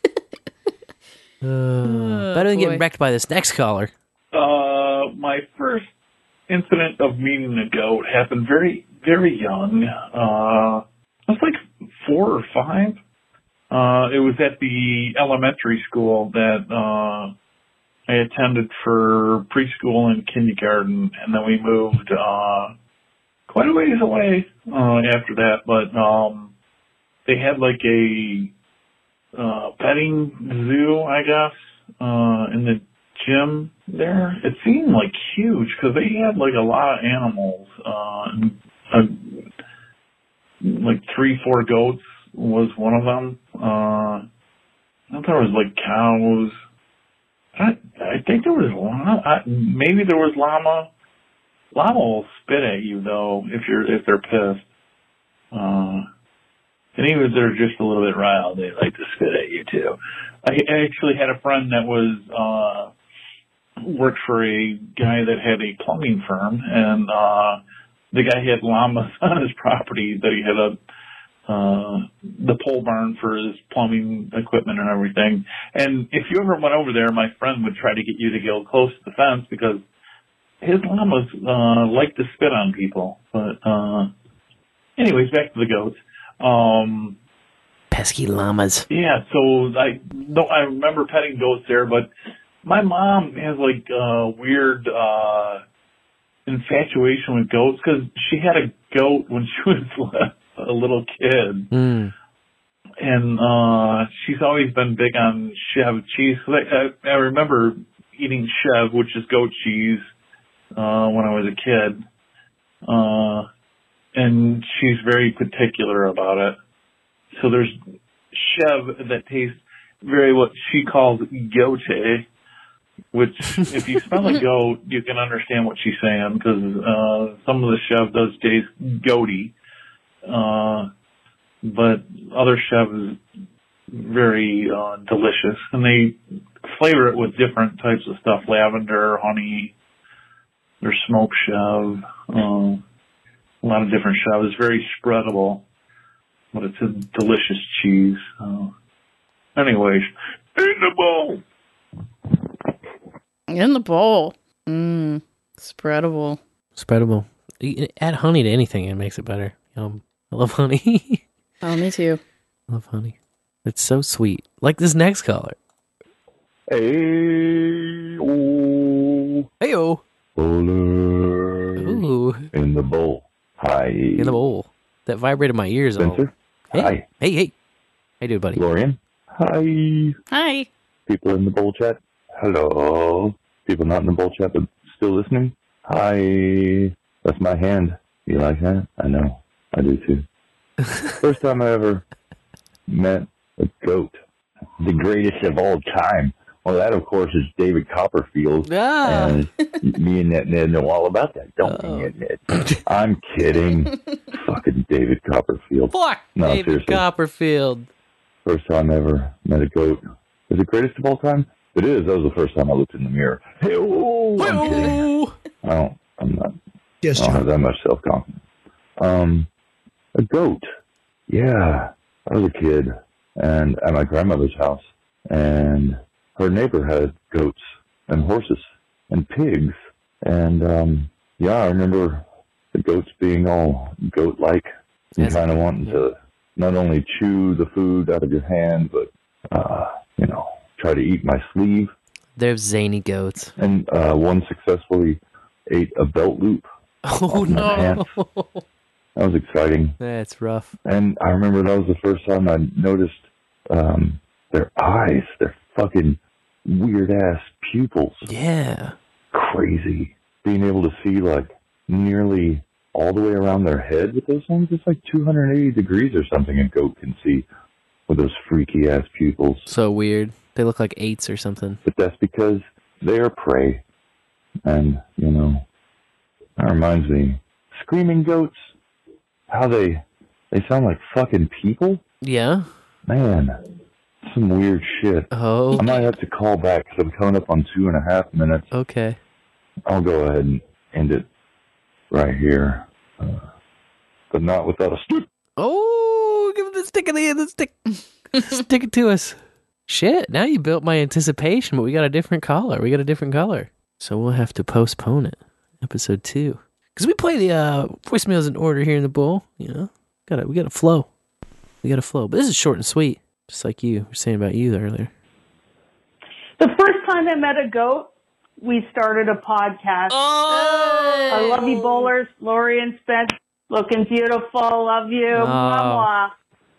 [SPEAKER 1] Uh, better than getting wrecked by this next caller.
[SPEAKER 16] Uh, my first incident of meeting a goat happened very, very young. Uh, I was like four or five. Uh, it was at the elementary school that, uh, I attended for preschool and kindergarten, and then we moved, uh, quite a ways away, uh, after that, but, um, they had like a, uh, petting zoo, I guess, uh, in the gym there. It seemed like huge because they had like a lot of animals. Uh, and, uh, like three, four goats was one of them. Uh, I thought there was like cows. I, I think there was llama. Maybe there was llama. Llama will spit at you though if you're if they're pissed. Uh, and even if they're just a little bit riled, they like to spit at you too. I actually had a friend that was uh worked for a guy that had a plumbing firm and uh the guy had llamas on his property that he had a uh the pole barn for his plumbing equipment and everything. And if you ever went over there my friend would try to get you to go close to the fence because his llamas uh like to spit on people. But uh anyways, back to the goats. Um
[SPEAKER 1] Pesky llamas.
[SPEAKER 16] yeah, so I no, I remember petting goats there, but my mom has like a weird uh infatuation with goats because she had a goat when she was a little kid,
[SPEAKER 1] Mm.
[SPEAKER 16] and uh she's always been big on chev cheese. I, I, I remember eating chev, which is goat cheese, uh when I was a kid, uh, and she's very particular about it. So there's chev that tastes very what she calls goat, which if you spell a goat, you can understand what she's saying because uh, some of the chev does taste goaty, uh, but other chev is very uh, delicious, and they flavor it with different types of stuff: lavender, honey. There's smoked chev, uh, a lot of different chev. It's very spreadable but it's a delicious cheese. Uh, anyways, bowl.
[SPEAKER 6] In the bowl. Mmm. Spreadable.
[SPEAKER 1] Spreadable. You Add honey to anything, it makes it better. Um, I love honey.
[SPEAKER 6] Oh, me too.
[SPEAKER 1] I love honey. It's so sweet. Like this next caller.
[SPEAKER 17] Hey, oh,
[SPEAKER 1] Hey oh.
[SPEAKER 17] bowler
[SPEAKER 1] Ooh.
[SPEAKER 17] in the bowl. Hi.
[SPEAKER 1] In the bowl. That vibrated my ears. all-
[SPEAKER 17] Spencer.
[SPEAKER 1] Hey.
[SPEAKER 17] Hi.
[SPEAKER 1] Hey, hey. Hey, dude, buddy.
[SPEAKER 17] Lorian. Hi.
[SPEAKER 6] Hi.
[SPEAKER 17] People in the bowl chat. Hello. People not in the bowl chat but still listening. Hi. That's my hand. You like that? I know. I do too. First time I ever met a goat. The greatest of all time. Well, that of course is David Copperfield.
[SPEAKER 1] Ah.
[SPEAKER 17] And me and Ned, Ned know all about that, don't we, Ned, Ned? I'm kidding. Fucking David Copperfield.
[SPEAKER 1] Fuck
[SPEAKER 17] No,
[SPEAKER 1] David
[SPEAKER 17] seriously.
[SPEAKER 1] Copperfield.
[SPEAKER 17] First time I ever met a goat. Is it greatest of all time? It is. That was the first time I looked in the mirror. Hey, oh, I'm kidding. I don't. I'm not.
[SPEAKER 18] Yes,
[SPEAKER 17] I don't have that much self confidence. Um, a goat. Yeah, I was a kid, and at my grandmother's house, and her neighbor had goats and horses and pigs, and um, yeah, I remember the goats being all goat-like and kind of wanting to not only chew the food out of your hand, but uh, you know, try to eat my sleeve.
[SPEAKER 1] They're zany goats.
[SPEAKER 17] And uh, one successfully ate a belt loop.
[SPEAKER 1] Oh no.
[SPEAKER 17] That was exciting.
[SPEAKER 1] That's rough.
[SPEAKER 17] And I remember that was the first time I noticed um, their eyes, their fucking weird ass pupils.
[SPEAKER 1] Yeah.
[SPEAKER 17] Crazy. Being able to see like nearly all the way around their head with those things. It's like 280 degrees or something a goat can see with those freaky ass pupils.
[SPEAKER 1] So weird. They look like eights or something.
[SPEAKER 17] But that's because they are prey. And, you know, that reminds me, screaming goats, how they, they sound like fucking people?
[SPEAKER 1] Yeah.
[SPEAKER 17] Man, some weird shit.
[SPEAKER 1] Oh.
[SPEAKER 17] I might have to call back because I'm coming up on two and a half minutes.
[SPEAKER 1] Okay.
[SPEAKER 17] I'll go ahead and end it right here. Uh, but not without a stick.
[SPEAKER 1] Oh, give it the stick in the end. The stick. stick it to us. Shit, now you built my anticipation, but we got a different color. We got a different color. So we'll have to postpone it. Episode two. Because we play the uh, voicemails in order here in the bowl, you know? Gotta, we got a flow. We got a flow. But this is short and sweet, just like you were saying about you earlier.
[SPEAKER 18] The first time I met a goat, we started a podcast.
[SPEAKER 6] Oh!
[SPEAKER 18] I love you, bowlers. Lori and Spence, looking beautiful. Love you.
[SPEAKER 1] Oh.
[SPEAKER 18] Mwah,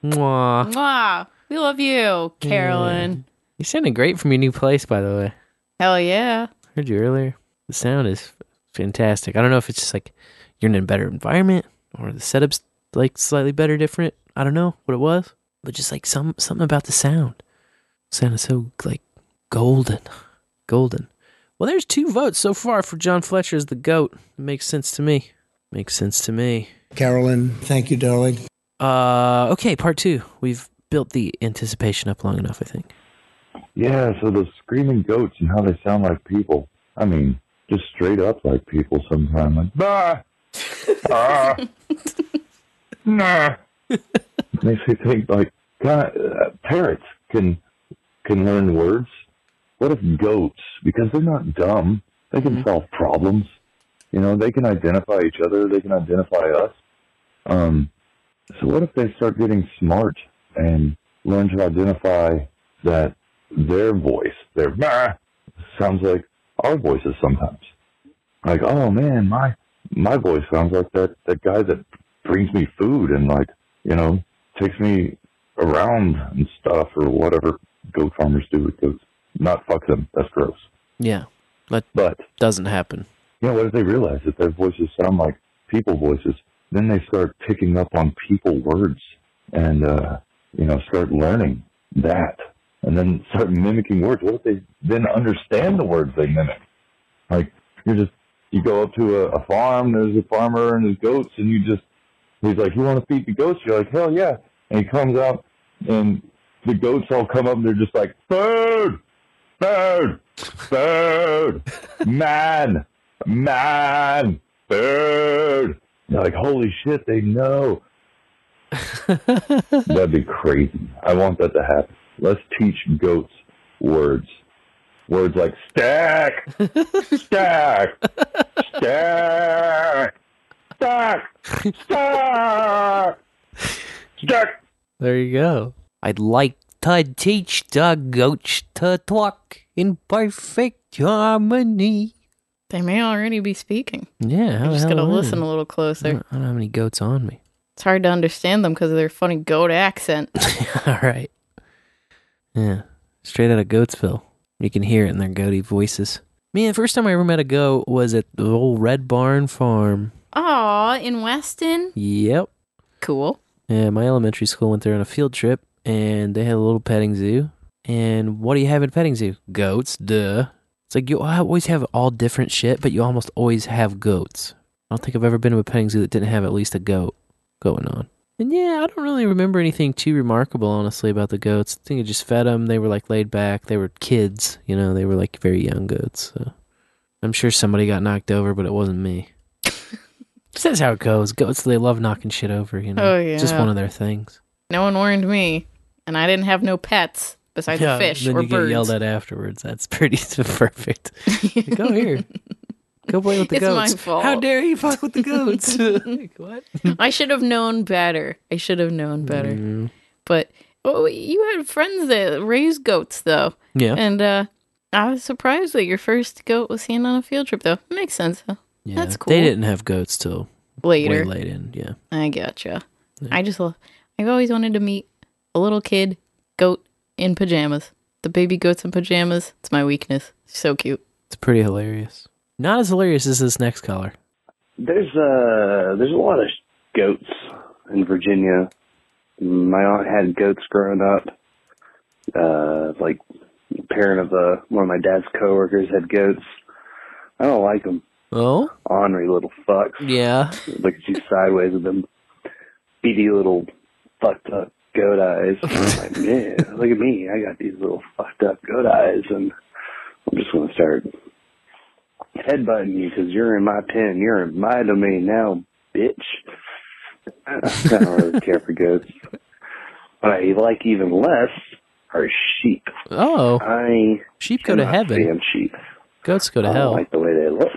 [SPEAKER 18] mwah.
[SPEAKER 1] Mwah.
[SPEAKER 6] Mwah. We love you, Carolyn.
[SPEAKER 1] You sounded great from your new place, by the way.
[SPEAKER 6] Hell yeah.
[SPEAKER 1] Heard you earlier. The sound is fantastic. I don't know if it's just like you're in a better environment or the setup's like slightly better, different. I don't know what it was, but just like some something about the sound sounded so like golden, golden. Well, there's two votes so far for John Fletcher as the goat. It makes sense to me. Makes sense to me.
[SPEAKER 19] Carolyn, thank you, darling.
[SPEAKER 1] Uh, okay, part two. We've built the anticipation up long enough, I think.
[SPEAKER 17] Yeah, so the screaming goats and how they sound like people. I mean, just straight up like people sometimes. Like, bah! Ah! nah! Makes me think like, God, uh, parrots can can learn words. What if goats, because they're not dumb, they can solve problems. You know, they can identify each other. They can identify us. Um, so what if they start getting smart and learn to identify that their voice, their bah, sounds like our voices sometimes. Like, oh man, my my voice sounds like that that guy that brings me food and like, you know, takes me around and stuff or whatever goat farmers do with goats. Not fuck them. That's gross.
[SPEAKER 1] Yeah, but
[SPEAKER 17] but
[SPEAKER 1] doesn't happen.
[SPEAKER 17] You know, what if they realize that their voices sound like people voices? Then they start picking up on people words and uh, you know start learning that, and then start mimicking words. What if they then understand the words they mimic? Like you're just you go up to a, a farm, there's a farmer and his goats, and you just he's like, "You want to feed the goats?" You're like, "Hell yeah!" And he comes out, and the goats all come up, and they're just like, "Food, food, food, man, man, food." You're like, "Holy shit, they know." That'd be crazy. I want that to happen. Let's teach goats words. Words like stack, stack, stack, stack, stack, stack.
[SPEAKER 1] There you go. I'd like to teach the goats to talk in perfect harmony.
[SPEAKER 6] They may already be speaking.
[SPEAKER 1] Yeah, I'm
[SPEAKER 6] just
[SPEAKER 1] hell
[SPEAKER 6] gotta listen a little
[SPEAKER 1] I
[SPEAKER 6] closer.
[SPEAKER 1] don't, I don't have any goats on me.
[SPEAKER 6] It's hard to understand them because of their funny goat accent.
[SPEAKER 1] All right. Yeah, straight out of Goatsville. You can hear it in their goaty voices. Man, the first time I ever met a goat was at the old Red Barn Farm.
[SPEAKER 6] Aw, in Weston?
[SPEAKER 1] Yep.
[SPEAKER 6] Cool.
[SPEAKER 1] Yeah, my elementary school went there on a field trip, and they had a little petting zoo. And what do you have at a petting zoo? Goats, duh. It's like you always have all different shit, but you almost always have goats. I don't think I've ever been to a petting zoo that didn't have at least a goat going on. And yeah, I don't really remember anything too remarkable, honestly, about the goats. I think I just fed them. They were like laid back. They were kids, you know. They were like very young goats. So I'm sure somebody got knocked over, but it wasn't me. Just that's how it goes. Goats, they love knocking shit over. You know,
[SPEAKER 6] Oh,
[SPEAKER 1] It's just one of their things.
[SPEAKER 6] No one warned me, and I didn't have no pets besides
[SPEAKER 1] yeah,
[SPEAKER 6] fish
[SPEAKER 1] then
[SPEAKER 6] or
[SPEAKER 1] you
[SPEAKER 6] birds.
[SPEAKER 1] get yelled at afterwards. That's pretty perfect. Go here. Go play with the goats.
[SPEAKER 6] It's my
[SPEAKER 1] goats.
[SPEAKER 6] fault.
[SPEAKER 1] How dare you fuck with the goats? Like, what?
[SPEAKER 6] I should have known better. I should have known better.
[SPEAKER 1] Mm.
[SPEAKER 6] But oh, you had friends that raised goats, though.
[SPEAKER 1] Yeah.
[SPEAKER 6] And uh, I was surprised that your first goat was seen on a field trip, though. Makes sense, though.
[SPEAKER 1] Yeah,
[SPEAKER 6] That's cool.
[SPEAKER 1] They didn't have goats till
[SPEAKER 6] Later.
[SPEAKER 1] way late in. Yeah.
[SPEAKER 6] I gotcha. I just love. I've always wanted to meet a little kid goat in pajamas. The baby goats in pajamas. It's my weakness. So cute.
[SPEAKER 1] It's pretty hilarious. Not as hilarious as this next caller.
[SPEAKER 20] There's uh there's a lot of goats in Virginia. My aunt had goats growing up. Uh, like parent of uh, one of my dad's coworkers had goats. I don't like them.
[SPEAKER 1] Oh,
[SPEAKER 20] ornery little fucks.
[SPEAKER 1] Yeah.
[SPEAKER 20] Look at you sideways with them beady little fucked up goat eyes. I'm like, man, look at me. I got these little fucked up goat eyes, and I'm just gonna start headbutting you because you're in my pen. You're in my domain now, bitch. I don't really care for goats. What I like even less are sheep.
[SPEAKER 1] Oh,
[SPEAKER 20] I
[SPEAKER 1] sheep go to heaven.
[SPEAKER 20] stand sheep.
[SPEAKER 1] Goats go to
[SPEAKER 20] I don't like the way they look.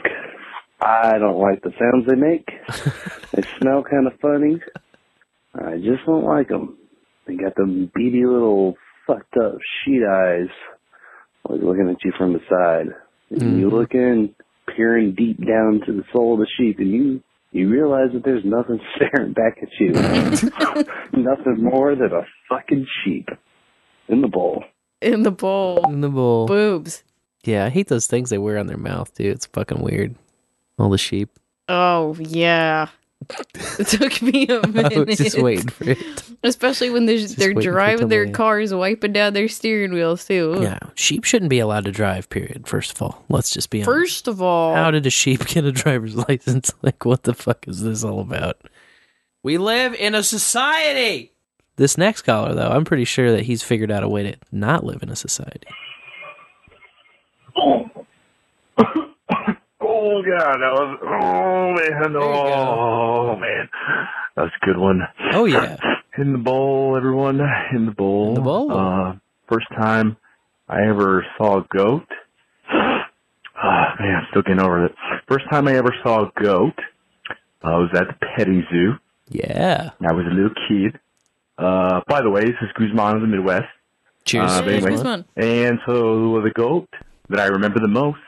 [SPEAKER 20] I don't like the sounds they make. they smell kind of funny. I just don't like them. They got them beady little fucked up sheet eyes, always looking at you from the side. And you
[SPEAKER 1] Mhm.
[SPEAKER 20] look in, peering deep down to the soul of the sheep, and you you realize that there's nothing staring back at you. nothing more than a fucking sheep in the bowl.
[SPEAKER 6] In the bowl.
[SPEAKER 1] In the bowl.
[SPEAKER 6] Boobs.
[SPEAKER 1] Yeah, I hate those things they wear on their mouth, dude. It's fucking weird. All the sheep.
[SPEAKER 6] Oh yeah. It took me a minute.
[SPEAKER 1] was just waiting for it.
[SPEAKER 6] Especially when they're, they're
[SPEAKER 1] waiting for it to
[SPEAKER 6] driving their
[SPEAKER 1] land.
[SPEAKER 6] cars, wiping down their steering wheels too.
[SPEAKER 1] Yeah, sheep shouldn't be allowed to drive. Period. First of all, let's just be honest.
[SPEAKER 6] First of all,
[SPEAKER 1] How did a sheep get a driver's license? Like, what the fuck is this all about? We live in a society. This next caller, though, I'm pretty sure that he's figured out a way to not live in a society.
[SPEAKER 21] Oh god, that was oh man, oh man, that was a good one.
[SPEAKER 1] Oh yeah,
[SPEAKER 21] in the bowl, everyone, in the bowl.
[SPEAKER 1] In the bowl.
[SPEAKER 21] Uh, first time I ever saw a goat. Oh man, I'm still getting over it. First time I ever saw a goat. I was at the petting zoo.
[SPEAKER 1] Yeah.
[SPEAKER 21] I was a little kid. Uh, by the way, this is Guzman of the Midwest.
[SPEAKER 1] Cheers.
[SPEAKER 21] Uh, anyway,
[SPEAKER 1] Guzman.
[SPEAKER 21] and so the goat that I remember the most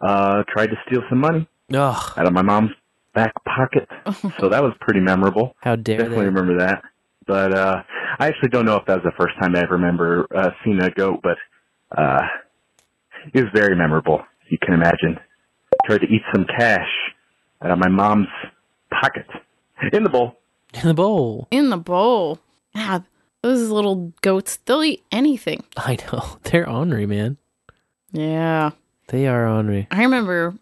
[SPEAKER 21] uh, tried to steal some money
[SPEAKER 1] Ugh.
[SPEAKER 21] out of my mom's back pocket. so that was pretty memorable.
[SPEAKER 1] How dare
[SPEAKER 21] Definitely
[SPEAKER 1] they?
[SPEAKER 21] remember that. But uh, I actually don't know if that was the first time I ever remember uh, seeing a goat, but uh, it was very memorable. You can imagine. Tried to eat some cash out of my mom's pocket in the bowl.
[SPEAKER 1] In the bowl.
[SPEAKER 6] in the bowl. Yeah, those little goats, they'll eat anything.
[SPEAKER 1] I know they're ornery, man.
[SPEAKER 6] Yeah.
[SPEAKER 1] They are ornery.
[SPEAKER 6] I remember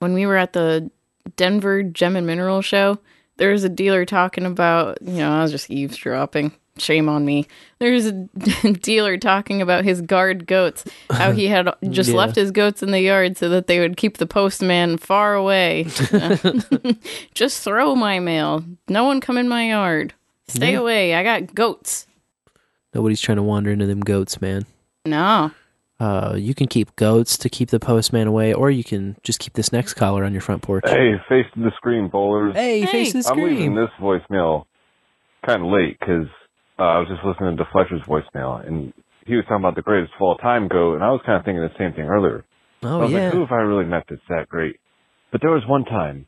[SPEAKER 6] when we were at the Denver Gem and Mineral Show, there was a dealer talking about, you know, I was just eavesdropping. Shame on me. There was a dealer talking about his guard goats, how he had just
[SPEAKER 1] Yeah.
[SPEAKER 6] left his goats in the yard so that they would keep the postman far away. just throw my mail. No one come in my yard. Stay
[SPEAKER 1] Yeah.
[SPEAKER 6] away. I got goats.
[SPEAKER 1] Nobody's trying to wander into them goats, man.
[SPEAKER 6] No.
[SPEAKER 1] Uh, you can keep goats to keep the postman away, or you can just keep this next caller on your front porch.
[SPEAKER 22] Hey, face to the screen, bowlers.
[SPEAKER 1] Hey, face to the screen.
[SPEAKER 22] I'm leaving this voicemail kind of late because uh, I was just listening to Fletcher's voicemail, and he was talking about the greatest of all time goat, and I was kind of thinking the same thing earlier.
[SPEAKER 1] Oh,
[SPEAKER 22] I was
[SPEAKER 1] yeah.
[SPEAKER 22] like, who have I really met that's that great? But there was one time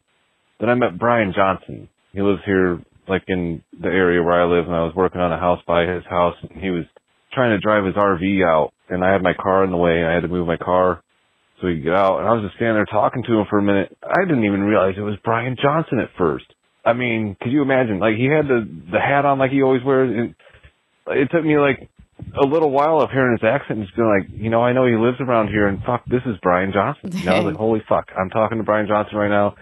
[SPEAKER 22] that I met Brian Johnson. He lives here, like in the area where I live, and I was working on a house by his house, and he was trying to drive his RV out, and I had my car in the way, and I had to move my car so he could get out. And I was just standing there talking to him for a minute. I didn't even realize it was Brian Johnson at first. I mean, could you imagine? Like he had the the hat on like he always wears, and it took me like a little while of hearing his accent and just being like, you know, I know he lives around here, and fuck, this is Brian Johnson. And I was like, holy fuck, I'm talking to Brian Johnson right now,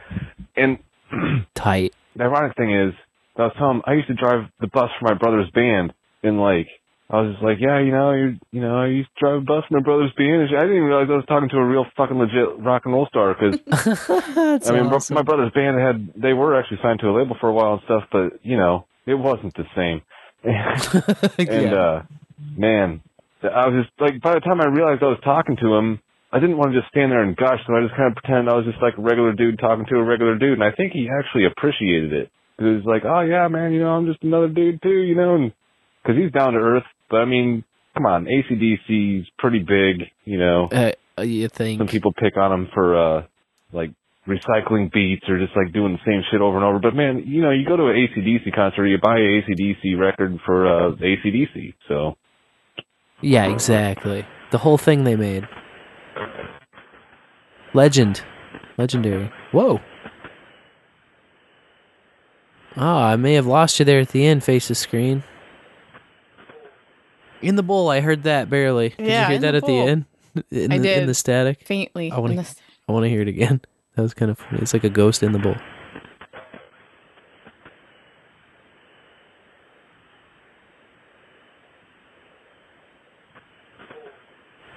[SPEAKER 22] and
[SPEAKER 1] tight.
[SPEAKER 22] The ironic thing is, I was telling him I used to drive the bus for my brother's band, in like I was just like, yeah, you know, you you know, I used to drive a bus for my brother's band. I didn't even realize I was talking to a real fucking legit rock and roll star because I mean, bro- my brother's band had they were actually signed to a label for a while and stuff, but you know, it wasn't the same. and
[SPEAKER 1] Yeah.
[SPEAKER 22] uh man, I was just like by the time I realized I was talking to him, I didn't want to just stand there and gush, so I just kind of pretended I was just like a regular dude talking to a regular dude, and I think he actually appreciated it. He was like, "Oh yeah, man, you know, I'm just another dude too, you know," and because he's down to earth. But I mean, come on, ACDC's pretty big, you know.
[SPEAKER 1] Uh, you think
[SPEAKER 22] some people pick on them for uh like recycling beats or just like doing the same shit over and over. But man, you know, you go to an ACDC concert, you buy an ACDC record for uh ACDC. So
[SPEAKER 1] Yeah, exactly. The whole thing they made. Legend. Legendary. Whoa. Oh, I may have lost you there at the end, face the screen. In the bowl, I heard that barely. Did
[SPEAKER 6] Yeah,
[SPEAKER 1] you hear that
[SPEAKER 6] the
[SPEAKER 1] at
[SPEAKER 6] bowl.
[SPEAKER 1] the end? In
[SPEAKER 6] I
[SPEAKER 1] the,
[SPEAKER 6] did.
[SPEAKER 1] In the static?
[SPEAKER 6] Faintly.
[SPEAKER 1] I want to. I want to hear it again. That was kind of funny. It's like a ghost in the bowl.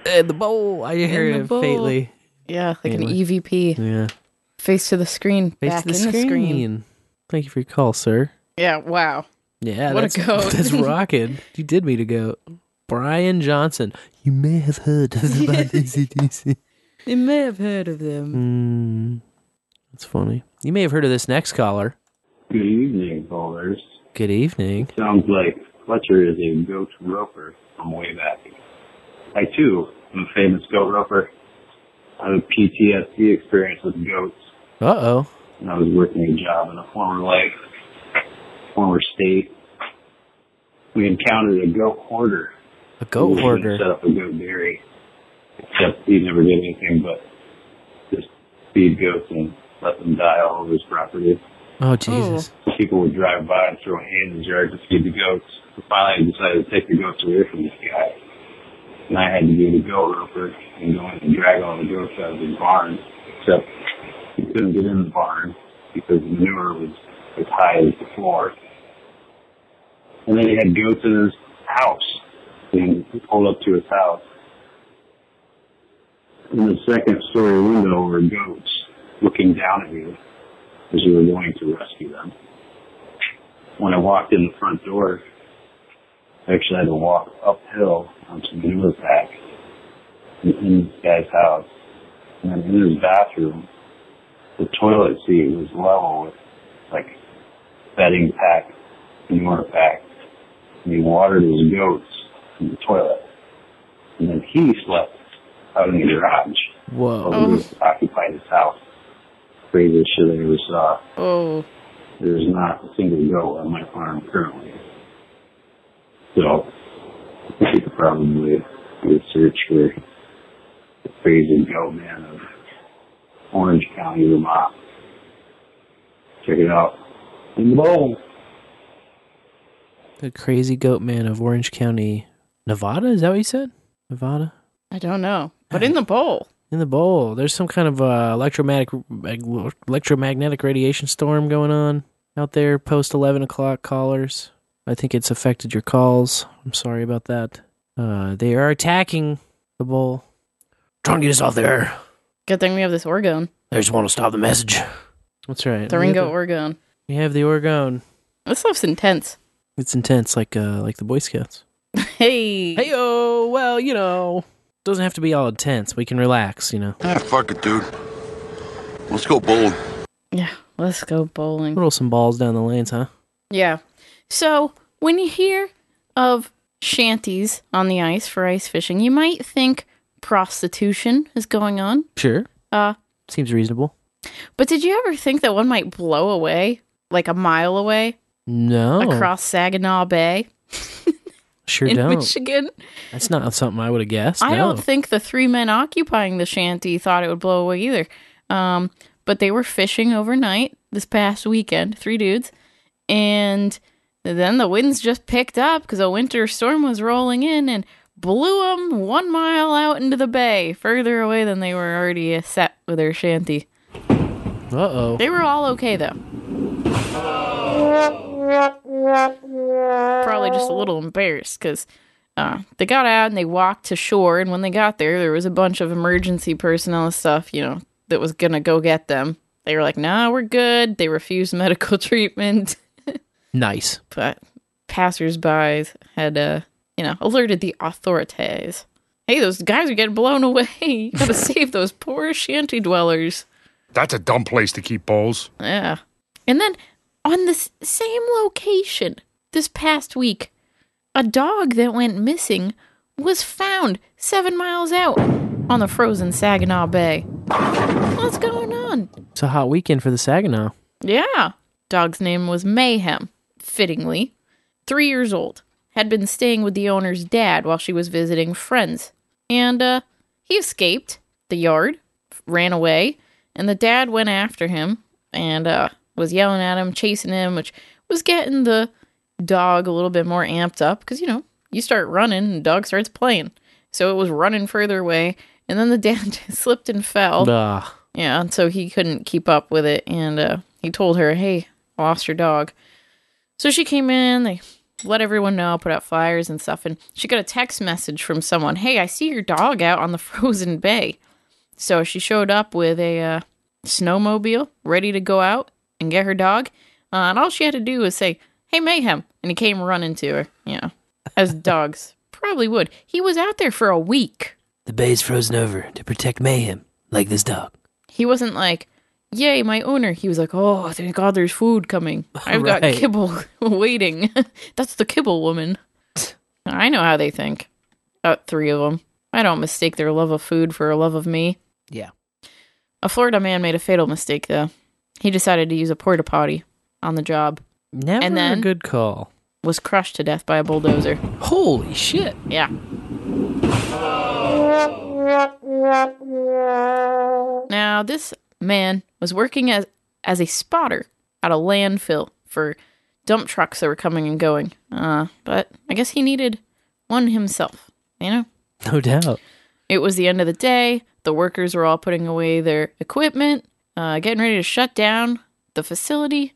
[SPEAKER 1] In the bowl. I hear
[SPEAKER 6] In
[SPEAKER 1] it faintly.
[SPEAKER 6] Yeah, like an EVP.
[SPEAKER 1] Yeah.
[SPEAKER 6] Face to the screen.
[SPEAKER 1] Face
[SPEAKER 6] back
[SPEAKER 1] to the
[SPEAKER 6] in the screen.
[SPEAKER 1] screen. Thank you for your call, sir.
[SPEAKER 6] Yeah, wow.
[SPEAKER 1] Yeah,
[SPEAKER 6] What a
[SPEAKER 1] that's,
[SPEAKER 6] goat.
[SPEAKER 1] That's rocking. You did meet a goat. Brian Johnson. You may have heard of the band
[SPEAKER 6] You may have heard of them.
[SPEAKER 1] Hmm. That's funny. You may have heard of this next caller.
[SPEAKER 23] Good evening, callers.
[SPEAKER 1] Good evening.
[SPEAKER 23] Sounds like Fletcher is a goat roper from way back. I too am a famous goat roper. I have a PTSD experience with goats.
[SPEAKER 1] Uh oh.
[SPEAKER 23] When I was working a job in a former life, former state. We encountered a goat hoarder.
[SPEAKER 1] A goat hoarder.
[SPEAKER 23] Set up a goat dairy. Except he never did anything but just feed goats and let them die all over his property.
[SPEAKER 1] Oh Jesus. Oh.
[SPEAKER 23] People would drive by and throw hay in his yard to feed the goats. So finally, I decided to take the goats away from this guy. And I had to be the goat roper and go in and drag all the goats out of his barn. Except he couldn't get in the barn because the manure was as high as the floor. And then he had goats in his house. And pulled up to his house. In the second story window were goats looking down at you as you were going to rescue them. When I walked in the front door, I actually had to walk uphill onto manure pack in, this guy's house. And in his bathroom, the toilet seat was level with like bedding pack, manure pack. And he watered his goats in the toilet. And then he slept out in the garage.
[SPEAKER 1] Whoa.
[SPEAKER 23] While we occupied his house. Craziest shit I ever saw.
[SPEAKER 6] Oh.
[SPEAKER 23] There's not a single goat on my farm currently. So, you could probably do a search for the crazy goat man of Orange County, Vermont. Check it out. In the bowl.
[SPEAKER 1] The crazy goat man of Orange County, Nevada. Is that what you said? Nevada.
[SPEAKER 6] I don't know. But in the bowl.
[SPEAKER 1] In the bowl, there's some kind of uh, electromagnetic electromagnetic radiation storm going on out there. Post eleven o'clock callers. I think it's affected your calls. I'm sorry about that. Uh, they are attacking the bowl. Trying to get us off there.
[SPEAKER 6] Good thing we have this orgone.
[SPEAKER 1] I just want to stop the message. That's right.
[SPEAKER 6] The Ringo orgone.
[SPEAKER 1] We have the orgone.
[SPEAKER 6] This stuff's intense.
[SPEAKER 1] It's intense, like uh, like the Boy Scouts.
[SPEAKER 6] Hey.
[SPEAKER 1] Hey oh, well, you know, doesn't have to be all intense. We can relax, you know.
[SPEAKER 24] Ah, fuck it, dude. Let's go bowling.
[SPEAKER 6] Yeah, let's go bowling.
[SPEAKER 1] Roll some balls down the lanes, huh?
[SPEAKER 6] Yeah. So when you hear of shanties on the ice for ice fishing, you might think prostitution is going on.
[SPEAKER 1] Sure.
[SPEAKER 6] Uh,
[SPEAKER 1] Seems reasonable.
[SPEAKER 6] but did you ever think that one might blow away, like a mile away,
[SPEAKER 1] No.
[SPEAKER 6] across Saginaw Bay
[SPEAKER 1] Sure
[SPEAKER 6] in
[SPEAKER 1] don't.
[SPEAKER 6] Michigan?
[SPEAKER 1] That's not something I would have guessed.
[SPEAKER 6] I
[SPEAKER 1] no.
[SPEAKER 6] don't think the three men occupying the shanty thought it would blow away either. Um, but they were fishing overnight this past weekend, three dudes, and then the winds just picked up because a winter storm was rolling in and blew them one mile out into the bay, further away than they were already set with their shanty.
[SPEAKER 1] Uh oh.
[SPEAKER 6] They were all okay though. Probably just a little embarrassed because uh, they got out and they walked to shore, and when they got there, there was a bunch of emergency personnel and stuff, you know, that was gonna go get them. They were like, "Nah, we're good." They refused medical treatment,
[SPEAKER 1] Nice.
[SPEAKER 6] but passersby had, uh, you know, alerted the authorities. Hey, those guys are getting blown away. You gotta save those poor shanty dwellers.
[SPEAKER 25] That's a dumb place to keep bowls.
[SPEAKER 6] Yeah. And then on the same location this past week, a dog that went missing was found seven miles out on the frozen Saginaw Bay. What's going on?
[SPEAKER 1] It's a hot weekend for the Saginaw.
[SPEAKER 6] Yeah. Dog's name was Mayhem, fittingly. Three years old. Had been staying with the owner's dad while she was visiting friends. And, uh, he escaped the yard, ran away, and the dad went after him and, uh, was yelling at him, chasing him, which was getting the dog a little bit more amped up because, you know, you start running and the dog starts playing. So it was running further away, and then the dad slipped and fell.
[SPEAKER 1] Ugh.
[SPEAKER 6] Yeah, and so he couldn't keep up with it, and uh, he told her, "Hey, I lost your dog." So she came in. They let everyone know, put out flyers and stuff, and she got a text message from someone, "Hey, I see your dog out on the frozen bay." So she showed up with a uh, snowmobile, ready to go out and get her dog, uh, and all she had to do was say, "Hey, Mayhem," and he came running to her. You know, as dogs probably would. He was out there for a week.
[SPEAKER 1] The bay's frozen over to protect mayhem, like this dog.
[SPEAKER 6] He wasn't like, "Yay, my owner." He was like, "Oh, thank God, there's food coming. I've got kibble waiting." That's the kibble woman. I know how they think. About three of them. I don't mistake their love of food for a love of me.
[SPEAKER 1] Yeah.
[SPEAKER 6] A Florida man made a fatal mistake, though. He decided to use a porta potty on the job.
[SPEAKER 1] Never
[SPEAKER 6] and then
[SPEAKER 1] a good call.
[SPEAKER 6] was crushed to death by a bulldozer.
[SPEAKER 1] Holy shit.
[SPEAKER 6] Yeah. Now, this man was working as as a spotter at a landfill for dump trucks that were coming and going. Uh, but I guess he needed one himself, you know?
[SPEAKER 1] No doubt.
[SPEAKER 6] It was the end of the day. The workers were all putting away their equipment, uh, getting ready to shut down the facility.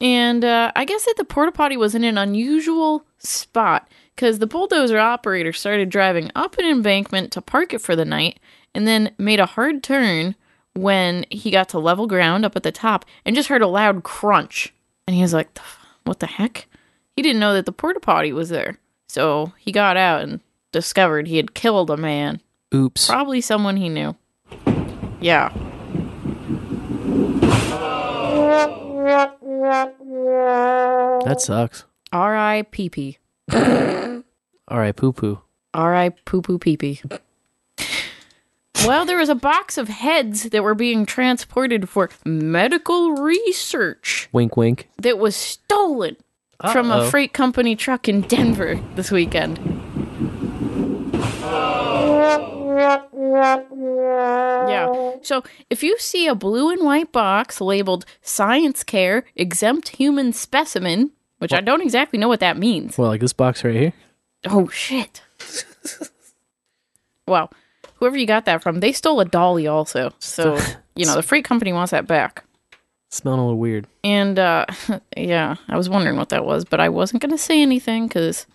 [SPEAKER 6] And uh, I guess that the porta potty was in an unusual spot because the bulldozer operator started driving up an embankment to park it for the night and then made a hard turn when he got to level ground up at the top and just heard a loud crunch. And he was like, What the heck? He didn't know that the porta potty was there. So he got out and discovered he had killed a man.
[SPEAKER 1] Oops.
[SPEAKER 6] Probably someone he knew. Yeah.
[SPEAKER 1] That sucks.
[SPEAKER 6] R.I.P.P.
[SPEAKER 1] All right, poo poo.
[SPEAKER 6] R.I. poo poo pee pee. Well, there was a box of heads that were being transported for medical research
[SPEAKER 1] Wink, wink.
[SPEAKER 6] that was stolen from a
[SPEAKER 1] Uh-oh.
[SPEAKER 6] freight company truck in Denver this weekend. Oh. Yeah. So if you see a blue and white box labeled Science Care Exempt Human Specimen, which I don't exactly know what that means.
[SPEAKER 1] Well, like this box right here.
[SPEAKER 6] Oh, shit. well, whoever you got that from, they stole a dolly also. So, you know, the freight company wants that back.
[SPEAKER 1] Smelling a little weird.
[SPEAKER 6] And, uh, yeah, I was wondering what that was, but I wasn't going to say anything because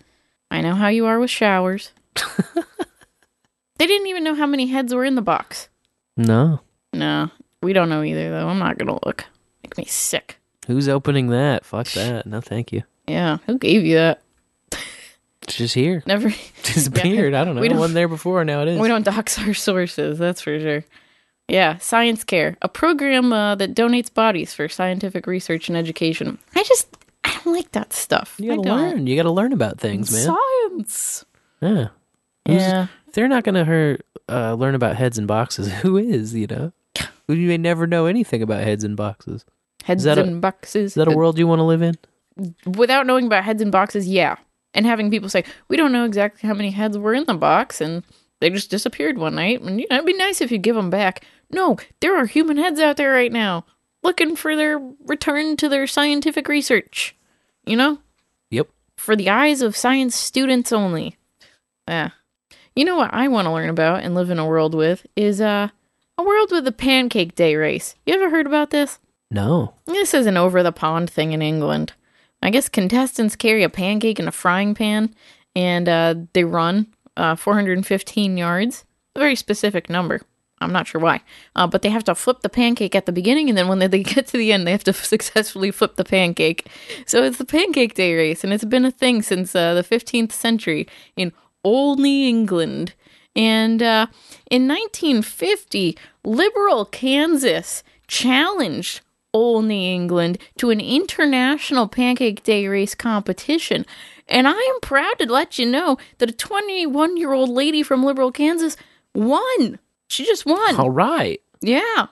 [SPEAKER 6] I know how you are with showers. They didn't even know how many heads were in the box.
[SPEAKER 1] No.
[SPEAKER 6] No, we don't know either, though. I'm not going to look. Make me sick.
[SPEAKER 1] Who's opening that? Fuck that. No, thank you.
[SPEAKER 6] Yeah, who gave you that?
[SPEAKER 1] It's just here.
[SPEAKER 6] Never
[SPEAKER 1] Disappeared. I don't know.
[SPEAKER 6] We
[SPEAKER 1] It
[SPEAKER 6] don't-
[SPEAKER 1] wasn't there before. Now it is.
[SPEAKER 6] We don't dox our sources, that's for sure. Yeah, Science Care, a program uh, that donates bodies for scientific research and education. I just, I don't like that stuff.
[SPEAKER 1] You gotta learn. You gotta learn about things, man.
[SPEAKER 6] Science.
[SPEAKER 1] Yeah. Who's-
[SPEAKER 6] Yeah.
[SPEAKER 1] They're not gonna hurt, uh, learn about heads and boxes, who is? You know, you may never know anything about heads and boxes.
[SPEAKER 6] Heads
[SPEAKER 1] that a-
[SPEAKER 6] and boxes.
[SPEAKER 1] Is that a world you want to live in?
[SPEAKER 6] Without knowing about heads and boxes, yeah. And having people say, we don't know exactly how many heads were in the box, and they just disappeared one night, and you know, it'd be nice if you give them back. No, there are human heads out there right now looking for their return to their scientific research. You know?
[SPEAKER 1] Yep.
[SPEAKER 6] For the eyes of science students only. Yeah. You know what I want to learn about and live in a world with is uh a world with a pancake day race. You ever heard about this?
[SPEAKER 1] No.
[SPEAKER 6] This is an over the pond thing in England. I guess contestants carry a pancake in a frying pan and uh, they run uh, 415 yards. A very specific number. I'm not sure why. Uh, but they have to flip the pancake at the beginning and then when they, they get to the end, they have to successfully flip the pancake. So it's the pancake day race and it's been a thing since uh, the 15th century in Olney, England. And uh, in 1950, liberal Kansas challenged Olney, England to an international pancake day race competition. And I am proud to let you know that a 21 year old lady from liberal Kansas won. She just won.
[SPEAKER 1] All right.
[SPEAKER 6] Yeah.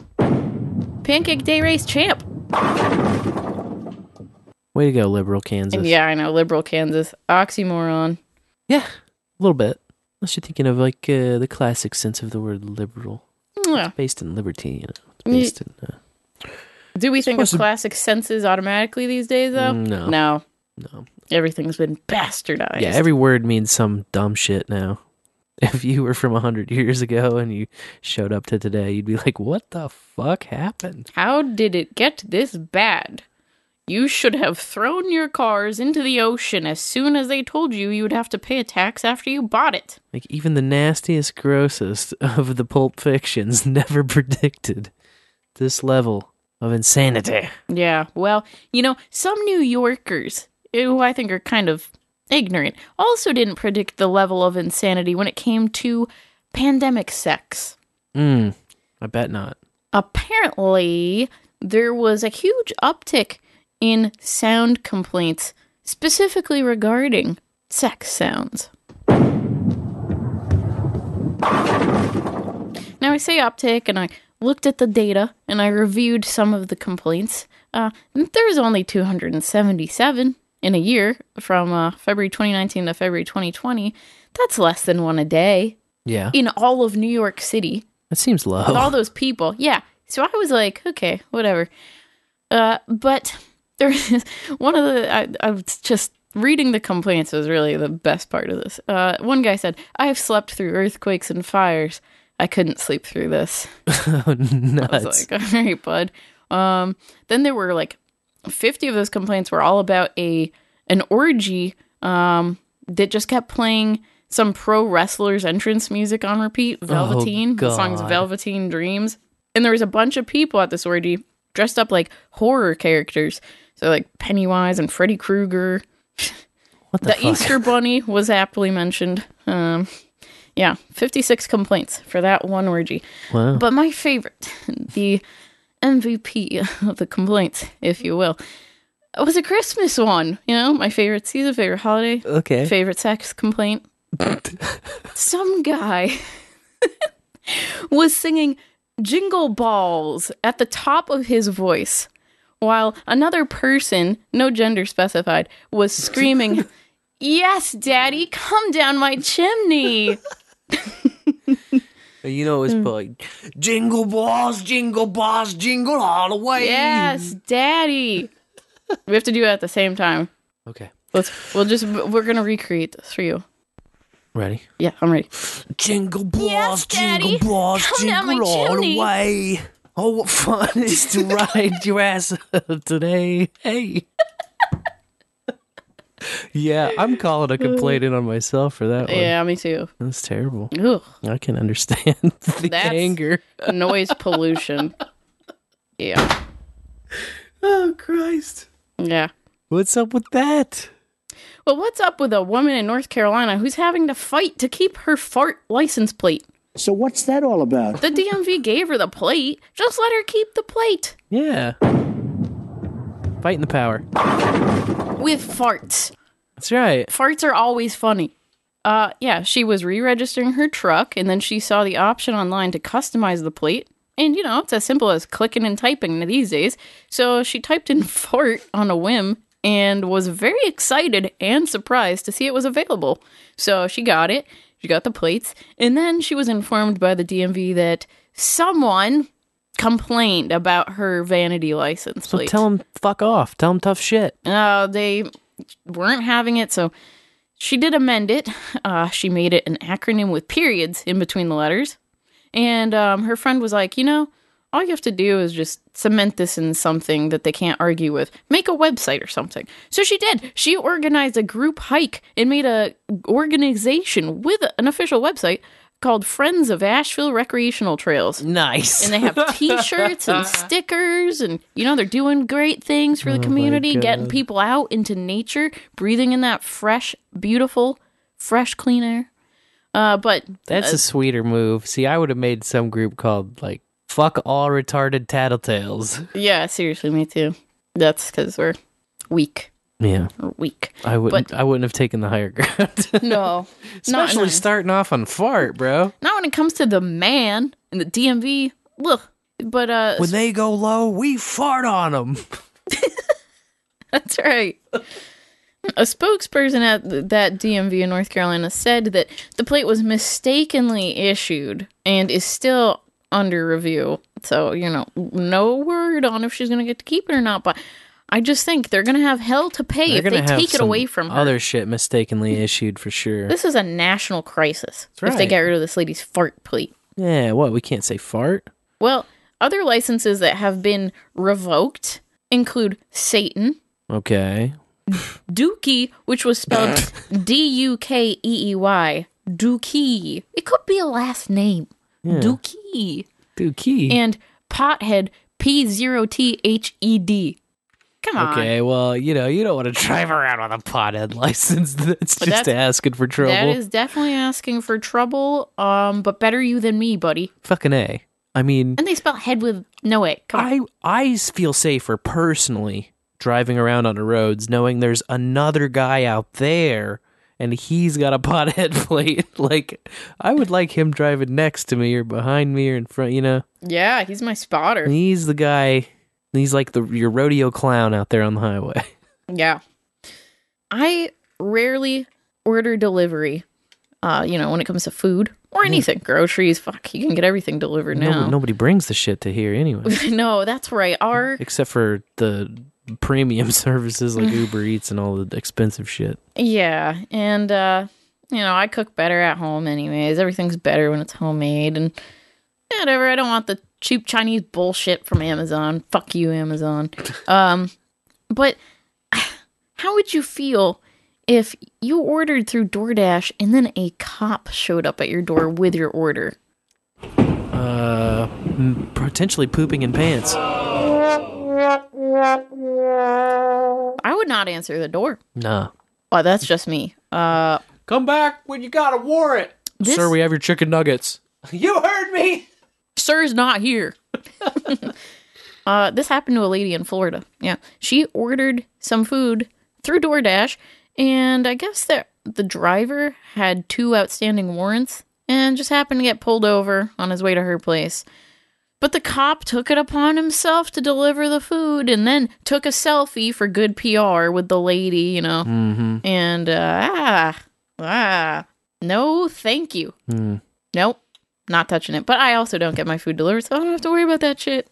[SPEAKER 6] Pancake day race champ.
[SPEAKER 1] Way to go, liberal Kansas.
[SPEAKER 6] Yeah, I know. Liberal Kansas. Oxymoron.
[SPEAKER 1] Yeah, a little bit. Unless you're thinking of like uh, the classic sense of the word liberal.
[SPEAKER 6] Yeah.
[SPEAKER 1] It's based in liberty, you know. Based in. Uh,
[SPEAKER 6] Do we think of
[SPEAKER 1] to-
[SPEAKER 6] classic senses automatically these days, though?
[SPEAKER 1] No.
[SPEAKER 6] No.
[SPEAKER 1] No.
[SPEAKER 6] Everything's been bastardized.
[SPEAKER 1] yeah, every word means some dumb shit now. If you were from a hundred years ago and you showed up to today, you'd be like, "What the fuck happened?"
[SPEAKER 6] How did it get this bad? You should have thrown your cars into the ocean as soon as they told you you would have to pay a tax after you bought it.
[SPEAKER 1] Like even the nastiest, grossest of the pulp fictions never predicted this level of insanity.
[SPEAKER 6] Yeah, well, you know, some New Yorkers, who I think are kind of ignorant. Also, didn't predict the level of insanity when it came to pandemic sex.
[SPEAKER 1] Mm, I bet not.
[SPEAKER 6] Apparently, there was a huge uptick in sound complaints, specifically regarding sex sounds. Now, I say uptick, and I looked at the data and I reviewed some of the complaints. Uh, there was only 277 in a year from uh, February 2019 to February 2020. That's less than one a day
[SPEAKER 1] Yeah.
[SPEAKER 6] in all of New York City
[SPEAKER 1] That seems low.
[SPEAKER 6] with all those people. Yeah. So I was like, okay, whatever. Uh, but there is one of the, I, I was just reading the complaints was really the best part of this. Uh, one guy said, I have slept through earthquakes and fires. I couldn't sleep through this.
[SPEAKER 1] oh,
[SPEAKER 6] I
[SPEAKER 1] nuts.
[SPEAKER 6] was like, all right, bud. Um, then there were like 50 of those complaints were all about a an orgy um, that just kept playing some pro wrestlers entrance music on repeat, Velveteen, the song's Velveteen Dreams. And there was a bunch of people at this orgy dressed up like horror characters. So like Pennywise and Freddy Krueger.
[SPEAKER 1] What
[SPEAKER 6] the Easter Bunny was aptly mentioned. Um, yeah, 56 complaints for that one orgy.
[SPEAKER 1] Wow.
[SPEAKER 6] But my favorite, the MVP of the complaints, if you will, was a Christmas one. You know, my favorite season, favorite holiday,
[SPEAKER 1] Okay.
[SPEAKER 6] favorite sex complaint. Some guy was singing Jingle Balls at the top of his voice, while another person, no gender specified, was screaming, Yes, Daddy, come down my chimney.
[SPEAKER 1] You know
[SPEAKER 6] Hmm.
[SPEAKER 1] it's like jingle balls, jingle balls, jingle all the way.
[SPEAKER 6] Yes, Daddy. we have to do it at the same time.
[SPEAKER 1] Okay.
[SPEAKER 6] Let's. We'll just. We're gonna recreate this for you.
[SPEAKER 1] Ready?
[SPEAKER 6] Yeah, I'm ready.
[SPEAKER 1] Jingle balls,
[SPEAKER 6] Yes,
[SPEAKER 1] jingle balls,
[SPEAKER 6] Come down my
[SPEAKER 1] jingle all
[SPEAKER 6] chimney.
[SPEAKER 1] the way. Oh, what fun it is to ride your ass today. Hey. yeah, I'm calling a complaint in on myself for that one.
[SPEAKER 6] Yeah, me too.
[SPEAKER 1] That's terrible.
[SPEAKER 6] Ugh.
[SPEAKER 1] I can understand the
[SPEAKER 6] That's
[SPEAKER 1] anger.
[SPEAKER 6] noise pollution. Yeah.
[SPEAKER 1] Oh, Christ.
[SPEAKER 6] Yeah.
[SPEAKER 1] What's up with that?
[SPEAKER 6] Well, what's up with a woman in North Carolina who's having to fight to keep her fart license plate?
[SPEAKER 19] So what's that all about?
[SPEAKER 6] The DMV gave her the plate. Just let her keep the plate.
[SPEAKER 1] Yeah. Fighting the power.
[SPEAKER 6] With farts.
[SPEAKER 1] That's right.
[SPEAKER 6] Farts are always funny. Uh, yeah, she was re-registering her truck, and then she saw the option online to customize the plate. And you know, it's as simple as clicking and typing these days. So she typed in fart on a whim and was very excited and surprised to see it was available. So she got it. She got the plates, and then she was informed by the DMV that someone complained about her vanity license
[SPEAKER 1] So
[SPEAKER 6] plate.
[SPEAKER 1] tell them fuck off. Tell them tough shit.
[SPEAKER 6] Uh, they weren't having it, so she did amend it. Uh, she made it an acronym with periods in between the letters. And um, her friend was like, you know, all you have to do is just cement this in something that they can't argue with. Make a website or something. So she did. She organized a group hike and made a organization with an official website called Friends of Asheville Recreational Trails.
[SPEAKER 1] Nice.
[SPEAKER 6] And they have t-shirts and stickers and you know they're doing great things for the
[SPEAKER 1] Oh
[SPEAKER 6] community, getting people out into nature, breathing in that fresh, beautiful, fresh clean air. Uh but
[SPEAKER 1] That's
[SPEAKER 6] uh,
[SPEAKER 1] a sweeter move. See, I would have made some group called like "fuck all retarded tattletales."
[SPEAKER 6] yeah, seriously, me too. That's cuz we're weak.
[SPEAKER 1] Yeah,
[SPEAKER 6] We're weak.
[SPEAKER 1] I wouldn't. I wouldn't have taken the higher ground.
[SPEAKER 6] No.
[SPEAKER 1] Especially
[SPEAKER 6] not,
[SPEAKER 1] starting off on fart, bro.
[SPEAKER 6] not when it comes to the man and the DMV. Look, but uh
[SPEAKER 1] When they go low, we fart on them.
[SPEAKER 6] That's right. A spokesperson at that DMV in North Carolina said that the plate was mistakenly issued and is still under review. So, you know, no word on if she's going to get to keep it or not. But I just think they're going to have hell to pay if they take it away from her.
[SPEAKER 1] other shit mistakenly issued for sure.
[SPEAKER 6] This is a national crisis if they get rid of this lady's fart plate.
[SPEAKER 1] yeah, what? We can't say fart.
[SPEAKER 6] Well, other licenses that have been revoked include Satan,
[SPEAKER 1] Okay.
[SPEAKER 6] Dookie, which was spelled D U K E E Y. Dookie. It could be a last name.
[SPEAKER 1] Yeah.
[SPEAKER 6] Dookie.
[SPEAKER 1] Dookie.
[SPEAKER 6] And Pothead, P0 T H E D. Come on.
[SPEAKER 1] Okay, well, you know, you don't want to drive around with a pothead license. That's
[SPEAKER 6] But
[SPEAKER 1] just
[SPEAKER 6] that's-
[SPEAKER 1] asking for trouble.
[SPEAKER 6] That is definitely asking for trouble. Um, but better you than me, buddy.
[SPEAKER 1] Fucking A. I mean,
[SPEAKER 6] And they spell head with no A. Come on.
[SPEAKER 1] I I feel safer personally driving around on the roads knowing there's another guy out there and he's got a pothead plate. like I would like him driving next to me or behind me or in front, you know.
[SPEAKER 6] Yeah, he's my spotter.
[SPEAKER 1] He's the guy he's like the your rodeo clown out there on the highway.
[SPEAKER 6] Yeah. I rarely order delivery. Uh, you know, when it comes to food or anything, groceries, fuck, you can get everything delivered now.
[SPEAKER 1] Nobody, nobody brings the shit to here anyway.
[SPEAKER 6] no, that's right. Our
[SPEAKER 1] Except for the premium services like Uber Eats and all the expensive shit.
[SPEAKER 6] yeah, and uh, you know, I cook better at home anyways. Everything's better when it's homemade and whatever. I don't want the cheap Chinese bullshit from Amazon. Fuck you, Amazon. Um, but how would you feel if you ordered through DoorDash and then a cop showed up at your door with your order?
[SPEAKER 1] Uh, potentially pooping in pants.
[SPEAKER 6] I would not answer the door.
[SPEAKER 1] Nah.
[SPEAKER 6] Well, that's just me. Uh,
[SPEAKER 1] Come back when you got a warrant.
[SPEAKER 6] This-
[SPEAKER 1] Sir, we have your chicken nuggets. You heard me.
[SPEAKER 6] Sir's not here. uh, this happened to a lady in Florida. Yeah. She ordered some food through DoorDash, and I guess that the driver had two outstanding warrants and just happened to get pulled over on his way to her place. But the cop took it upon himself to deliver the food and then took a selfie for good PR with the lady, you know.
[SPEAKER 1] Mm-hmm.
[SPEAKER 6] And uh, ah, ah, no, thank you.
[SPEAKER 1] Mm.
[SPEAKER 6] Nope, not touching it. But I also don't get my food delivered, so I don't have to worry about that shit.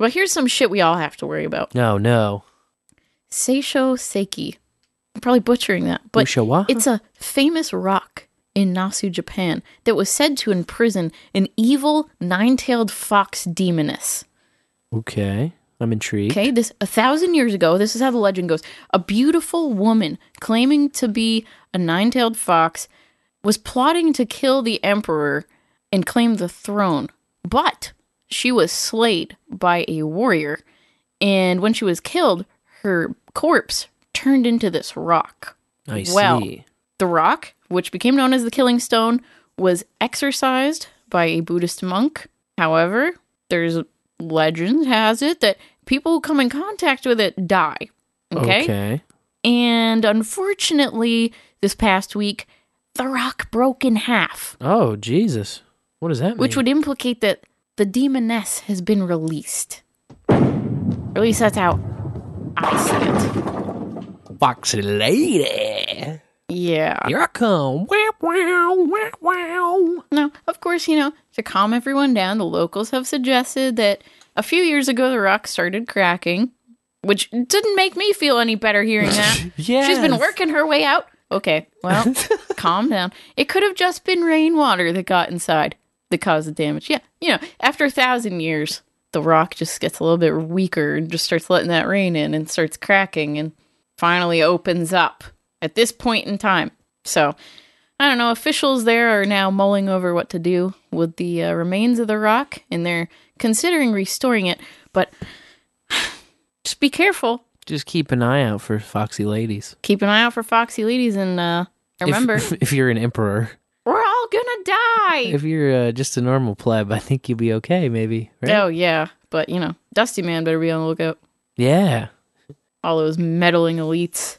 [SPEAKER 6] Well, here's some shit we all have to worry about.
[SPEAKER 1] No, no.
[SPEAKER 6] Seisho Seiki. I'm probably butchering that, but
[SPEAKER 1] Ushawa?
[SPEAKER 6] it's a famous rock in Nasu, Japan, that was said to imprison an evil nine-tailed fox demoness.
[SPEAKER 1] Okay. I'm intrigued.
[SPEAKER 6] Okay, this a thousand years ago, this is how the legend goes. A beautiful woman claiming to be a nine tailed fox was plotting to kill the emperor and claim the throne, but she was slayed by a warrior. And when she was killed, her corpse turned into this rock.
[SPEAKER 1] I
[SPEAKER 6] Well,
[SPEAKER 1] see.
[SPEAKER 6] the rock, which became known as the Killing Stone, was exorcised by a Buddhist monk. However, there's legend has it that people who come in contact with it die. Okay?
[SPEAKER 1] Okay.
[SPEAKER 6] And unfortunately, this past week, the rock broke in half,
[SPEAKER 1] Oh, Jesus. What does that mean?
[SPEAKER 6] which would implicate that the demoness has been released. Or at least that's how I see it.
[SPEAKER 1] Foxy lady.
[SPEAKER 6] Yeah.
[SPEAKER 1] Here I come. Wow, wow, wow, wow.
[SPEAKER 6] No, of course, you know, to calm everyone down, the locals have suggested that a few years ago the rock started cracking, which didn't make me feel any better hearing that.
[SPEAKER 1] yeah.
[SPEAKER 6] She's been working her way out. Okay, well, calm down. It could have just been rainwater that got inside that caused the damage. Yeah, you know, after a thousand years, the rock just gets a little bit weaker and just starts letting that rain in and starts cracking and finally opens up at this point in time. So, I don't know. Officials there are now mulling over what to do with the uh, remains of the rock, and they're considering restoring it. But just be careful.
[SPEAKER 1] Just keep an eye out for foxy ladies.
[SPEAKER 6] Keep an eye out for foxy ladies, and uh, remember,
[SPEAKER 1] If, if you're an emperor.
[SPEAKER 6] we're all gonna die.
[SPEAKER 1] If you're uh, just a normal pleb, I think you'll be okay, maybe. Right?
[SPEAKER 6] Oh yeah, but you know, Dusty Man better be on the lookout.
[SPEAKER 1] Yeah.
[SPEAKER 6] All those meddling elites.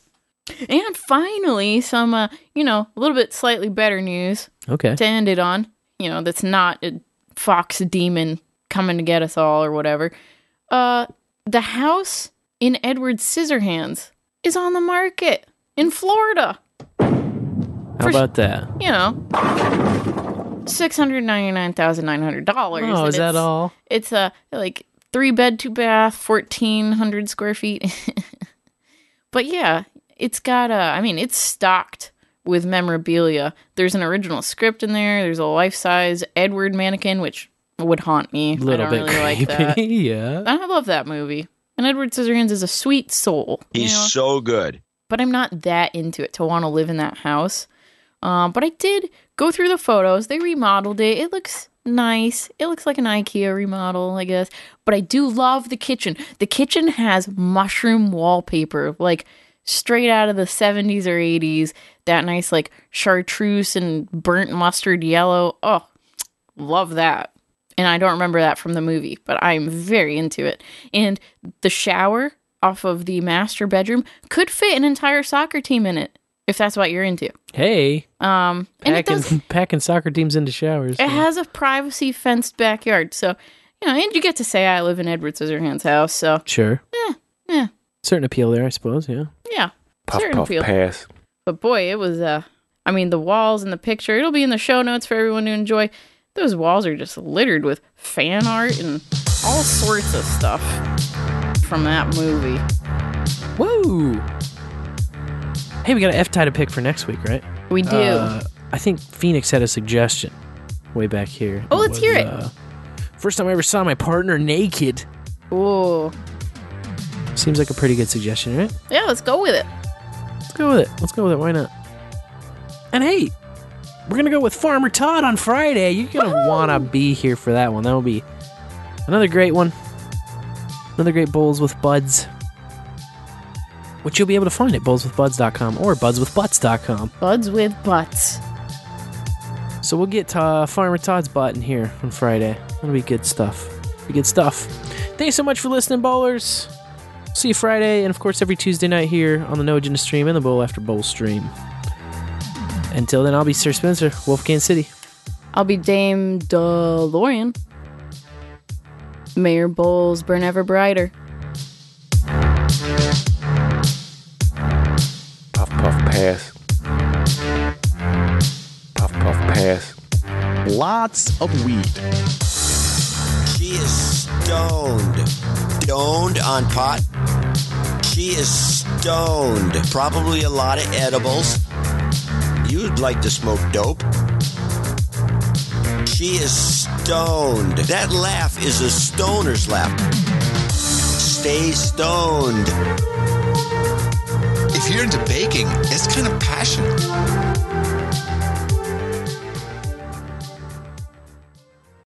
[SPEAKER 6] And finally, some uh, you know, a little bit slightly better news.
[SPEAKER 1] Okay.
[SPEAKER 6] to end it on. You know, that's not a fox demon coming to get us all or whatever. Uh, the house in Edward Scissorhands is on the market in Florida.
[SPEAKER 1] How about that?
[SPEAKER 6] You know, six hundred ninety nine thousand nine hundred dollars.
[SPEAKER 1] Oh, is that all?
[SPEAKER 6] It's a like three bed, two bath, fourteen hundred square feet. but yeah, it's got a. I mean, it's stocked with memorabilia. There's an original script in there. There's a life size Edward mannequin, which would haunt me.
[SPEAKER 1] A little
[SPEAKER 6] I don't
[SPEAKER 1] bit
[SPEAKER 6] really like that.
[SPEAKER 1] yeah.
[SPEAKER 6] I love that movie. And Edward Scissorhands is a sweet soul. you
[SPEAKER 3] He's
[SPEAKER 6] know?
[SPEAKER 3] so good.
[SPEAKER 6] but I'm not that into it to want to live in that house. Um, but I did go through the photos. They remodeled it. It looks nice. It looks like an IKEA remodel, I guess. But I do love the kitchen. The kitchen has mushroom wallpaper, like straight out of the 70s or 80s. That nice, like chartreuse and burnt mustard yellow. Oh, love that. And I don't remember that from the movie, but I'm very into it. And the shower off of the master bedroom could fit an entire soccer team in it if that's what you're into.
[SPEAKER 1] Hey,
[SPEAKER 6] Um, and
[SPEAKER 1] packing,
[SPEAKER 6] does
[SPEAKER 1] packing soccer teams into showers.
[SPEAKER 6] it has a privacy fenced backyard, so you know, and you get to say I live in Edward Scissorhands' house, so
[SPEAKER 1] Sure.
[SPEAKER 6] Yeah, yeah,
[SPEAKER 1] Certain appeal there, I suppose. Yeah.
[SPEAKER 6] yeah,
[SPEAKER 3] Puff,
[SPEAKER 6] certain
[SPEAKER 3] puff,
[SPEAKER 6] appeal.
[SPEAKER 3] pass.
[SPEAKER 6] But boy, it was uh, I mean, the walls and the picture. It'll be in the show notes for everyone to enjoy. Those walls are just littered with fan art and all sorts of stuff from that movie.
[SPEAKER 1] Woo! Hey, we got an F tie to pick for next week, right?
[SPEAKER 6] We do.
[SPEAKER 1] Uh, I think Phoenix had a suggestion way back here.
[SPEAKER 6] Oh, let's hear it.
[SPEAKER 1] uh, first time I ever saw my partner naked.
[SPEAKER 6] Whoa.
[SPEAKER 1] Seems like a pretty good suggestion, right?
[SPEAKER 6] Yeah, let's go with it.
[SPEAKER 1] Let's go with it. Let's go with it. Why not? And hey, we're gonna go with Farmer Todd on Friday. You're gonna wanna be here for that one. That'll be another great one. Another great bowls with buds. Which you'll be able to find at bowlswithbuds.com or budswithbutts.com.
[SPEAKER 6] Buds with butts.
[SPEAKER 1] So we'll get uh, Farmer Todd's butt in here on Friday. That'll be good stuff. Be good stuff. Thanks so much for listening, bowlers. See you Friday, and of course every Tuesday night here on the No Agenda stream and the Bowl After Bowl stream. Until then, I'll be Sir Spencer, Wolfgang City.
[SPEAKER 6] I'll be Dame DeLorean. Mayor Bowles burn ever brighter.
[SPEAKER 3] Puff, puff, pass. Puff, puff, pass.
[SPEAKER 7] Lots of weed.
[SPEAKER 3] She is stoned. Stoned on pot. She is stoned. Probably a lot of edibles. You'd like to smoke dope. She is stoned. That laugh is a stoner's laugh. Stay stoned.
[SPEAKER 26] If you're into baking, it's kind of passionate.